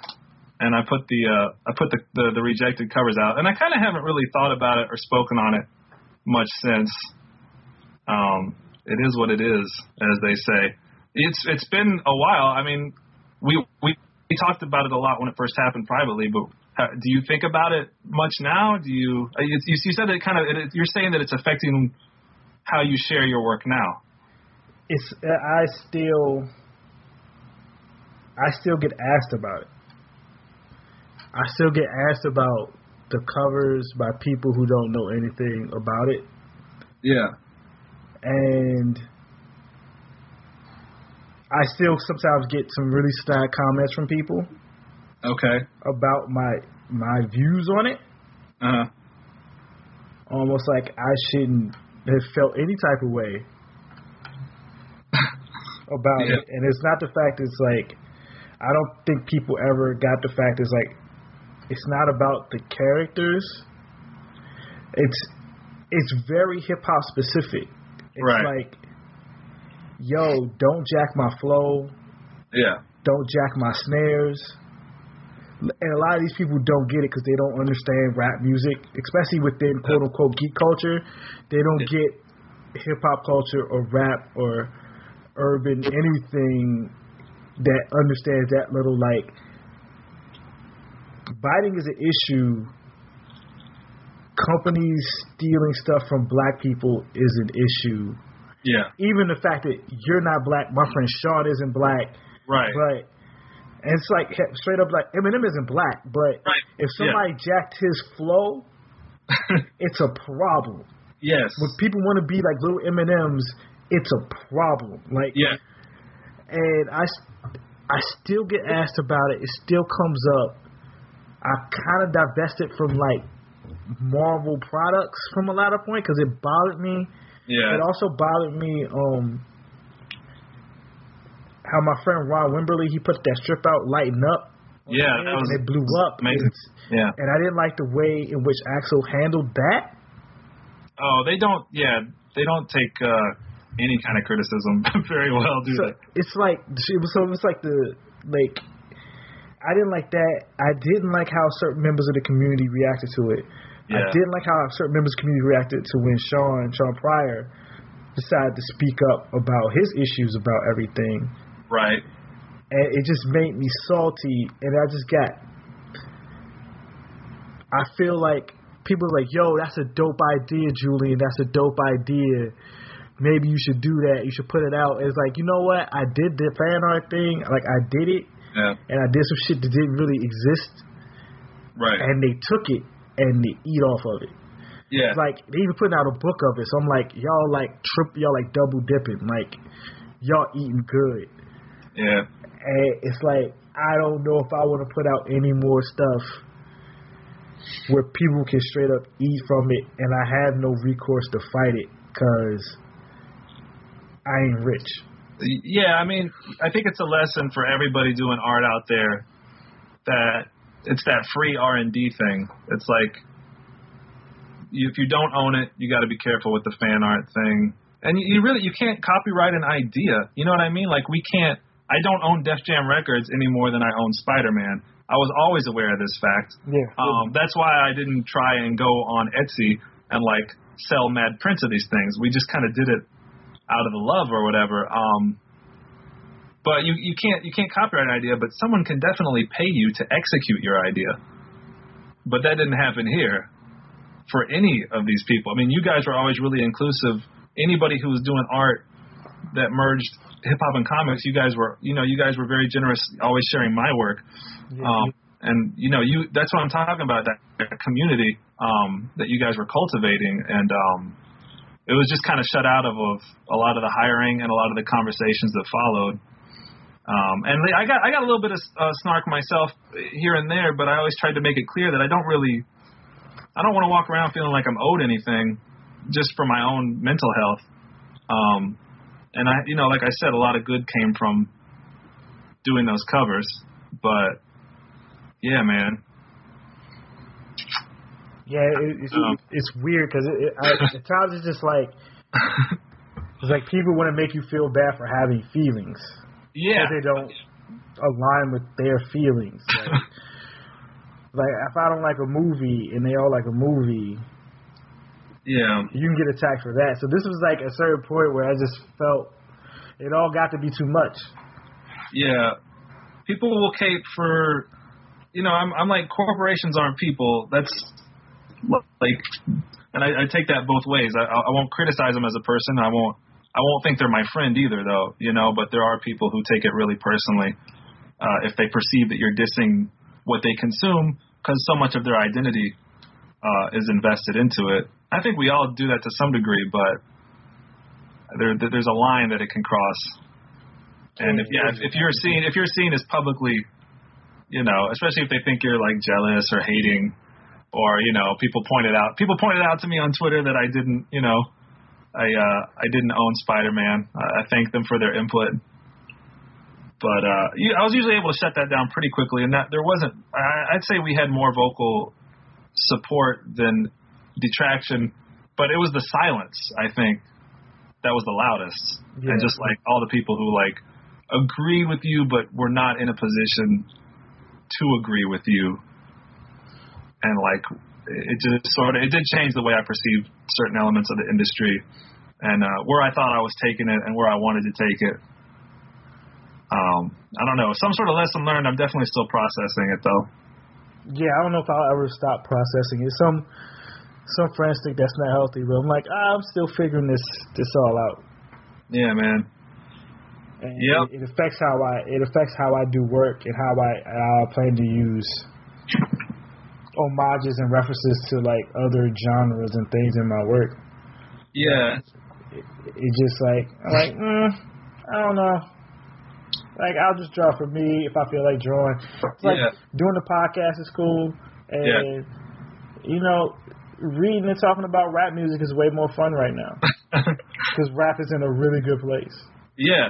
and I put the uh, I put the, the the rejected covers out, and I kind of haven't really thought about it or spoken on it much since. Um, it is what it is, as they say. It's it's been a while. I mean, we we we talked about it a lot when it first happened privately, but how, do you think about it much now? Do you uh, you, you you said that it kind of it, you're saying that it's affecting how you share your work now? It's I still I still get asked about it. I still get asked about the covers by people who don't know anything about it. Yeah. And I still sometimes get some really snide comments from people Okay. about my my views on it. Uh huh. Almost like I shouldn't have felt any type of way about Yeah. it. And it's not the fact it's like I don't think people ever got the fact it's like it's not about the characters. It's it's very hip hop specific. It's Right. like yo, don't jack my flow, Yeah. don't jack my snares. And a lot of these people don't get it because they don't understand rap music, especially within quote unquote geek culture. They don't get hip hop culture or rap or urban anything that understands that little like biting is an issue. Companies stealing stuff from black people is an issue. Yeah. Even the fact that you're not black, my friend Sean isn't black, Right. but and it's like straight up like Eminem isn't black, but Right. if Yeah. somebody jacked his flow, it's a problem. yes. When people want to be like little Eminems, it's a problem. Like, Yeah. and I I still get asked about it. It still comes up. I kind of divested from like Marvel products from a lot of point because it bothered me. Yeah. It also bothered me um how my friend Ron Wimberly he put that strip out Lighten Up. Yeah, that was and it blew up. amazing. It's- Yeah. And I didn't like the way in which Axel handled that. Oh, they don't. Yeah, they don't take uh, any kind of criticism very well, do So they? it's like it was so it was like the like I didn't like that. I didn't like how certain members of the community reacted to it. I didn't like how certain members of the community reacted to when Sean Sean Pryor decided to speak up about his issues about everything. Right. and it just made me salty and I just got I feel like people are like, yo, that's a dope idea, Julian, that's a dope idea. Maybe you should do that. You should put it out. It's like, you know what? I did the fan art thing. Like I did it Yeah. and I did some shit that didn't really exist Right. and they took it and they eat off of it. yeah. It's like they even putting out a book of it. So I'm like, y'all like trip y'all like double dipping. Like y'all eating good. yeah. And it's like I don't know if I want to put out any more stuff where people can straight up eat from it, and I have no recourse to fight it because I ain't rich. Yeah, I mean, I think it's a lesson for everybody doing art out there that it's that free R and D thing. It's like you, if you don't own it, you got to be careful with the fan art thing. And you, you really you can't copyright an idea. You know what I mean? Like we can't. I don't own Def Jam Records any more than I own Spider Man. I was always aware of this fact. Yeah. Um, that's why I didn't try and go on Etsy and like sell mad prints of these things. We just kind of did it out of the love or whatever. Um, but you you can't you can't copyright an idea, but someone can definitely pay you to execute your idea. But that didn't happen here for any of these people. I mean, you guys were always really inclusive. Anybody who was doing art that merged hip hop and comics, you guys were you know you guys were very generous, always sharing my work. Um, and you know you that's what I'm talking about that, that community um, that you guys were cultivating and um, it was just kind of shut out of, of a lot of the hiring and a lot of the conversations that followed. Um, and I got I got a little bit of uh, snark myself here and there, but I always tried to make it clear that I don't really I don't want to walk around feeling like I'm owed anything just for my own mental health. Um, and I you know like I said, a lot of good came from doing those covers, but yeah, man. Yeah, it, it's Um. it's weird because it, it, I, at times it's just like it's like people want to make you feel bad for having feelings. Yeah. they don't align with their feelings. Like, like if I don't like a movie and they all like a movie, Yeah. you can get attacked for that. So this was like a certain point where I just felt it all got to be too much. Yeah. people will cape for, you know, I'm I'm like corporations aren't people. That's like, and I, I take that both ways. I I won't criticize them as a person. I won't I won't think they're my friend either, though. You know, but there are people who take it really personally uh, if they perceive that you're dissing what they consume because so much of their identity uh, is invested into it. I think we all do that to some degree, but there, there's a line that it can cross. And if yeah, if, if you're seen if you're seen as publicly, you know, especially if they think you're like jealous or hating, or you know, people pointed out people pointed out to me on Twitter that I didn't, you know, I uh, I didn't own Spider-Man. I, I thanked them for their input, but uh, I was usually able to shut that down pretty quickly, and that there wasn't. I, I'd say we had more vocal support than detraction, but it was the silence. I think that was the loudest, Yeah. and just like all the people who like agree with you, but were not in a position to agree with you, and like it just sort of it did change the way I perceived certain elements of the industry, and uh, where I thought I was taking it and where I wanted to take it. Um, I don't know, some sort of lesson learned. I'm definitely still processing it though. Yeah, I don't know if I'll ever stop processing it. Some some friends think that's not healthy, but I'm like, ah, I'm still figuring this this all out. Yeah, man. And Yep. it, it affects how I it affects how I do work and how I how I plan to use homages and references to like other genres and things in my work. Yeah. It, it just like I'm like, mm, I don't know. Like I'll just draw for me if I feel like drawing. It's like Yeah. doing the podcast is cool, and you know, reading and talking about rap music is way more fun right now because rap is in a really good place. Yeah,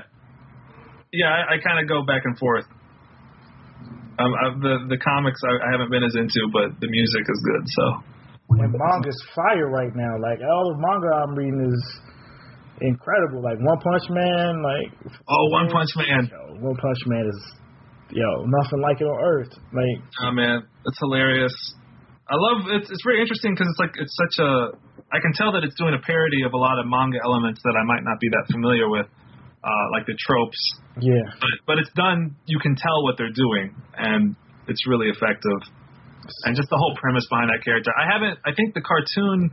yeah. I, I kind of go back and forth. Um, I, the the comics I, I haven't been as into, but the music is good. So And manga's fire right now. Like all the manga I'm reading is incredible. Like One Punch Man, like oh, One Punch Man. Yo, One Punch Man is yo nothing like it on earth. Like Oh man, it's hilarious. I love it's it's very interesting because it's like it's such a I can tell that it's doing a parody of a lot of manga elements that I might not be that familiar with, uh, like the tropes. yeah, But but it's done. You can tell what they're doing, and it's really effective. And just the whole premise behind that character. I haven't. I think the cartoon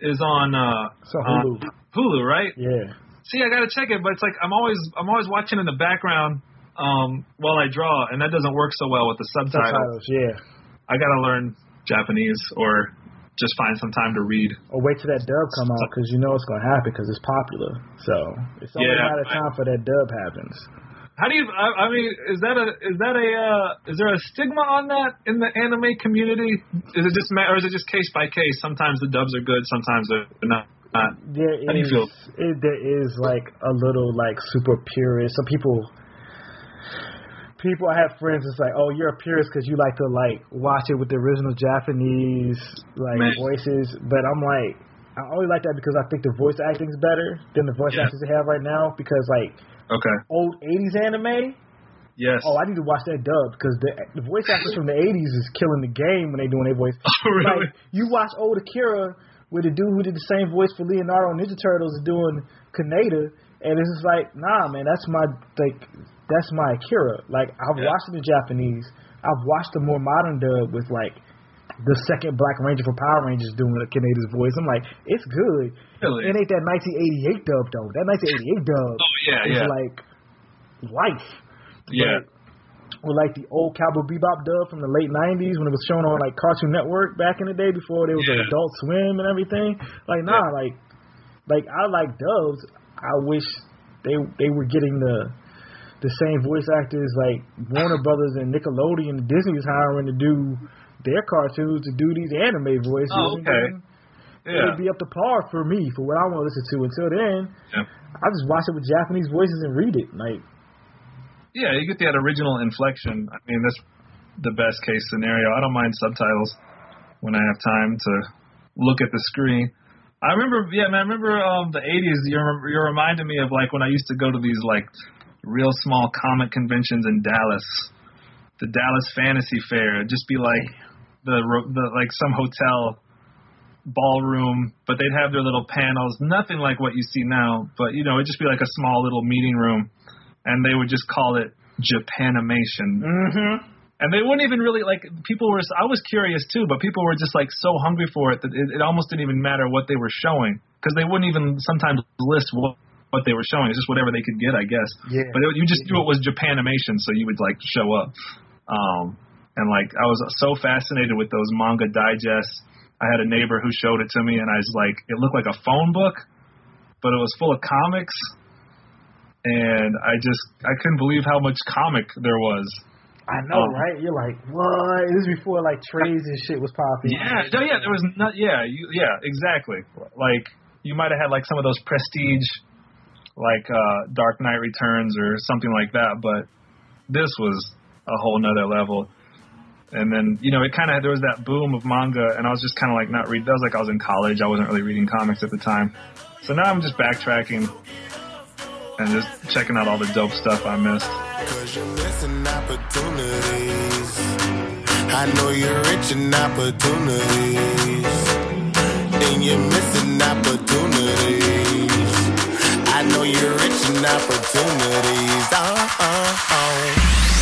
is on uh, So Hulu. on Hulu, right? yeah. See, I gotta check it, but it's like I'm always I'm always watching in the background um, while I draw, and that doesn't work so well with the subtitles. Subtitles, yeah. I gotta learn Japanese or just find some time to read. Or wait till that dub come out because you know it's gonna happen because it's popular. So it's only Yeah, a matter of time for that dub happens. How do you? I, I mean, is that a is that a uh, is there a stigma on that in the anime community? Is it just ma- or is it just case by case? Sometimes the dubs are good, sometimes they're not. not. There How do you is, feel? It, there is like a little like super purist. Some people, people I have friends. It's like, oh, you're a purist because you like to like watch it with the original Japanese like Man. voices. But I'm like, I only like that because I think the voice acting's better than the voice Yeah. actors they have right now. Because like Okay. old '80s anime, Yes. oh, I need to watch that dub because the the voice actors from the '80s is killing the game when they doing their voice. Oh, really? Like you watch old Akira with the dude who did the same voice for Leonardo and Ninja Turtles is doing Kaneda, and it's just like, nah, man, that's my like that's my Akira. Like I've Yeah. watched it in Japanese. I've watched the more modern dub with like the second Black Ranger for Power Rangers doing a Kaneda's voice. I'm like, it's good. Really? It ain't that 1988 dub though. That 1988 dub Oh, yeah, is yeah. like life. Yeah. Or like the old Cowboy Bebop dub from the late '90s when it was shown on like Cartoon Network back in the day before there was Yeah. like Adult Swim and everything. Like nah, like like I like dubs. I wish they they were getting the the same voice actors like Warner Brothers and Nickelodeon and Disney was hiring to do their cartoons to do these anime voices. Oh, okay. Yeah. It'd be up to par for me for what I want to listen to. Until then, Yeah. I just watch it with Japanese voices and read it. Like Yeah, you get that original inflection. I mean, that's the best case scenario. I don't mind subtitles when I have time to look at the screen. I remember, yeah, man, I remember um, the '80s. You're you're reminding me of like when I used to go to these like real small comic conventions in Dallas, the Dallas Fantasy Fair. It'd just be like the ro- the like some hotel ballroom, but they'd have their little panels, nothing like what you see now. But you know, it'd just be like a small little meeting room, and they would just call it Japanimation. Mm-hmm. And they wouldn't even really like people were. I was curious too, but people were just like so hungry for it that it, it almost didn't even matter what they were showing because they wouldn't even sometimes list what what they were showing. It's just whatever they could get, I guess. Yeah. But it, you just knew it was Japanimation, so you would like show up. Um, and like I was so fascinated with those manga digests. I had a neighbor who showed it to me, and I was like, it looked like a phone book, but it was full of comics. And I just I couldn't believe how much comic there was. I know, Um, right? You're like, what? This is before like trades and shit was popping. Yeah, no, yeah, there was not. Yeah, you, yeah, exactly. Like you might have had like some of those prestige, like uh Dark Knight Returns or something like that, but this was a whole nother level. And then you know it kind of there was that boom of manga, and I was just kind of like not read. That was like I was in college. I wasn't really reading comics at the time. So now I'm just backtracking and just checking out all the dope stuff I missed. Cause you're missing opportunities. I know you're rich in opportunities. And you're missing opportunities. I know you're rich in opportunities. Oh, oh, oh.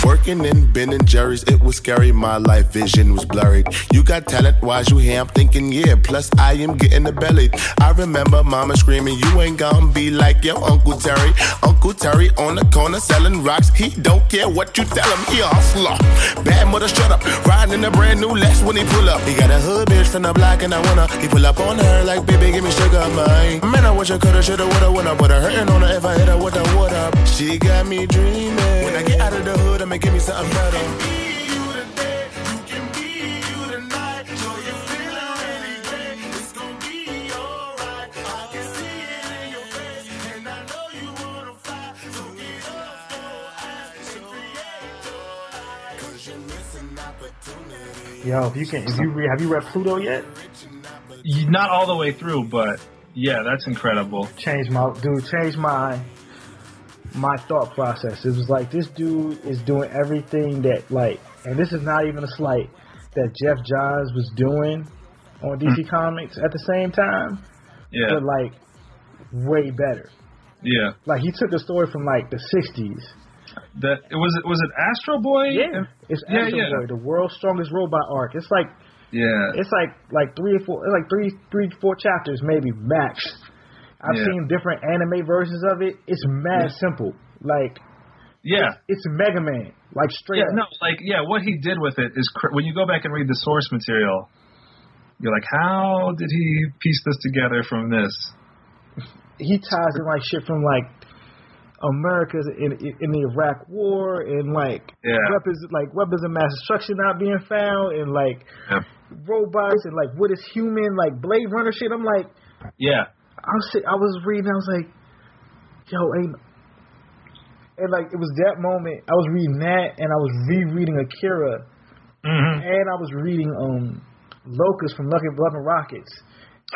Working in Ben and Jerry's, it was scary. My life vision was blurred. You got talent, why's you here? I'm thinking, yeah. Plus, I am getting the belly. I remember mama screaming, You ain't gonna be like your Uncle Terry. Uncle Terry on the corner selling rocks. He don't care what you tell him. He a hustler. Bad mother, shut up. Riding in a brand new Lex when he pull up. He got a hood bitch from the block and I wanna. He pull up on her like, baby, give me sugar, mine. Man, I wish I coulda, shoulda, woulda, woulda. Put her hurting on her if I hit her with what up. She got me dreaming. When I get out of the hood, I'ma give me something better. Yo, if you can, if you re, have you read Pluto yet? You- Not all the way through, but yeah, that's incredible. Change my dude. change my my thought process. It was like this dude is doing everything that like, and this is not even a slight that Geoff Johns was doing on DC mm. Comics at the same time. Yeah, but like way better. yeah. Like he took a story from like the '60s. That it was it was it Astro Boy? Yeah. It's Yeah, Astro yeah. Boy, the world's strongest robot arc. It's like yeah. it's like like three or four, it's like three, three, four chapters maybe max. I've Yeah. seen different anime versions of it. It's mad simple. Like Yeah. it's Mega Man, like straight Yeah, up. no, like yeah, what he did with it is cr- when you go back and read the source material, you're like, how did he piece this together from this? He ties in like shit from like America's in in the Iraq War and like Yeah. weapons like weapons of mass destruction not being found and like Yeah. robots and like what is human like Blade Runner shit. I'm like Yeah, I was I was reading. I was like, yo, ain't. And like it was that moment. I was reading that, and I was rereading Akira, hmm and I was reading um Locas from Lucky Love and Rockets.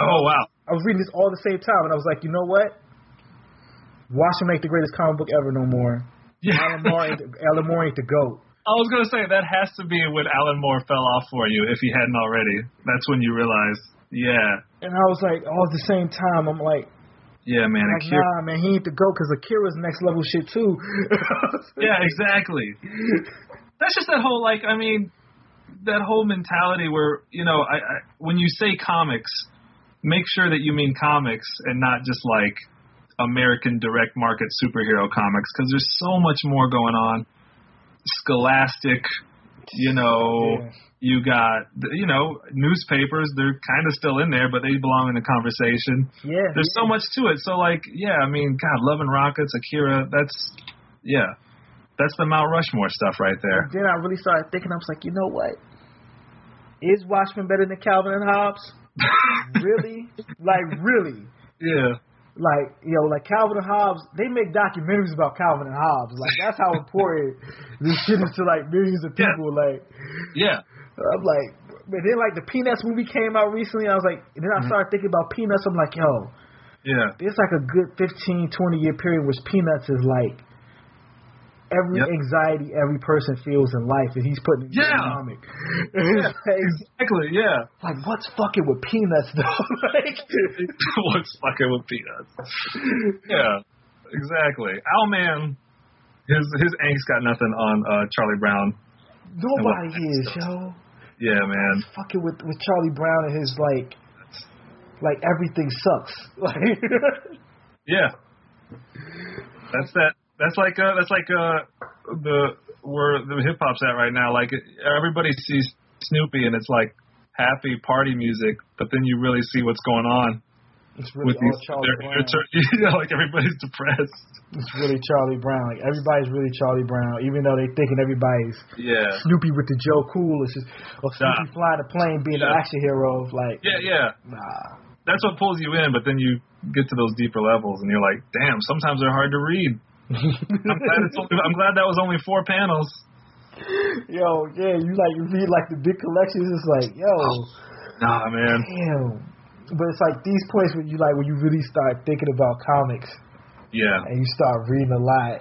Oh wow. I was reading this all at the same time, and I was like, you know what? Watch him make the greatest comic book ever no more. Yeah. Alan Moore, ain't the, Alan Moore ain't the goat. I was gonna say that has to be when Alan Moore fell off for you, if he hadn't already. That's when you realized, yeah, And I was like, all at the same time, I'm like, yeah, man, like Akira. nah, man, he ain't the goat because Akira's next level shit too. Yeah, exactly. That's just that whole like I mean, that whole mentality where you know I, I when you say comics, make sure that you mean comics and not just like American direct market superhero comics because there's so much more going on. Scholastic, you know, Yeah. You got you know newspapers. They're kind of still in there, but they belong in the conversation. Yeah, There's so much to it. So like, yeah, I mean, God, Love and Rockets, Akira, that's yeah. That's the Mount Rushmore stuff right there. Then I really started thinking. I was like, you know what? Is Watchmen better than Calvin and Hobbes? really? Like really? Yeah. Like you know, like Calvin and Hobbes, they make documentaries about Calvin and Hobbes. Like that's how important this shit is to like millions of people. Like Yeah. I'm like, but then like the Peanuts movie came out recently. I was like, and then I started thinking about Peanuts. I'm like, yo, Yeah. it's like a good 15, 20 year period which Peanuts is like every Yep. anxiety every person feels in life, and he's putting it in Yeah. comic. It's like, Exactly, yeah. like, what's fucking with Peanuts though? like, What's fucking with peanuts? Yeah. Exactly. Owlman his his angst got nothing on uh, Charlie Brown. Nobody is, yo. Yeah, man. Fucking with with Charlie Brown and his like, like everything sucks. Like, Yeah. That's that. That's like uh that's like uh the where the hip hop's at right now. Like everybody sees Snoopy and it's like happy party music, but then you really see what's going on it's really with all these. Charlie Brown. you know, like everybody's depressed. It's really Charlie Brown. Like everybody's really Charlie Brown, even though they thinking everybody's Yeah. Snoopy with the Joe Cool. It's just or Snoopy Nah. flying a plane, being an Yeah. action hero. Like, Yeah, yeah. nah. That's what pulls you in, but then you get to those deeper levels and you're like, damn, sometimes they're hard to read. I'm glad it's only, I'm glad that was only four panels. yo, yeah, you like you read like the big collections. It's like, yo, Nah, man. damn. But it's like these points when you like when you really start thinking about comics Yeah. and you start reading a lot,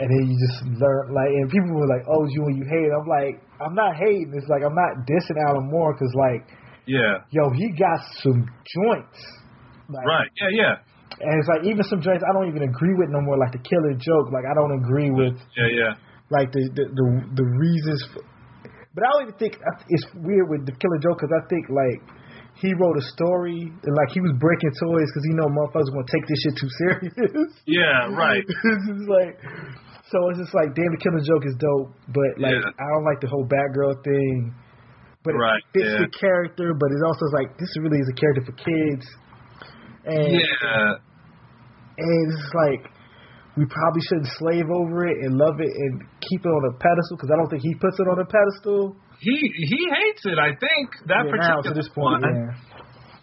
and then you just learn like, and people were like, "Oh, you and you hate." I'm like, I'm not hating. It's like I'm not dissing Alan Moore because like, Yeah. yo, he got some joints. Like, Right. Yeah, yeah. And it's like even some joints I don't even agree with no more, like the Killing Joke. Like I don't agree with Yeah, yeah. like the the the, the reasons. For, but I don't even think it's weird with the Killing Joke because I think like he wrote a story and like he was breaking toys because he know motherfuckers gonna take this shit too serious. Yeah, right. it's just like so it's just like damn the Killing Joke is dope, but like Yeah. I don't like the whole Batgirl thing. But Right, it fits yeah. the character, but it also is like this really is a character for kids. And Yeah. and it's like we probably shouldn't slave over it and love it and keep it on a pedestal because I don't think he puts it on a pedestal. He he hates it. I think that yeah, particular this point, one. yeah.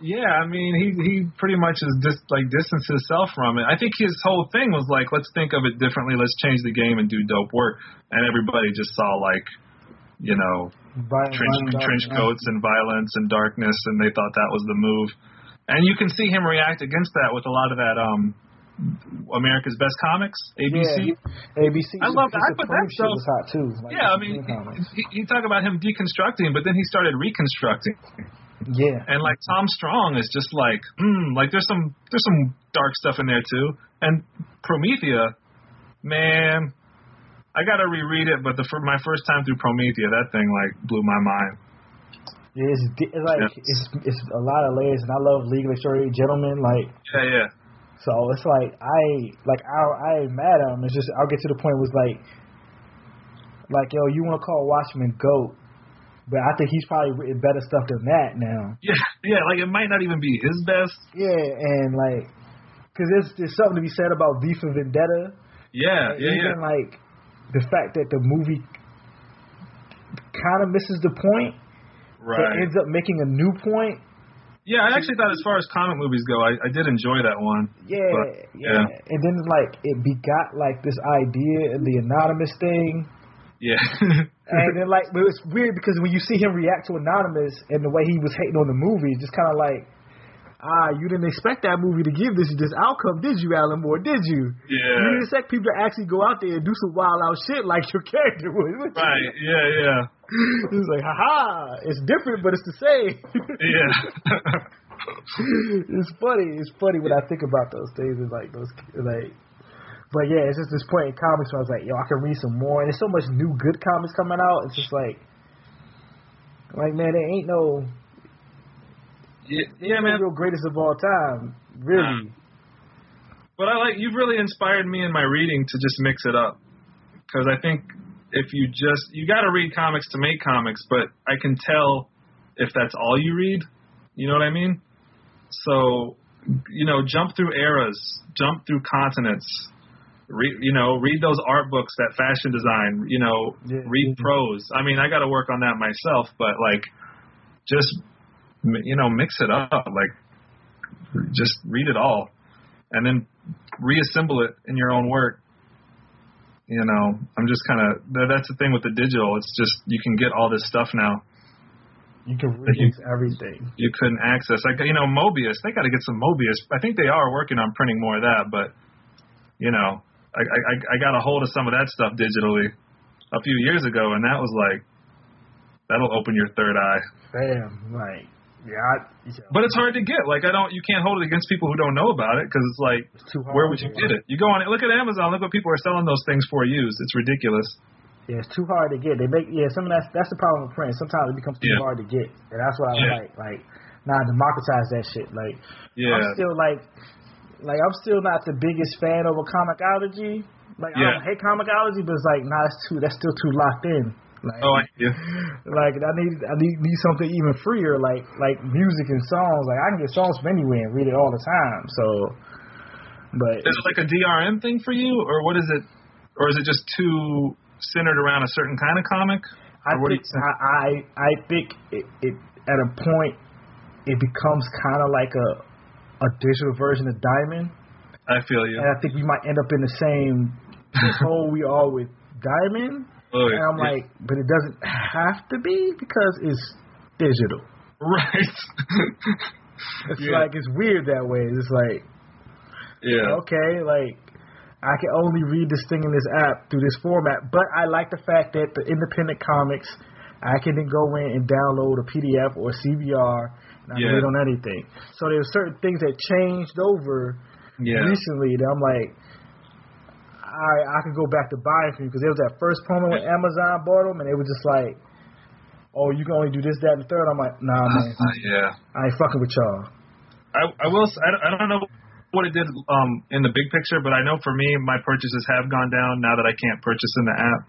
Yeah, I mean, he he pretty much is just like distanced himself from it. I think his whole thing was like, let's think of it differently. Let's change the game and do dope work. And everybody just saw like, you know, Violent- trench trench coats and violence and darkness, and they thought that was the move. And you can see him react against that with a lot of that um America's Best Comics, ABC. Yeah, ABC. I love that. I put that stuff- was hot too. Like, yeah, I mean, he, he talk about him deconstructing, but then he started reconstructing. yeah, And like Tom Strong is just like, mm, like there's some there's some dark stuff in there too. And Promethea, man, I gotta reread it. But the for my first time through Promethea, that thing like blew my mind. it's, it's like it's it's a lot of layers, and I love League of Extraordinary Gentlemen. Like, Yeah, yeah, so it's like I like I I ain't mad at him. It's just I'll get to the point where it's like, like yo, you want to call Watchmen goat, but I think he's probably written better stuff than that now. yeah, yeah. Like it might not even be his best. Yeah, and like, cause there's there's something to be said about V for Vendetta. Yeah, yeah, even yeah. like the fact that the movie kind of misses the point, but Right. ends up making a new point. Yeah, I actually thought as far as comic movies go, I, I did enjoy that one. Yeah, But, yeah, And then like it begot like this idea and the anonymous thing. Yeah. and then like but it's weird because when you see him react to anonymous and the way he was hating on the movie, it's just kind of like. Ah, you didn't expect that movie to give this this outcome, did you, Alan Moore? Did you? You Yeah. didn't expect people to actually go out there and do some wild out shit like your character would. you? Right. Yeah. Yeah. It's like, haha, it's different, but it's the same. Yeah. it's funny. It's funny when I think about those things and like those like. But yeah, it's just this point in comics where I was like, yo, I can read some more, and there's so much new good comics coming out. It's just like, like man, there ain't no, yeah, yeah, man. real greatest of all time, really. Hmm. But I like you've really inspired me in my reading to just mix it up because I think if you just you got to read comics to make comics, but I can tell if that's all you read. You know what I mean? So you know, jump through eras, jump through continents. Read, you know, read those art books that fashion design. You know, Yeah. read prose. I mean, I got to work on that myself, but like, just you know, mix it up. Like, just read it all, and then reassemble it in your own work. You know, I'm just kind of that's the thing with the digital. It's just you can get all this stuff now You can read everything. you couldn't access. Like you know, Moebius. They got to get some Moebius. I think they are working on printing more of that, but you know, I I I got a hold of some of that stuff digitally a few years ago, and that was like that'll open your third eye. Damn, like Yeah, I, yeah. But it's hard to get. Like I don't, you can't hold it against people who don't know about it because it's like, hard where would you get. it? You go on it. Look at Amazon. Look what people are selling those things for used. It's ridiculous. Yeah, it's too hard to get. They make yeah, some of that's that's the problem with print. Sometimes it becomes too Yeah. hard to get, and that's what I Yeah. like. Like, nah, democratize that shit. Like, Yeah. I'm still like, like I'm still not the biggest fan of a Comixology. Like, I Yeah. don't hate Comixology, but it's like, nah, that's too that's still too locked in. Like, Oh, I, yeah. like I need I need need something even freer, like like music and songs. Like I can get songs from anywhere and read it all the time. So, but Is it like a DRM thing for you, or what is it? Or is it just too centered around a certain kind of comic? I what think you think? I, I I think it, it at a point it becomes kind of like a a digital version of Diamond, I feel you. and I think we might end up in the same hole we are with Diamond. And I'm like, but it doesn't have to be because it's digital. right. It's Yeah. like it's weird that way. It's like yeah. okay, like I can only read this thing in this app through this format. But I like the fact that the independent comics, I can then go in and download a PDF or a CBR, and I can Yeah. read on anything. So there's certain things that changed over Yeah. recently that I'm like, I I could go back to buying from you because there was that first promo when Amazon bought them, and they were just like, oh, you can only do this, that, and the third. I'm like, nah, man, Uh, yeah. I ain't fucking with y'all. I I will. s- I don't, I don't know what it did um in the big picture, but I know for me, my purchases have gone down now that I can't purchase in the app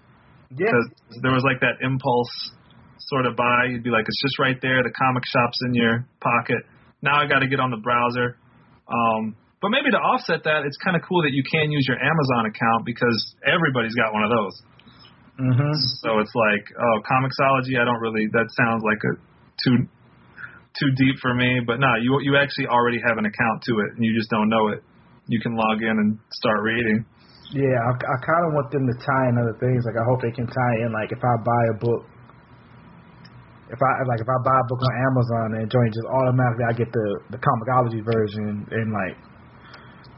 Yeah, because there was like that impulse sort of buy. You'd be like, it's just right there. The comic shop's in your pocket. Now I got to get on the browser. Um, but maybe to offset that, it's kind of cool that you can use your Amazon account because everybody's got one of those. hmm So it's like, oh, Comixology. I don't really. That sounds like a too too deep for me. But no, you you actually already have an account to it, and you just don't know it. You can log in and start reading. Yeah, I, I kind of want them to tie in other things. Like I hope they can tie in. Like if I buy a book, if I like if I buy a book on Amazon and join just automatically I get the the Comixology version and like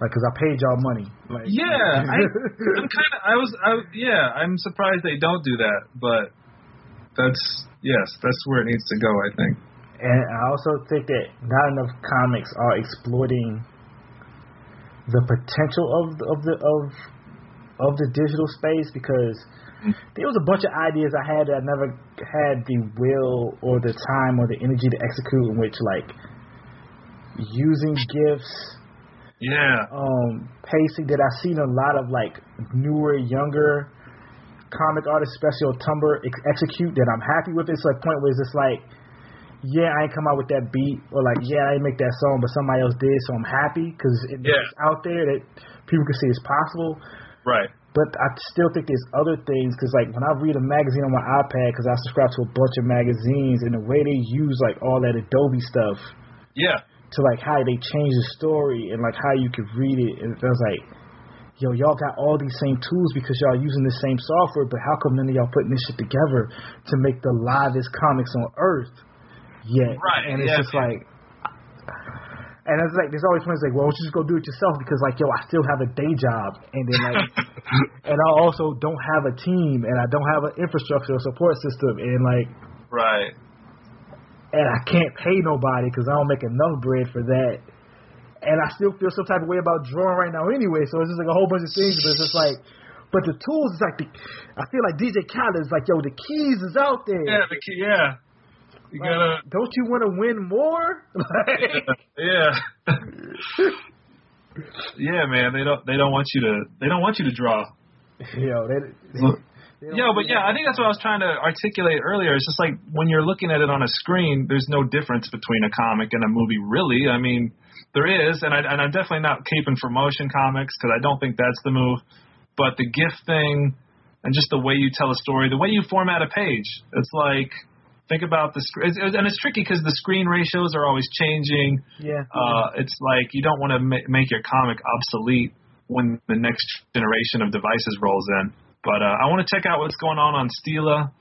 like because I paid y'all money. Like Yeah, I, I'm kind of. I was. I, yeah, I'm surprised they don't do that, but that's yes, that's where it needs to go. I think. And I also think that not enough comics are exploiting the potential of the, of the of of the digital space because mm-hmm. there was a bunch of ideas I had that I never had the will or the time or the energy to execute in which like using GIFs Yeah. um, pacing that I've seen a lot of like newer, younger comic artists, especially Tumblr, ex- execute that I'm happy with. It's like a point where it's just like, yeah, I ain't come out with that beat, or like, yeah, I didn't make that song, but somebody else did, so I'm happy because it, Yeah. it's out there that people can see it's possible. Right. But I still think there's other things because, like, when I read a magazine on my iPad, because I subscribe to a bunch of magazines, and the way they use like all that Adobe stuff Yeah. To like how they change the story and like how you could read it. And it was like, yo, y'all got all these same tools because y'all using the same software, but how come none of y'all putting this shit together to make the livest comics on earth yet? Right, And it's yeah. just like. And it's like there's always ones like, well, just go do it yourself because like, yo, I still have a day job, and then like, and I also don't have a team, and I don't have an infrastructure or support system, and like, Right. And I can't pay nobody because I don't make enough bread for that. And I still feel some type of way about drawing right now anyway. So it's just like a whole bunch of things, but it's just like, but the tools is like the, I feel like DJ Khaled is like, yo, the keys is out there. Yeah. The key, yeah. You Like, gotta. don't you want to win more? Like, Yeah. yeah, man. They don't. They don't want you to. They don't want you to draw. yo, they, they Yeah, but yeah. I think that's what I was trying to articulate earlier. It's just like when you're looking at it on a screen, there's no difference between a comic and a movie, really. I mean, there is, and I and I'm definitely not caping for motion comics because I don't think that's the move. But the GIF thing and just the way you tell a story, the way you format a page, it's like think about the screen, and it's tricky because the screen ratios are always changing. yeah. Uh, it's like you don't want to ma- make your comic obsolete when the next generation of devices rolls in. But uh, I want to check out what's going on on Stela,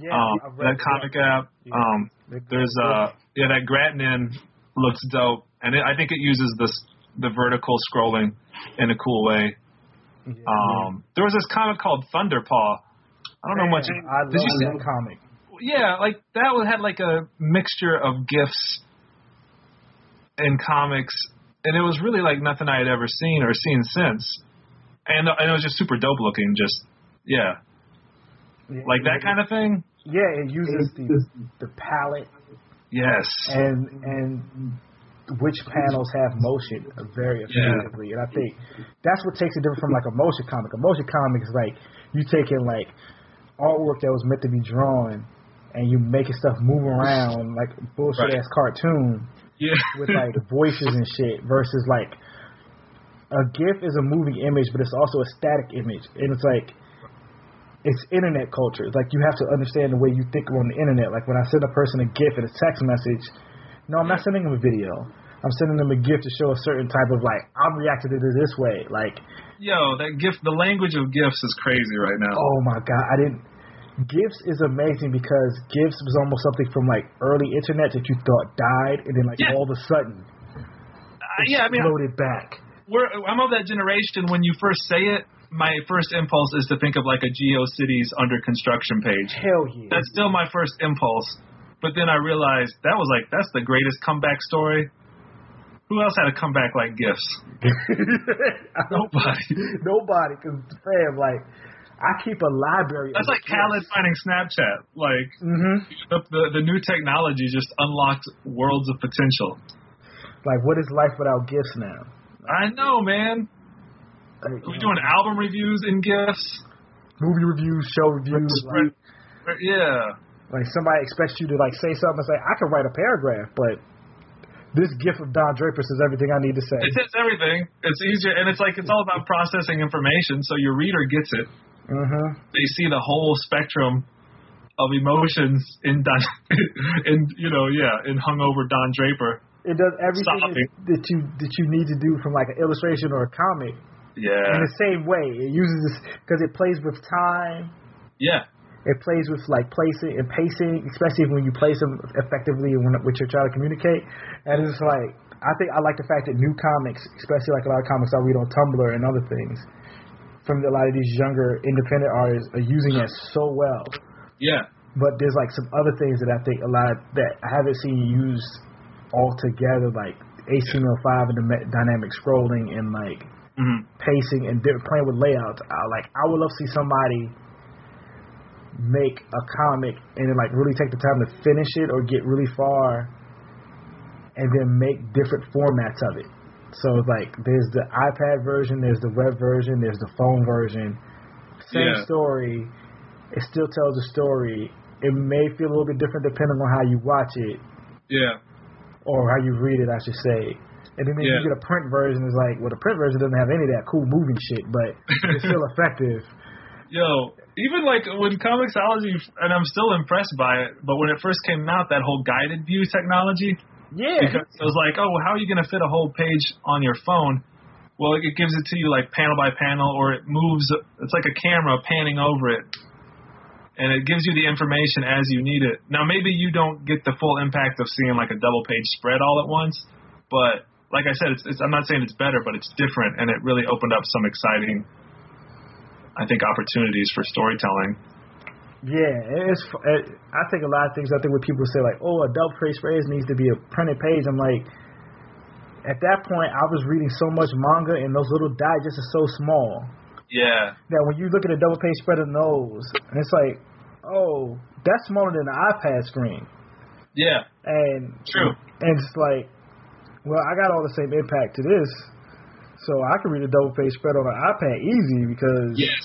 yeah, um, that comic app. Yeah. Um, there's uh, yeah, that Gratinon looks dope, and it, I think it uses this the vertical scrolling in a cool way. Yeah. Um, there was this comic called Thunderpaw. I don't know much. Man, I love Did you see? that comic. Yeah, like that one had like a mixture of gifs in comics, and it was really like nothing I had ever seen or seen since. And, and it was just super dope looking. Just yeah, like that kind of thing. Yeah, it uses the the palette Yes. and and which panels have motion very effectively. And I think that's what takes it different from like a motion comic. A motion comic is like you taking like artwork that was meant to be drawn and you making stuff move around like bullshit Right. ass cartoon Yeah. with like voices and shit versus like a GIF is a moving image, but it's also a static image, and it's like it's internet culture. Like you have to understand the way you think on the internet. Like when I send a person a GIF and a text message, no, I'm not sending them a video. I'm sending them a GIF to show a certain type of like I'm reacting to it this way. Like Yo, that GIF, the language of GIFs is crazy right now. oh my god, I didn't. GIFs is amazing because GIFs was almost something from like early internet that you thought died, and then like Yeah. all of a sudden Uh, yeah, I mean, exploded back. we're, I'm of that generation. When you first say it, my first impulse is to think of like a GeoCities under construction page. Hell yeah. That's still my first impulse. But then I realized that was like that's the greatest comeback story. Who else had a comeback like GIFs? Nobody. Nobody, because fam, like, I keep a library. That's of like Khaled finding Snapchat. Like hmm the, the the new technology just unlocked worlds of potential. Like, what is life without GIFs now? I know, man. Like, We're doing album reviews in GIFs. movie reviews, show reviews. Like, Yeah. like somebody expects you to like say something and say, I can write a paragraph, but this GIF of Don Draper says everything I need to say. It says everything. It's easier, and it's like it's all about processing information, so your reader gets it. hmm They see the whole spectrum of emotions in Don, in you know, yeah, in hungover Don Draper. It does everything that you that you need to do from like an illustration or a comic Yeah, in the same way. It uses this because it plays with time. yeah, It plays with like placing and pacing, especially when you place them effectively when what you're trying to communicate. And it's like I think I like the fact that new comics, especially like a lot of comics I read on Tumblr and other things, from a lot of these younger independent artists are using it so well. yeah, But there's like some other things that I think a lot that I haven't seen used all together, like HTML5 and the dynamic scrolling and like hmm pacing and di- playing with layouts. I, like I would love to see somebody make a comic and then like really take the time to finish it or get really far, and then make different formats of it. So like there's the iPad version, there's the web version, there's the phone version. Same Yeah. story. It still tells a story. It may feel a little bit different depending on how you watch it yeah, or how you read it, I should say. And then Yeah. you get a print version, it's like, well, the print version doesn't have any of that cool moving shit, but it's still effective. Yo, even like when Comixology, and I'm still impressed by it, but when it first came out, that whole guided view technology, Yeah. because it was like, oh, how are you going to fit a whole page on your phone? Well, it gives it to you like panel by panel, or it moves. It's like a camera panning over it, and it gives you the information as you need it. Now, maybe you don't get the full impact of seeing like a double page spread all at once, but like I said, it's, it's, I'm not saying it's better, but it's different, and it really opened up some exciting, I think, opportunities for storytelling. Yeah, it's. It, I think a lot of things. I think when people say like, "Oh, a double page spread needs to be a printed page," I'm like, at that point, I was reading so much manga, and those little digests are so small Yeah, that when you look at a double page spread of those, and it's like, oh, that's smaller than an iPad screen, yeah, and true. and it's like, well, I got all the same impact to this, so I can read a double page spread on an iPad easy because Yes.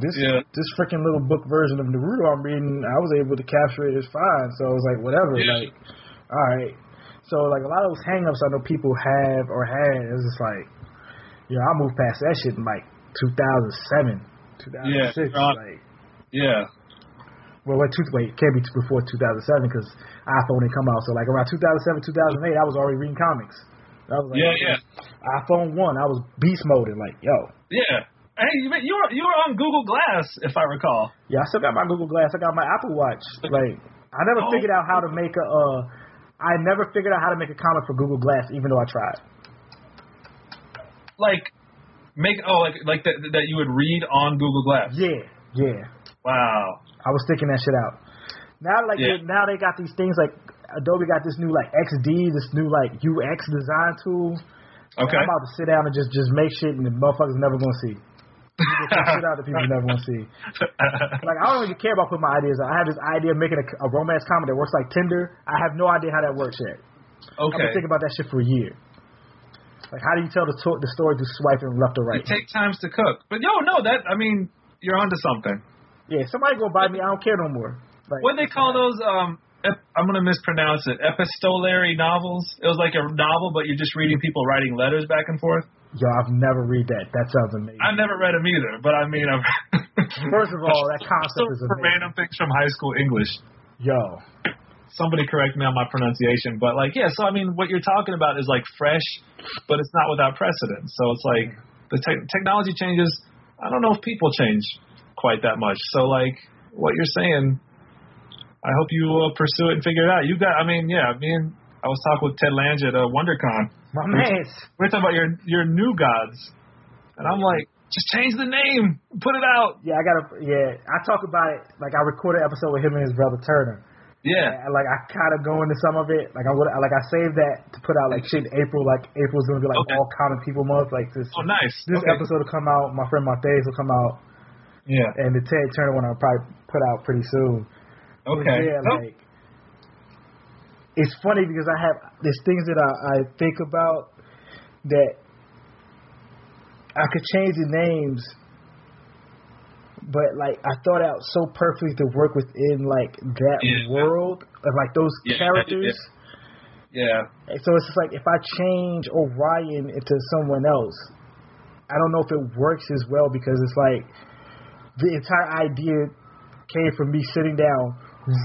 this Yeah. this freaking little book version of Naruto I'm reading, I was able to capture it as fine. So I was like, whatever, Yeah. like, all right. So like a lot of those hangups I know people have or had, it's just like, you know, I moved past that shit in like 2007, 2006. Yeah, uh, like, Yeah. Well, wait, two, wait, it can't be before 2007 because iPhone didn't come out. So like around 2007, 2008, I was already reading comics. I was like, Yeah, yeah. iPhone one, I was beast moding. Like, yo, Yeah. Hey, you you were you were on Google Glass, if I recall. Yeah, I still got my Google Glass. I got my Apple Watch. Like, I never Oh. figured out how to make a. Uh, I never figured out how to make a comic for Google Glass, even though I tried. Like, make oh like like that that you would read on Google Glass. Yeah, yeah. Wow. I was sticking that shit out. Now, like Yeah. now they got these things like Adobe got this new like XD, this new like UX design tool. Okay. I'm about to sit down and just just make shit, and the motherfuckers never gonna see. Get shit out that people never gonna see. Like I don't even care about putting my ideas. out. I have this idea of making a, a romance comedy that works like Tinder. I have no idea how that works yet. Okay. I've been thinking about that shit for a year. Like, how do you tell the to- the story through swiping left or right? It take times to cook, but yo, no, that I mean, you're onto something. Yeah, somebody go buy me. I don't care no more. Like, What they call those? Um, ep- I'm gonna mispronounce it. Epistolary novels. It was like a novel, but you're just reading people writing letters back and forth. Yo, I've never read that. That sounds amazing. I've never read them either, but I mean, I'm. First of all, that concept is amazing. random things from high school English. Yo, Somebody correct me on my pronunciation, but like, yeah. So I mean, what you're talking about is like fresh, but it's not without precedent. So it's like the te- technology changes. I don't know if people change quite that much. So like, what you're saying, I hope you uh, pursue it and figure it out. You got, I mean, yeah. I mean, I was talking with Ted Lange at uh, WonderCon. my We're- We're talking about your your new gods, and I'm like, just change the name, put it out. Yeah, I gotta. Yeah, I talk about it. Like I recorded an episode with him and his brother Turner. Yeah, And, like I kind of go into some of it. Like I would. Like I saved that to put out like shit in April. Like April's gonna be like Okay. all common people month. Like this. Oh, nice. This Okay. episode will come out. My friend Montez will come out, yeah. and the Ted Turner one I'll probably put out pretty soon. Okay. Yeah, Oh, like it's funny because I have there's things that I, I think about that I could change the names, but like I thought out so perfectly to work within like that Yeah. world of like those Yeah, characters. yeah. And So it's just like if I change Orion into someone else, I don't know if it works as well because it's like the entire idea came from me sitting down,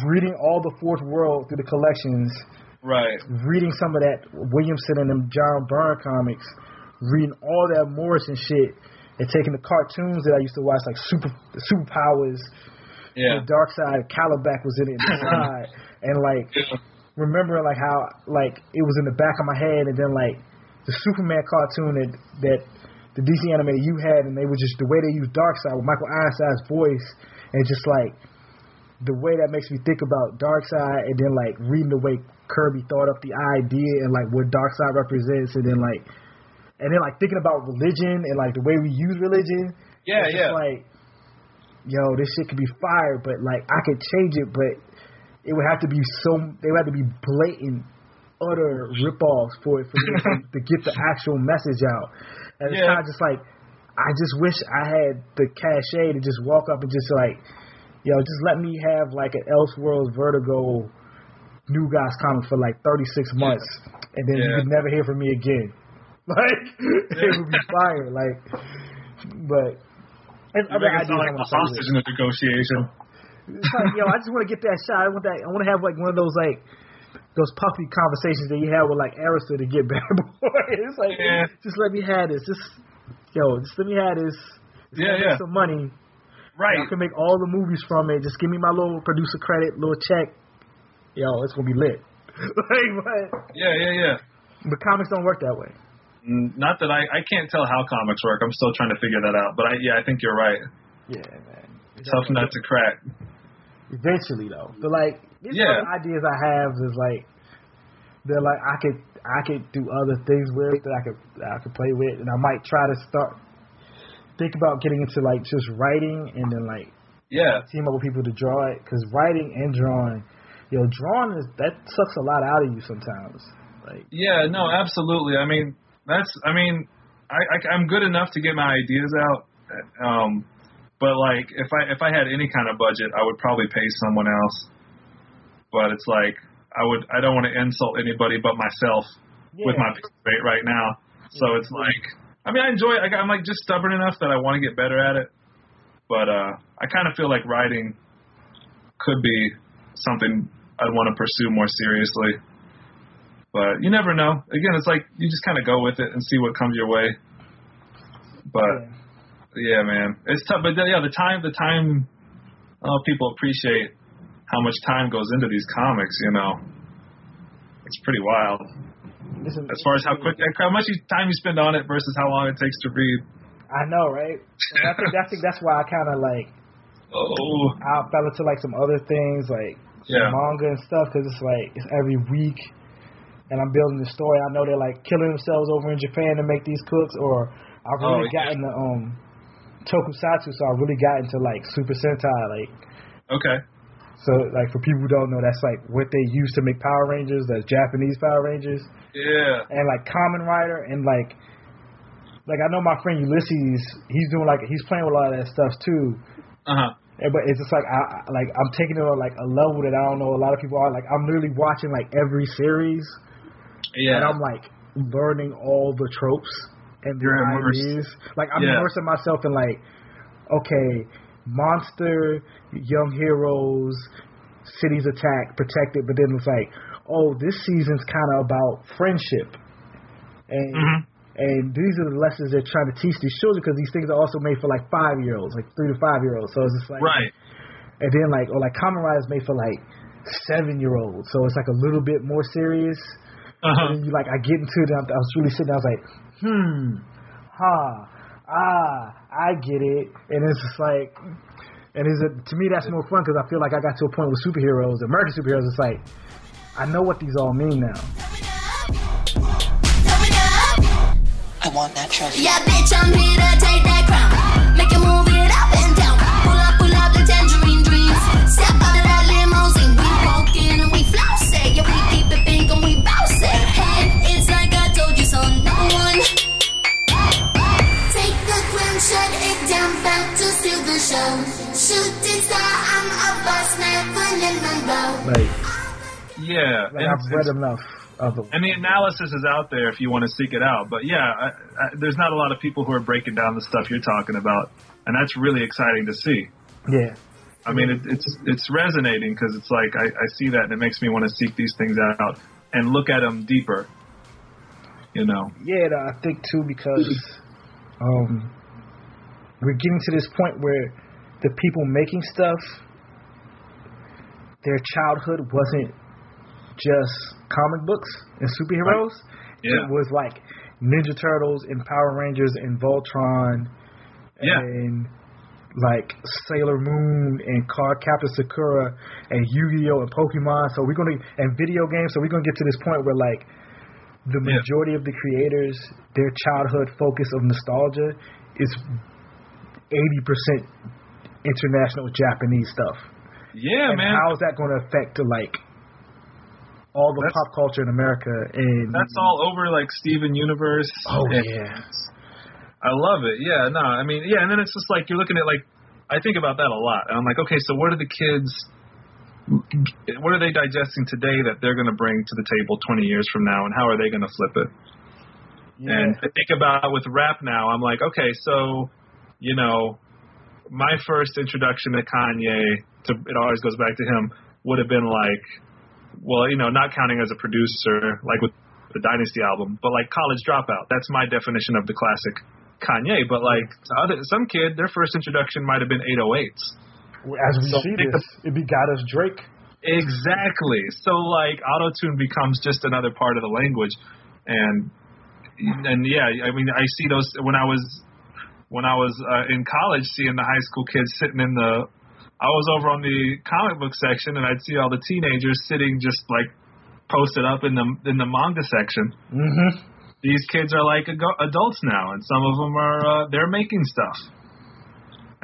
reading all the Fourth World through the collections, Right. reading some of that Williamson and them John Byrne comics, reading all that Morrison shit, and taking the cartoons that I used to watch like Super Superpowers, Yeah. the Dark Side, Kalibak was in it inside, and like remembering like how like it was in the back of my head, and then like the Superman cartoon that that the DC animated you had, and they were just the way they used Darkseid with Michael Ironside's voice, and just like the way that makes me think about Darkseid, and then like reading the way Kirby thought up the idea and like what Darkseid represents, and then like and then like thinking about religion and like the way we use religion. Yeah, it's yeah. just like yo, this shit could be fire, but like I could change it, but it would have to be so they would have to be blatant, utter ripoffs for it for me to, to get the actual message out. And it's Yeah. kind of just like I just wish I had the cachet to just walk up and just like, yo, just let me have like an Elseworlds Vertigo New Guys comic for like 36 months, and then you Yeah. would never hear from me again. Like it would be fire. Like, but and You other make it sound like a hostage negotiation. It's like, yo, I just want to get that shot. I want that. I want to have like one of those like those puffy conversations that you had with like Arista to get bad boy. It's like, Yeah. just let me have this. Just yo, just let me have this. It's Yeah, yeah. Some money. Right. I can make all the movies from it. Just give me my little producer credit, little check. Yo, it's gonna be lit. like, but, Yeah, yeah, yeah. but comics don't work that way. Not that I, I can't tell how comics work. I'm still trying to figure that out. But I, yeah, I think you're right. Yeah, man. Tough nut to crack. Eventually, though, but like these Yeah. ideas I have is like they're like I could I could do other things with that I could that I could play with, and I might try to start think about getting into like just writing and then like Yeah. team up with people to draw it because writing and drawing, you know, drawing is that sucks a lot out of you sometimes. Like Yeah, no, absolutely. I mean, that's. I mean, I, I I'm good enough to get my ideas out. Um, but like, if I if I had any kind of budget, I would probably pay someone else. But it's like I would. I don't want to insult anybody but myself with my rate right now. So it's like, I mean, I enjoy. it. I'm like just stubborn enough that I want to get better at it. But uh, I kind of feel like writing could be something I'd want to pursue more seriously. But you never know. Again, it's like you just kind of go with it and see what comes your way. But yeah, man, it's tough. But yeah, the time, the time, uh, people appreciate how much time goes into these comics. You know, it's pretty wild. listen, As far as how quick, how much you- time you spend on it versus how long it takes to read. I know, right? And I think I think that's why I kind of like Oh, I fell into like some other things like Yeah. manga and stuff because it's like it's every week, and I'm building the story. I know they're like killing themselves over in Japan to make these cooks, or I've really Oh, yeah. gotten the um tokusatsu, so I really got into like Super Sentai, like Okay. so like for people who don't know, that's like what they use to make Power Rangers, that's Japanese Power Rangers, Yeah. and like Kamen Rider, and like like I know my friend Ulysses, he's doing like he's playing with a lot of that stuff too. Uh huh. But it's just like I I- like I'm taking it on like a level that I don't know a lot of people are. Like I'm literally watching like every series, Yeah. and I'm like learning all the tropes and the ideas. Like I'm Yeah. immersing myself in like, okay, monster, young heroes, cities attack, protected. But then it's like, oh, this season's kind of about friendship, and Mhm. and these are the lessons they're trying to teach these children because these things are also made for like five year olds, like three to five year olds. So it's just like Right. and then like or like Kamen Rider is made for like seven year olds, so it's like a little bit more serious. Uh huh. And then you like I get into it, and I was really sitting. I was like, hmm, ha, ah, I get it, and it's just like, and it's a, to me that's more fun because I feel like I got to a point with superheroes, American superheroes. It's like I know what these all mean now. I want that trophy. Yeah, bitch, I'm here to take that crown. Make you move it up and down. Pull up, pull up the tangerine dreams. Step out Like, Yeah. like and I've read it's- enough of them. And the analysis is out there if you want to seek it out. But yeah, I, I, there's not a lot of people who are breaking down the stuff you're talking about, and that's really exciting to see. Yeah. I mean, it, it's it's resonating because it's like I, I see that, and it makes me want to seek these things out and look at them deeper. You know. Yeah, I think too because um, we're getting to this point where the people making stuff, their childhood wasn't just comic books and superheroes. Yeah. It was like Ninja Turtles and Power Rangers and Voltron Yeah. and like Sailor Moon and Cardcaptor Sakura and Yu-Gi-Oh and Pokemon. So we're gonna and video games. So we're gonna get to this point where like the Yeah. majority of the creators, their childhood focus of nostalgia is eighty percent international Japanese stuff. Yeah, and man. how is that going to affect to like all the That's- pop culture in America? And That's all over like Steven Universe. Oh yeah. I love it. Yeah, no, I mean, yeah, and then it's just like you're looking at like I think about that a lot, and I'm like, okay, so what are the kids? What are they digesting today that they're going to bring to the table 20 years from now, and how are they going to flip it? Yeah. And I think about with rap now, I'm like, okay, so you know, my first introduction to Kanye, to, it always goes back to him, would have been like, well, you know, not counting as a producer, like with the Dynasty album, but like College Dropout. That's my definition of the classic Kanye. But like to other, some kid, their first introduction might have been 808s. As we So see this, it begot us Drake. Exactly. So like auto tune becomes just another part of the language, and and yeah, I mean I see those when I was when I was uh, in college, seeing the high school kids sitting in the. I was over on the comic book section, and I'd see all the teenagers sitting just like posted up in the in the manga section. Mm-hmm. These kids are like ag- adults now, and some of them are uh, they're making stuff,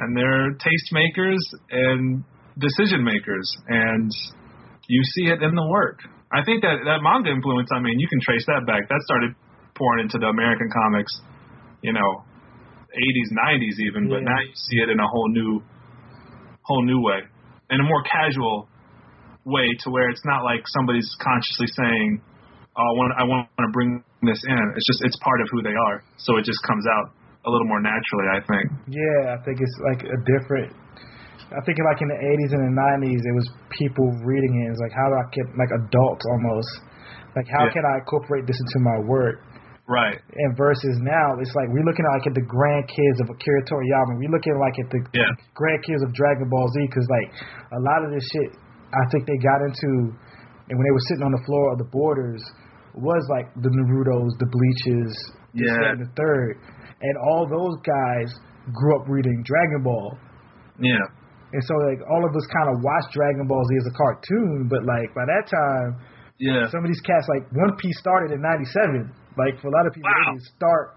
and they're taste makers and decision makers, and you see it in the work. I think that that manga influence. I mean, you can trace that back. That started pouring into the American comics, you know, 80s, 90s even. But now you see it in a whole new, whole new way, in a more casual way, to where it's not like somebody's consciously saying, "Oh, I want, I want to bring this in." It's just it's part of who they are, so it just comes out a little more naturally. I think. Yeah, I think it's like a different. I think like in the 80s and the 90s, it was people reading it. It's like how do I get like adults almost, like how Yeah. can I incorporate this into my work? Right. And versus now, it's like we're looking at like at the grandkids of Akira Toriyama. We're looking like at the Yeah. grandkids of Dragon Ball Z because like a lot of this shit, I think they got into, and when they were sitting on the floor of the borders, was like the Naruto's, the Bleaches, Yeah. and the third, and all those guys grew up reading Dragon Ball. Yeah. and so like all of us kind of watched Dragon Ball Z as a cartoon, but like by that time, Yeah. some of these cats like One Piece started in '97. Like for a lot of people, they didn't start.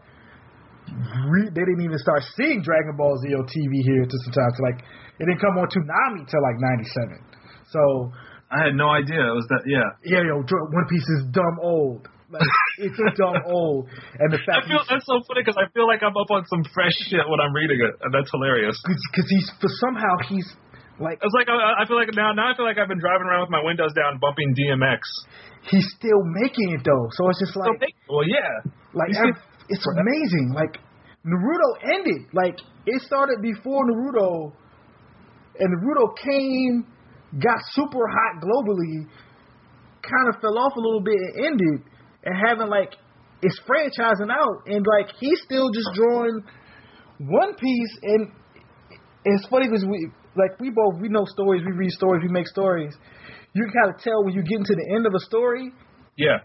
Re- they didn't even start seeing Dragon Ball Z on TV here to sometimes. Like it didn't come on Toonami till like '97. So I had no idea it was that. Yeah. yeah, yo, One Piece is dumb old. Like it's a dumb old, and the fact I feel that's so funny because I feel like I'm up on some fresh shit when I'm reading it, and that's hilarious. because he's for somehow he's like It's like I, I feel like now now I feel like I've been driving around with my windows down, bumping DMX. he's still making it though. So it's just like Well, yeah. like ev- it's amazing. Like Naruto ended. Like it started before Naruto, and Naruto came, got super hot globally, kind of fell off a little bit and ended, and having like it's franchising out, and like he's still just drawing One Piece, and it's funny because we like we both we know stories, we read stories, we make stories. You can kind of tell when you get into the end of a story Yeah.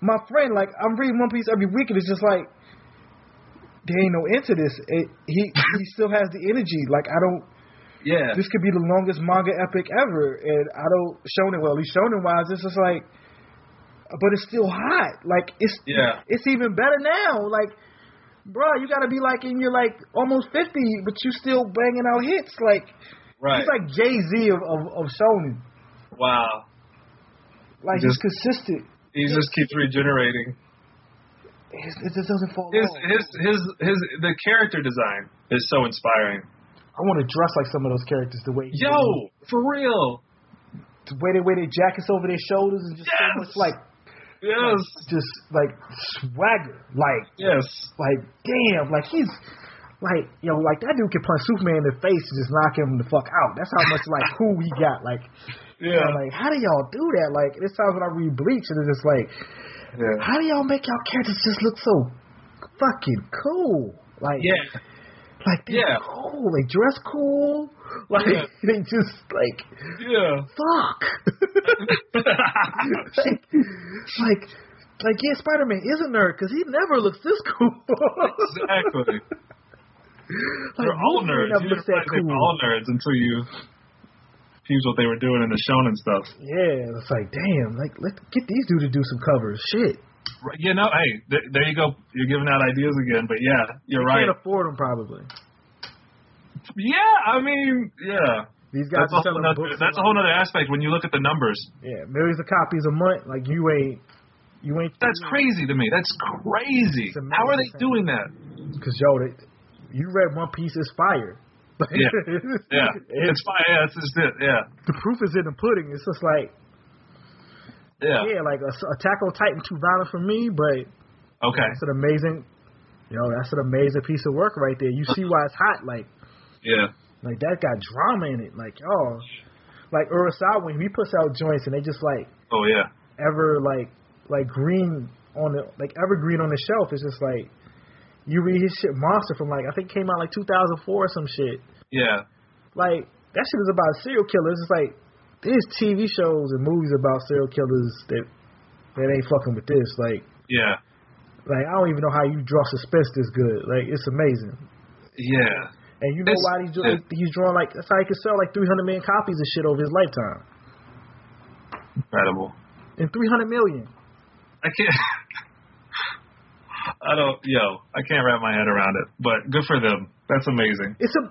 my friend, like I'm reading One Piece every week, and it's just like there ain't no end to this. It, he he still has the energy. Like I don't. Yeah. This could be the longest manga epic ever, and I don't shonen well. At least shonen wise, it's just like, but it's still hot. Like it's Yeah. it's even better now. Like, bro, you got to be like in your like almost fifty, but you still banging out hits. Like, Right. he's like Jay Z of, of of shonen. Wow. Like Just- he's consistent. He just keeps regenerating. It, it just doesn't fall His his his his the character design is so inspiring. I want to dress like some of those characters. The way he Yo, for real. the way they wear their jackets over their shoulders and just so much like Yes. just like swagger. Like Yes. like damn, like he's like yo, like that dude can punch Superman in the face and just knock him the fuck out. That's how much like cool he got. Like Yeah. Like how do y'all do that? Like there's times when I read Bleach and it's just like Yeah. how do y'all make y'all characters just look so fucking cool? Like Yeah. like they Yeah. cool, they dress cool. Like Yeah. they just like Yeah. fuck. like, like, like, yeah, Spider Man is a nerd because he never looks this cool. Exactly. like, They're all nerds. You didn't that realize they were cool. all nerds until you fuse what they were doing in the shonen stuff. Yeah, it's like, damn, like, let's get these dudes to do some covers. Shit, Right, You know, hey, th- there you go. You're giving out ideas again. But yeah, you're they right. can't afford them probably. Yeah, I mean, yeah. These guys That's a, are whole selling nother, books. that's a whole other aspect when you look at the numbers. Yeah, millions of copies a month. Like you ain't, you ain't. That's crazy to me. That's crazy. How are they doing that? Because yo, they, you read One Piece is fire. Yeah. Yeah, it's fine. Yeah, that's just it. Yeah, the proof is in the pudding. It's just like, yeah. yeah, like a, Attack on Titan too violent for me, but Okay. That's an amazing, you know, that's an amazing piece of work right there. You see why it's hot, like, Yeah. like that got drama in it, like, oh, like Urasawa when he puts out joints and they just like Oh yeah. ever like like green on the like evergreen on the shelf. It's just like you read his shit Monster from like I think it came out like 2004 or some shit. Yeah. Like that shit is about serial killers. It's like there's TV shows and movies about serial killers that that ain't fucking with this. Like Yeah. like I don't even know how you draw suspense this good. Like it's amazing. Yeah. And you know It's- why he's drawing, he's drawing like that's how he can sell like 300 million copies of shit over his lifetime. Incredible. And 300 million. I can't. I don't. Yo, I can't wrap my head around it. But good for them. That's amazing. It's a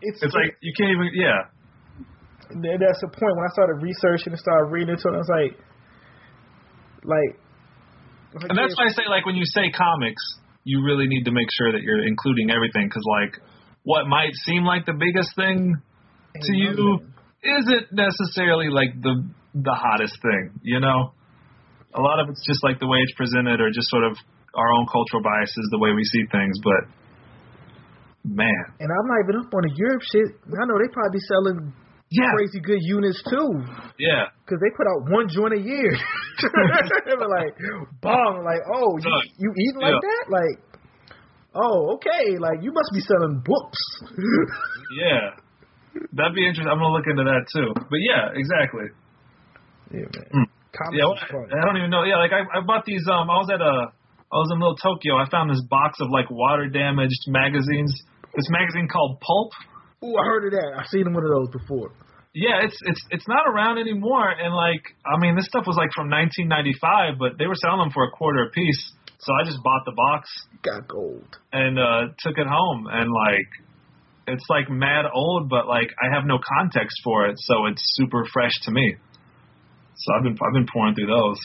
it's It's like you can't even. Yeah. That's the point. When I started researching and started reading into it, I was like, like, like, And that's why I say, like, when you say comics, you really need to make sure that you're including everything, because, like, what might seem like the biggest thing to you isn't necessarily like the the hottest thing. You know, a lot of it's just like the way it's presented, or just sort of our own cultural biases, the way we see things. But man, and I'm not even up on the Europe shit. I know they probably be selling Yeah. crazy good units too, yeah, because they put out one joint a year. they were like, bomb, like, oh, you, you eating like Yeah. that, like. Oh, okay. Like you must be selling books. yeah, that'd be interesting. I'm gonna look into that too. But yeah, exactly. yeah, man. Comics Yeah, well, fun. I don't even know. Yeah, like I, I bought these. Um, I was at a, I was in Little Tokyo. I found this box of like water damaged magazines. This magazine called Pulp. Ooh, I heard of that. I've seen one of those before. Yeah, it's it's it's not around anymore. And like, I mean, this stuff was like from 1995, but they were selling them for a quarter a piece. So I just bought the box. Got gold. And uh took it home, and like, it's like mad old, but like I have no context for it, so it's super fresh to me. So I've been I've been pouring through those,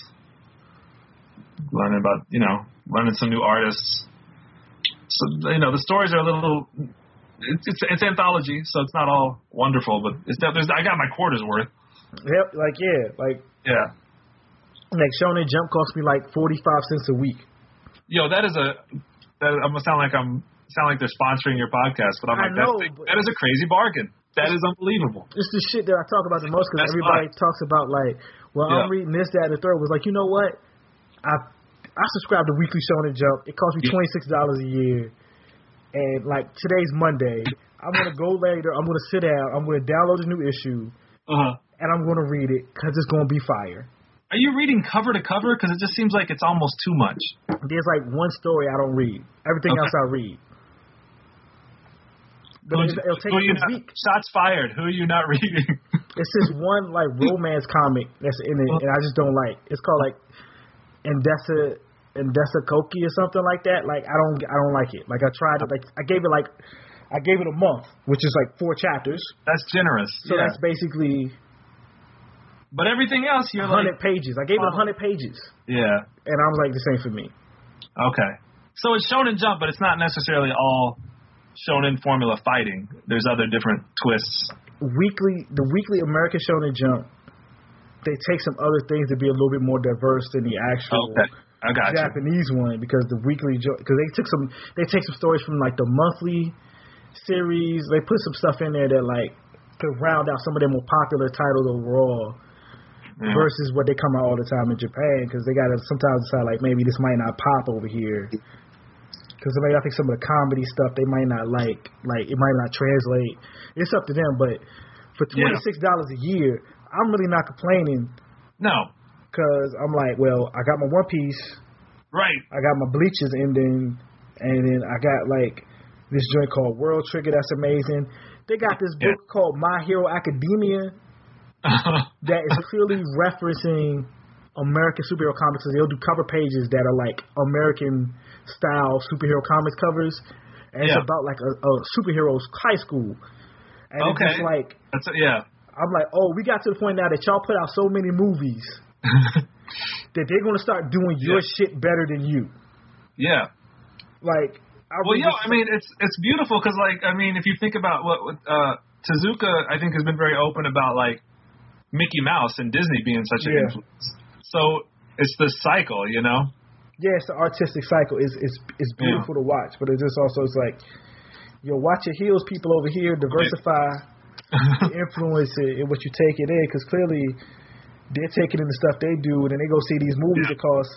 learning about you know learning some new artists. So you know the stories are a little. It's, it's, it's anthology, so it's not all wonderful, but it's there's I got my quarters worth. Yep, like yeah, like Yeah. like Shonen Jump cost me like forty five cents a week. Yo, that is a. That, I'm gonna sound like I'm sound like they're sponsoring your podcast, but I'm I like know, that's, that is a crazy bargain. That is unbelievable. It's the shit that I talk about the most because everybody fine. talks about like, well, Yeah. I'm reading this, that, and the third. Was like, you know what? I I subscribe to Weekly Shonen Jump. It costs me twenty six dollars a year, and like today's Monday. I'm gonna go later. I'm gonna sit down. I'm gonna download a new issue, Uh-huh. and I'm gonna read it because it's gonna be fire. Are you reading cover to cover? Because it just seems like it's almost too much. There's like one story I don't read. Everything Okay. else I read. But Who- it'll, take who are you me a not- week. Shots fired. Who are you not reading? It's this one like romance comic that's in it, and I just don't like. It's called like Indesa Indesa Koki or something like that. Like I don't I don't like it. Like I tried it. Like I gave it like I gave it a month, which is like four chapters. That's generous. So yeah. that's basically but everything else, you're like, hundred pages. I gave it hundred pages, yeah. and I was like, this ain't for me. Okay. So it's Shonen Jump, but it's not necessarily all Shonen formula fighting. There's other different twists. Weekly, the weekly American Shonen Jump, they take some other things to be a little bit more diverse than the actual. Okay. I got you. Japanese one because the weekly because they took some they take some stories from like the monthly series. They put some stuff in there that like to round out some of their more popular titles overall Yeah. versus what they come out all the time in Japan because they gotta sometimes decide like maybe this might not pop over here. Because I mean, I think some of the comedy stuff they might not like, like it might not translate. It's up to them, but for twenty six dollars a year, I'm really not complaining No. because I'm like, well, I got my One Piece, Right. I got my Bleachers ending, and then I got like this joint called World Trigger that's amazing. They got this book called My Hero Academia that is clearly referencing American superhero comics. They'll do cover pages that are like American style superhero comics covers, and it's about like a, a superhero's high school. And it's Okay. just like That's yeah. I'm like, oh, we got to the point now that y'all put out so many movies that they're gonna start doing your shit better than you. Yeah. Like, I Well, read yeah. I mean, it's it's beautiful because, like, I mean, if you think about what what, uh, Tezuka, I think, has been very open about like Mickey Mouse and Disney being such an Yeah. influence. So it's the cycle, you know. yeah, it's the artistic cycle. It's it's it's beautiful to watch, but it's just also it's like, yo, watch your heels, people over here, diversify the influence in, in what you take it in, because clearly they're taking in the stuff they do, and then they go see these movies that cost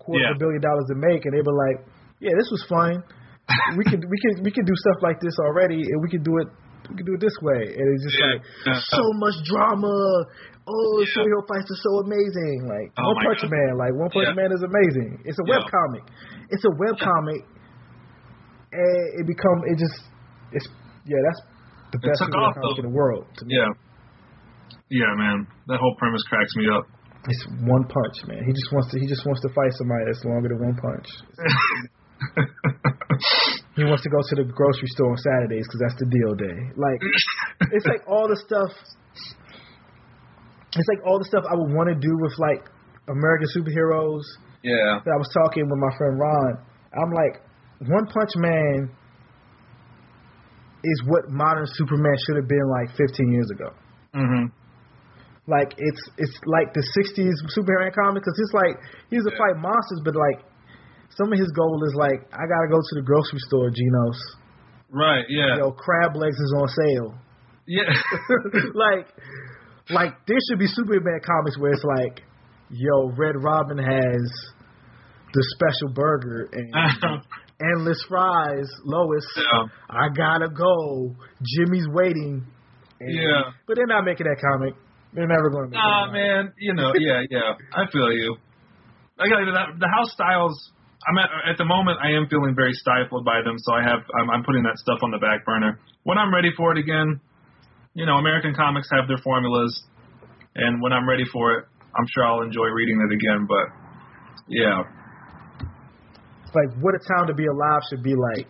quarter of a billion dollars to make, and they be like, yeah, this was fun. we can we can we can do stuff like this already, and we can do it. We can do it this way, and it's just Yeah. like uh, uh, so much drama. Oh, superhero fights are so amazing. Like Oh One Punch God. Man, like One Punch Yeah. Man is amazing. It's a Yeah. web comic. It's a web comic, and it become it just it's yeah that's the It best off, comic in the world. To me. Yeah. Yeah, man. That whole premise cracks me up. It's one punch, man. He just wants to he just wants to fight somebody that's longer than one punch. He wants to go to the grocery store on Saturdays because that's the deal day. Like, it's like all the stuff. It's like all the stuff I would want to do with like American superheroes. Yeah. That I was talking with my friend Ron. I'm like, One Punch Man is what modern Superman should have been like 15 years ago. Mm-hmm. Like it's it's like the '60s Superman comic because it's like he's a fight monsters, but like some of his goal is like I gotta go to the grocery store, Genos. Right. Yeah. Yo, crab legs is on sale. Yeah. like, like there should be Superman comics where it's like, yo, Red Robin has the special burger and endless fries. Lois, Yeah. I gotta go. Jimmy's waiting. And- Yeah. but they're not making that comic. They're never going to. make Nah, man. You know. Yeah. Yeah. I feel you. I got the, the house styles I'm at at the moment I am feeling very stifled by them, so I have I'm, I'm putting that stuff on the back burner. When I'm ready for it again, you know, American comics have their formulas, and when I'm ready for it, I'm sure I'll enjoy reading it again. But yeah, like what a time to be alive should be like.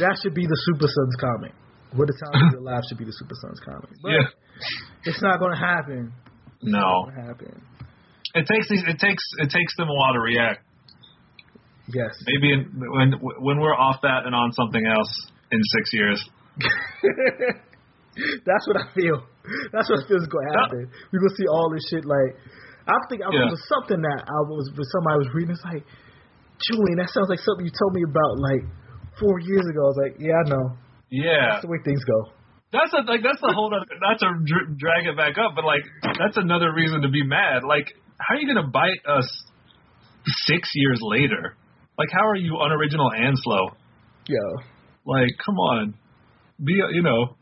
That should be the Super Sons comic. What a time to be alive should be the Super Sons comic. But yeah, it's not going to happen. It's no, not going to happen. it takes it takes it takes them a while to react. Yes. Maybe in, when when we're off that and on something else in six years. That's what I feel. That's what I feel going to happen. We're going to see all this shit. Like, I think I Yeah. was something that I was, with somebody was reading. It's like, Julian, that sounds like something you told me about like four years ago. I was like, yeah, I know. Yeah, That's the way things go. That's a like that's the whole other not to dr- drag it back up, but like that's another reason to be mad. Like, how are you gonna bite us six years later? Like, how are you unoriginal and slow? Yeah. Like, come on, be you know,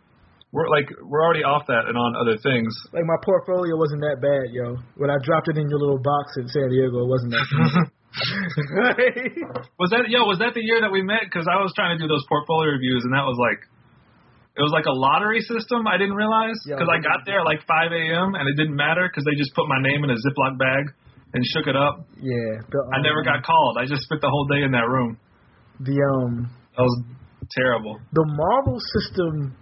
we're like we're already off that and on other things. Like, my portfolio wasn't that bad, yo. When I dropped it in your little box in San Diego, it wasn't that bad. Was that yo? Was that the year that we met? Because I was trying to do those portfolio reviews, and that was like, it was like a lottery system. I didn't realize because I got there at like 5 a.m. and it didn't matter because they just put my name in a Ziploc bag and shook it up. yeah. The, I never um, got called. I just spent the whole day in that room. The, um, That was terrible. the Marvel system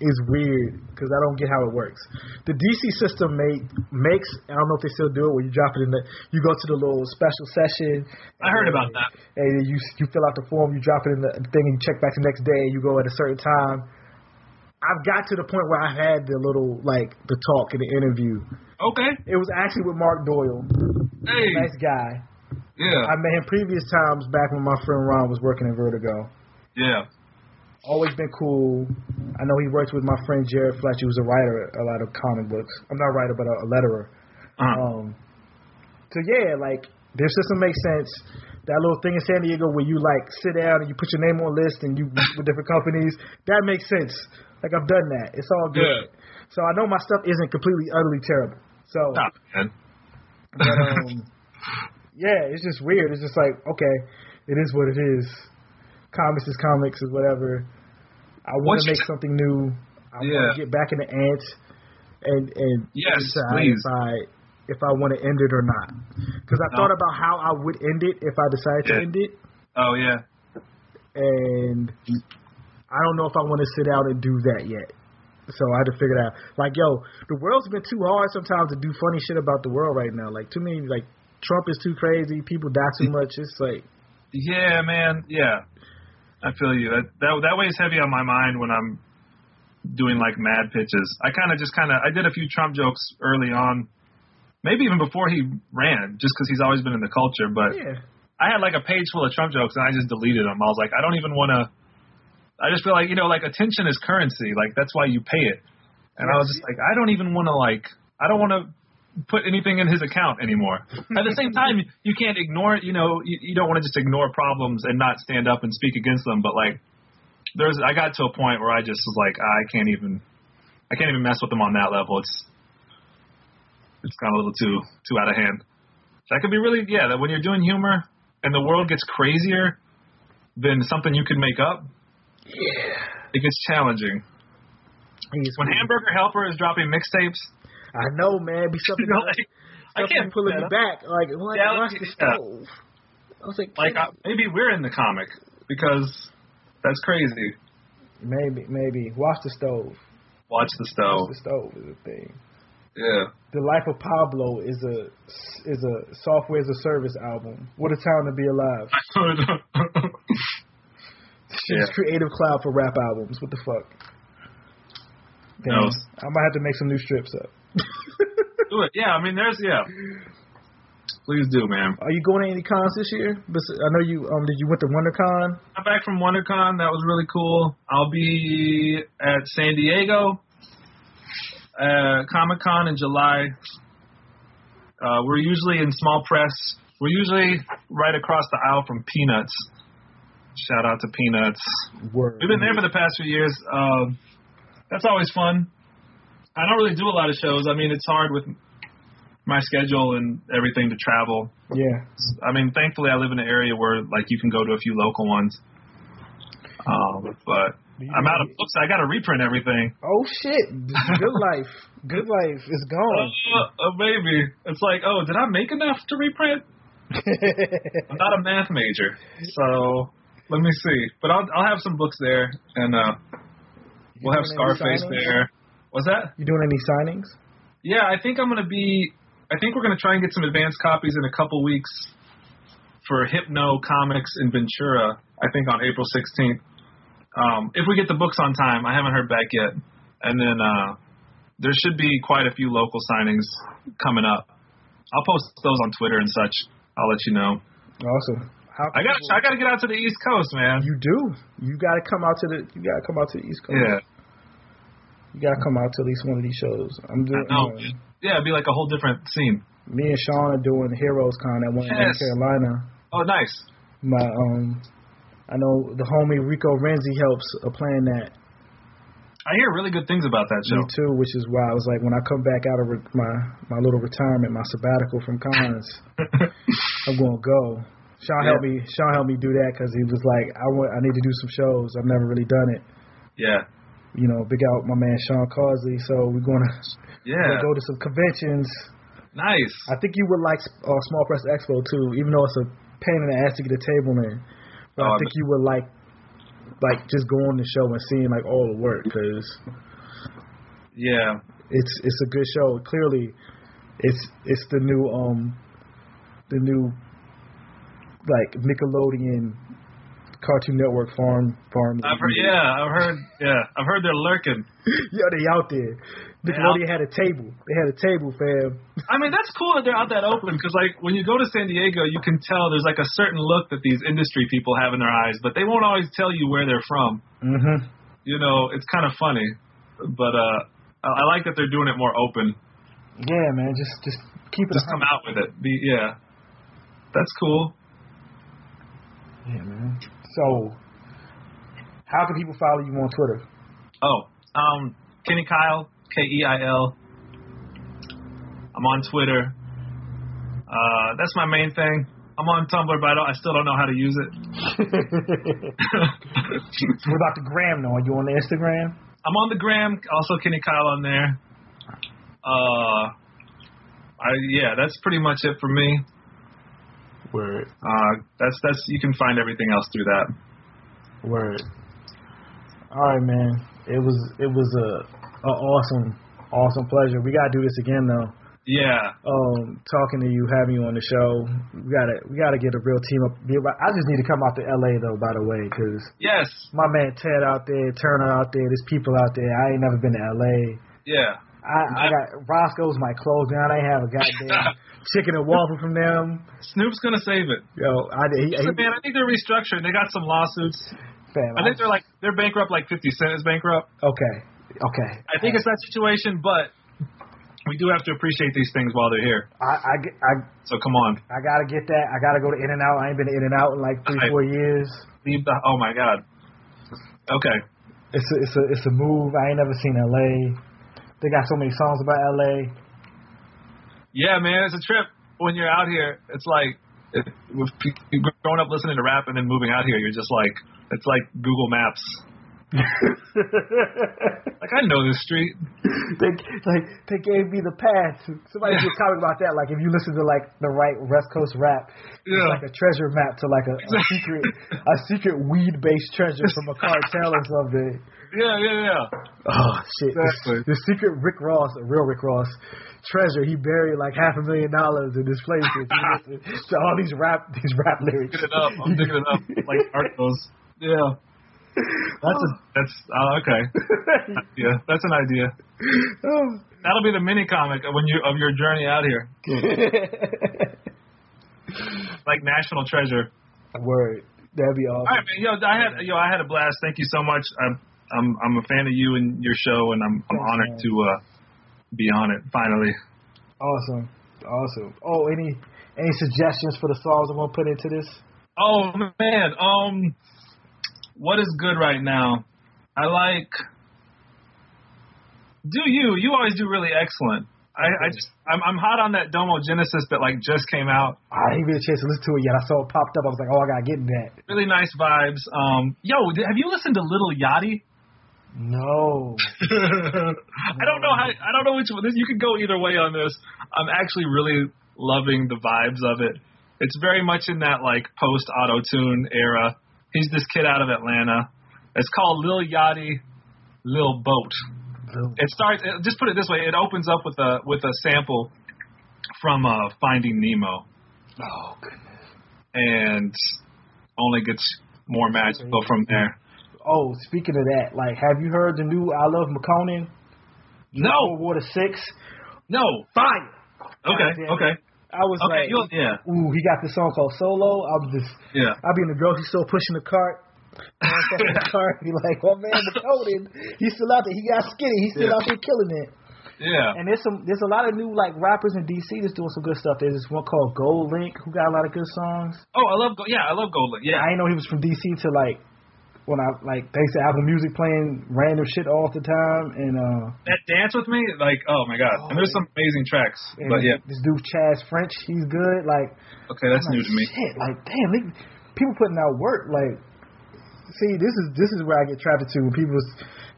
is weird because I don't get how it works. The DC system make, makes I don't know if they still do it where you drop it in the you go to the little special session. I heard about that. And you you fill out the form, you drop it in the thing, and you check back the next day. and You go at a certain time. I've got to the point where I had the little like the talk and the interview. Okay. It was actually with Mark Doyle, Hey. nice guy. Yeah. I met him previous times back when my friend Ron was working in Vertigo. Yeah. always been cool. I know he works with my friend Jared Fletcher, who's a writer a lot of comic books. I'm not a writer, but a, a letterer. Uh-huh. Um, so yeah, like their system makes sense. That little thing in San Diego where you like sit down and you put your name on a list and you with different companies, that makes sense. Like I've done that. It's all good. So I know my stuff isn't completely utterly terrible. So Stop, man. but um, yeah, it's just weird. It's just like okay, it is what it is. Comics is comics is whatever. I want to make something new. I Yeah. want to get back into ants and and Yes, decide please. if I if I want to end it or not. Because I No. thought about how I would end it if I decided to end it, Oh yeah. and I don't know if I want to sit out and do that yet. So I had to figure it out. Like, yo, the world's been too hard sometimes to do funny shit about the world right now. Like, too many, like, Trump is too crazy. People die too much. It's like, Yeah, man. Yeah. I feel you. That that, that weighs heavy on my mind when I'm doing like mad pitches. I kind of just kind of I did a few Trump jokes early on, maybe even before he ran, just because he's always been in the culture. But yeah. I had like a page full of Trump jokes and I just deleted them. I was like, I don't even want to. I just feel like you know, like attention is currency. Like that's why you pay it. And I was just like, I don't even want to like. I don't want to put anything in his account anymore. At the same time, you can't ignore it. You know, you, you don't want to just ignore problems and not stand up and speak against them. But like, there's, I got to a point where I just was like, I can't even, I can't even mess with them on that level. It's, it's gone a little too, too out of hand. That could be really, yeah. That when you're doing humor and the world gets crazier than something you could make up, Yeah. it gets challenging. When Hamburger Helper is dropping mixtapes, I know, man. Be something You know, like, I can't pulling put me back. Like, what? Yeah, watch the stove. I was like, like uh, maybe we're in the comic because that's crazy. maybe, maybe. Watch the stove. Watch the stove. Watch the stove is a thing. Yeah. The Life of Pablo is a is a software as a service album. What a time to be alive. Shit's Yeah. Creative Cloud for rap albums. What the fuck? Damn. No. I might have to make some new strips up. do it. Yeah, I mean, there's yeah. Please do, man. Are you going to any cons this year? I know you um did you went to WonderCon? I'm back from WonderCon. That was really cool. I'll be at San Diego, uh, Comic Con in July. Uh, we're usually in small press. We're usually right across the aisle from Peanuts. Shout out to Peanuts. Word. We've been there for the past few years. Um, that's always fun. I don't really do a lot of shows. I mean, it's hard with my schedule and everything to travel. Yeah. I mean, thankfully, I live in an area where like you can go to a few local ones. Um, but I'm out of books. I got to reprint everything. Oh shit! Good life. Good life is gone. Uh, uh, maybe it's like, oh, did I make enough to reprint? I'm not a math major, so let me see. But I'll I'll have some books there, and uh, we'll have Scarface there. What's that? You doing any signings? Yeah, I think I'm gonna be. I think we're gonna try and get some advanced copies in a couple weeks for Hypno Comics in Ventura. I think on April 16th. Um, if we get the books on time, I haven't heard back yet. And then uh, there should be quite a few local signings coming up. I'll post those on Twitter and such. I'll let you know. Awesome. How I got to I got to get out to the East Coast, man. You do. You got to come out to the. You got to come out to the East Coast. Yeah. You got to come out to at least one of these shows. I'm doing. I know. uh, Yeah, it'd be like a whole different scene. me and Sean are doing Heroes Con at one in North Carolina. Oh, nice. My um, I know the homie Rico Renzi helps uh, plan that. I hear really good things about that show. Me too, which is why I was like, when I come back out of re- my my little retirement, my sabbatical from cons, I'm gonna go. Sean helped me. Sean helped me do that because he was like, I want, I need to do some shows. I've never really done it. Yeah. You know, big out my man Sean Causey. So we're gonna, Yeah. gonna go to some conventions. Nice. I think you would like uh, Small Press Expo too, even though it's a pain in the ass to get a table in. But Oh, I think you would like, like just going to the show and seeing like all the work because Yeah. it's it's a good show. Clearly, it's it's the new um the new like Nickelodeon Cartoon Network farm farm. I've heard, yeah, I've heard, yeah, I've heard they're lurking. yeah, they out there. Nickelodeon had a table. They had a table, fam. I mean, that's cool that they're out that open because, like, when you go to San Diego, you can tell there's like a certain look that these industry people have in their eyes, but they won't always tell you where they're from. Mm-hmm. You know, it's kind of funny, but uh, I, I like that they're doing it more open. Yeah, man. Just just keep it. Just come out with it. Be, yeah, that's cool. Yeah, man. So, how can people follow you on Twitter? Oh, um, Kenny Keil, K E I L. I'm on Twitter. Uh, that's my main thing. I'm on Tumblr, but I, don't, I still don't know how to use it. what about the gram? though? Are you on the Instagram? I'm on the gram, also Kenny Keil on there. Uh, I yeah, that's pretty much it for me. Word. Uh, that's that's you can find everything else through that. Word. All right, man. It was it was a, a awesome awesome pleasure. We gotta do this again though. Yeah. Um, talking to you, having you on the show. We gotta we gotta get a real team up. I just need to come out to L.A. though, by the way, because Yes. my man Ted out there, Turner out there, there's people out there. I ain't never been to L.A. Yeah. I, I got Roscoe's my clothes clothing. I ain't have a goddamn chicken and waffle from them. Snoop's gonna save it. Yo, I he, he, man, I think they're restructuring. They got some lawsuits. fam, I think they're like they're bankrupt, like 50 Cent is bankrupt. okay, okay. I think it's that situation, but we do have to appreciate these things while they're here. I, I, I, So come on, I gotta get that. I gotta go to In and Out. I ain't been to In and Out in like three, Right. four years. leave the. Oh my God. Okay. It's a, it's a, it's a move. I ain't never seen LA. They got so many songs about LA. Yeah, man, it's a trip when you're out here. It's like it, with growing up listening to rap and then moving out here, you're just like it's like Google Maps. like I know this street. they like they gave me the pass. Somebody Yeah. was talking about that. Like if you listen to like the right West Coast rap, it's Yeah. like a treasure map to like a, a secret a secret weed based treasure from a cartel or something. Yeah, yeah, yeah. Oh shit! The- Exactly. The, secret Rick Ross, the real Rick Ross treasure. He buried like half a million dollars in this place. To all these rap these rap lyrics. Digging it up. I'm digging it up like articles. Yeah. That's a that's uh, okay. Yeah, that's an idea. That'll be the mini comic when you of your journey out here, like National Treasure. Word. That'd be awesome. All right, man. Yo, I had yo, I had a blast. Thank you so much. I'm I'm I'm a fan of you and your show, and I'm I'm honored to uh, be on it finally. Awesome. Awesome. Oh, any any suggestions for the songs I'm gonna put into this? Oh man, um, what is good right now? I like. Do you? You always do really excellent. I, I just I'm I'm hot on that Domo Genesis that like just came out. I didn't get a chance to listen to it yet. I saw it popped up. I was like, oh, I gotta get in that. Really nice vibes. Um, yo, have you listened to Lil Yachty? No. I don't know how. I don't know which one. This you could go either way on this. I'm actually really loving the vibes of it. It's very much in that like post auto tune era. He's this kid out of Atlanta. It's called Lil Yachty, Lil Boat. It starts. It, just put it this way. It opens up with a with a sample from uh, Finding Nemo. Oh goodness. And only gets more magical from there. Oh, speaking of that, like, have you heard the new I Love Makonnen? No. Water Six. No. Fire. Okay. Okay. I was Okay, like, yeah. ooh, he got this song called Solo. I was just, Yeah. I'll be in the grocery store pushing the cart. I'm the cart, be like, oh man, Makonnen, he's still out there. He got skinny. He's still Yeah. out there killing it. Yeah. And there's some, there's a lot of new like rappers in DC that's doing some good stuff. There's this one called GoldLink who got a lot of good songs. Oh, I love. Go- yeah, I love Goldlink. Yeah. I didn't know he was from DC till like when I like thanks to Apple Music playing random shit all the time and uh That dance with me, like, oh my god. And there's some amazing tracks. and But yeah. this dude Chaz French, he's good. Like Okay, that's I'm new like, to me. Shit, like damn, they, people putting out work. Like, see, this is this is where I get trapped to when people's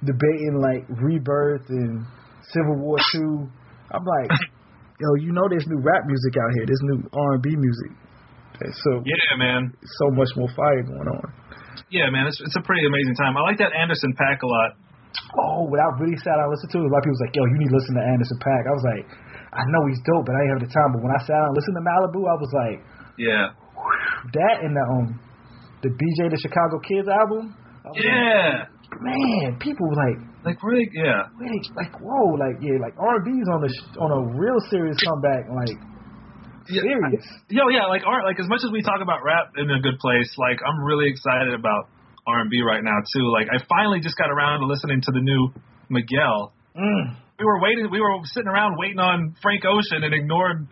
debating like Rebirth and Civil War Two. I'm like, yo, you know, there's new rap music out here. There's new R&B music. So Yeah, man. so much more fire going on. Yeah, man. It's it's a pretty amazing time. I like that Anderson .Paak a lot. Oh, what I really sat down and listened to it, a lot of people was like, yo, you need to listen to Anderson .Paak. I was like, I know he's dope, but I ain't have the time. But when I sat down and listened to Malibu, I was like, Yeah. that and the um the BJ the Chicago Kids album. Yeah. like, man, people were like, Like really, yeah. wait, like whoa, like yeah, like R&B's on the sh- on a real serious comeback, like serious. Yo, yeah, like art. Like as much as we talk about rap in a good place, like I'm really excited about R&B right now too. Like I finally just got around to listening to the new Miguel. Mm. We were waiting. We were sitting around waiting on Frank Ocean and ignored.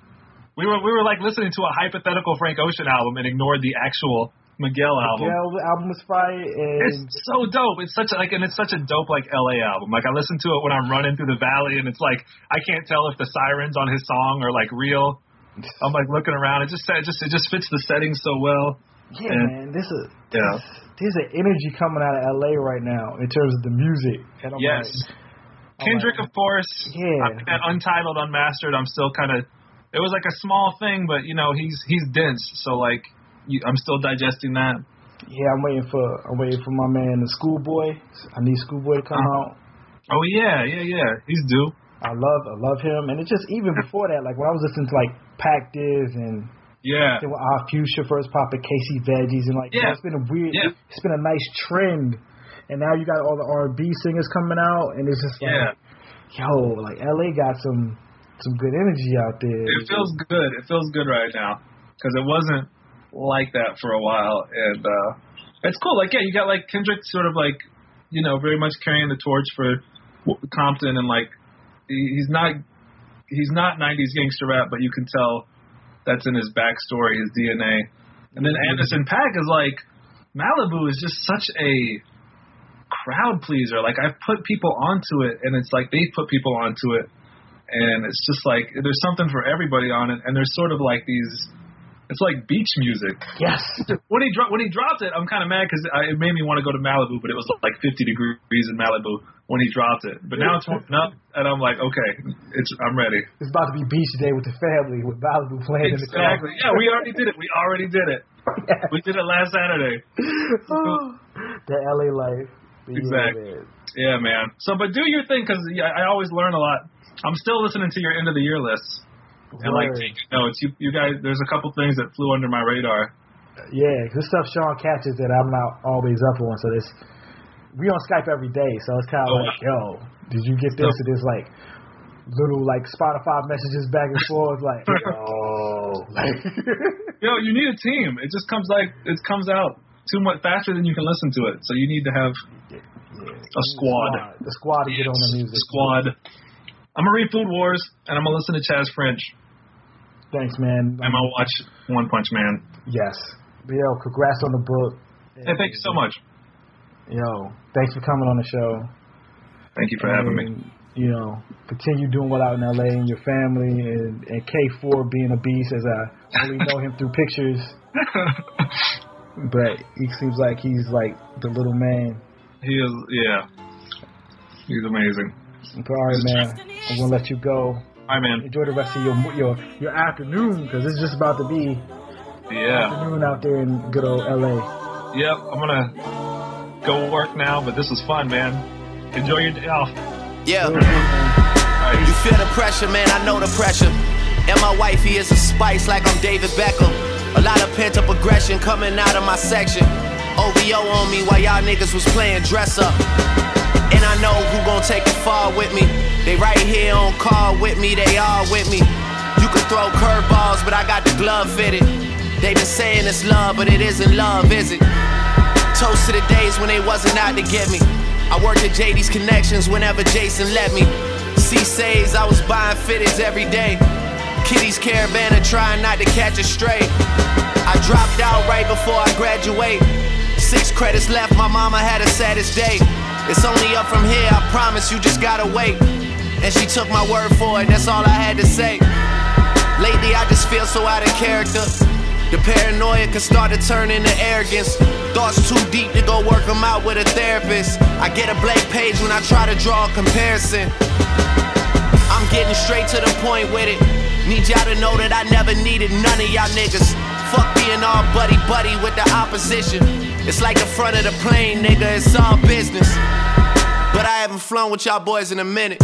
We were we were like listening to a hypothetical Frank Ocean album and ignored the actual Miguel album. Yeah, the album was fire, and It's so dope. It's such a, like, and it's such a dope like LA album. Like I listen to it when I'm running through the valley, and it's like I can't tell if the sirens on his song are like real. I'm like looking around. It just it just it just fits the setting so well. yeah, And- man, this is Yeah. there's an energy coming out of LA right now in terms of the music. And I'm Yes. like, Kendrick, like, of course. Yeah. I- That Untitled, Unmastered. I'm still kind of. It was like a small thing, but you know he's he's dense, so like you, I'm still digesting that. yeah, I'm waiting for I'm waiting for my man, the Schoolboy. I need Schoolboy to come Uh-huh. out. Oh yeah, yeah, yeah. He's due. I love I love him, and it's just even before that, like when I was listening to like Pac Div and Yeah. then Odd Future first popped at Casey Veggies and like Yeah. it's been a weird Yeah. it's been a nice trend. And now you got all the R and B singers coming out and it's just like Yeah. yo, like LA got some some good energy out there. It feels good. It feels good right now because it wasn't like that for a while, and uh it's cool. Like, yeah, you got like Kendrick, sort of like, you know, very much carrying the torch for Compton, and like, he's not he's not '90s gangster rap, but you can tell that's in his backstory, his DNA. And then Anderson .Paak is like, Malibu is just such a crowd pleaser. Like I've put people onto it, and it's like they put people onto it, and it's just like there's something for everybody on it, and there's sort of like these. It's like beach music. Yes. When he dro- when he dropped it, I'm kind of mad because it made me want to go to Malibu, but it was like 50 degrees in Malibu when he dropped it. But now it's warming up, and I'm like, okay, it's I'm ready. It's about to be beach day with the family with Malibu playing in the car. Exactly. Yeah, we already did it. We already did it. We did it last Saturday. the LA life. Exactly. Yeah, man. So, but do your thing because I always learn a lot. I'm still listening to your end of the year lists and like taking notes. You, you guys, there's a couple things that flew under my radar. Yeah, this stuff Sean catches that I'm not always up on. So this, we on Skype every day, so it's kind of Oh, like, yo, did you get this? So- And there's like little like Spotify messages back and forth, like, oh, like, Yo, you need a team. It just comes like it comes out too much faster than you can listen to it. So you need to have a squad. the squad to get on the music. Squad. I'm gonna read Food Wars and I'm gonna listen to Chaz French. Thanks, man. I'm gonna watch One Punch Man. Yes. Yo, congrats on the book. Hey, thank you so much. Yo, thanks for coming on the show. Thank you for having me. You know, continue doing well out in LA and your family, and, and K4 being a beast as I only know him through pictures. but he seems like he's like the little man. He is, yeah. He's amazing. All right, man, I'm gonna let you go. All right, man. Enjoy the rest of your your your afternoon because it's just about to be Yeah. afternoon out there in good old LA. Yep. I'm gonna go work now, but this was fun, man. Enjoy your day off. Yeah. You feel the pressure, man. I know the pressure. And my wifey is a spice like I'm David Beckham. A lot of pent up aggression coming out of my section. OVO on me while y'all niggas was playing dress up. And I know who gon' take it far with me. They right here on call with me, they all with me. You can throw curveballs, but I got the glove fitted. They been saying it's love, but it isn't love, is it? Toast to the days when they wasn't out to get me. I worked at JD's Connections whenever Jason let me. C says I was buying fitteds every day. Kitty's caravan and trying not to catch a stray. I dropped out right before I graduate. Six credits left, my mama had a saddest day. It's only up from here, I promise you just gotta wait. And she took my word for it, that's all I had to say. Lately, I just feel so out of character. The paranoia can start to turn into arrogance. Thoughts too deep to go work them out with a therapist. I get a blank page when I try to draw a comparison. I'm getting straight to the point with it. Need y'all to know that I never needed none of y'all niggas. Fuck being all buddy buddy with the opposition. It's like the front of the plane, nigga, it's all business. But I haven't flown with y'all boys in a minute.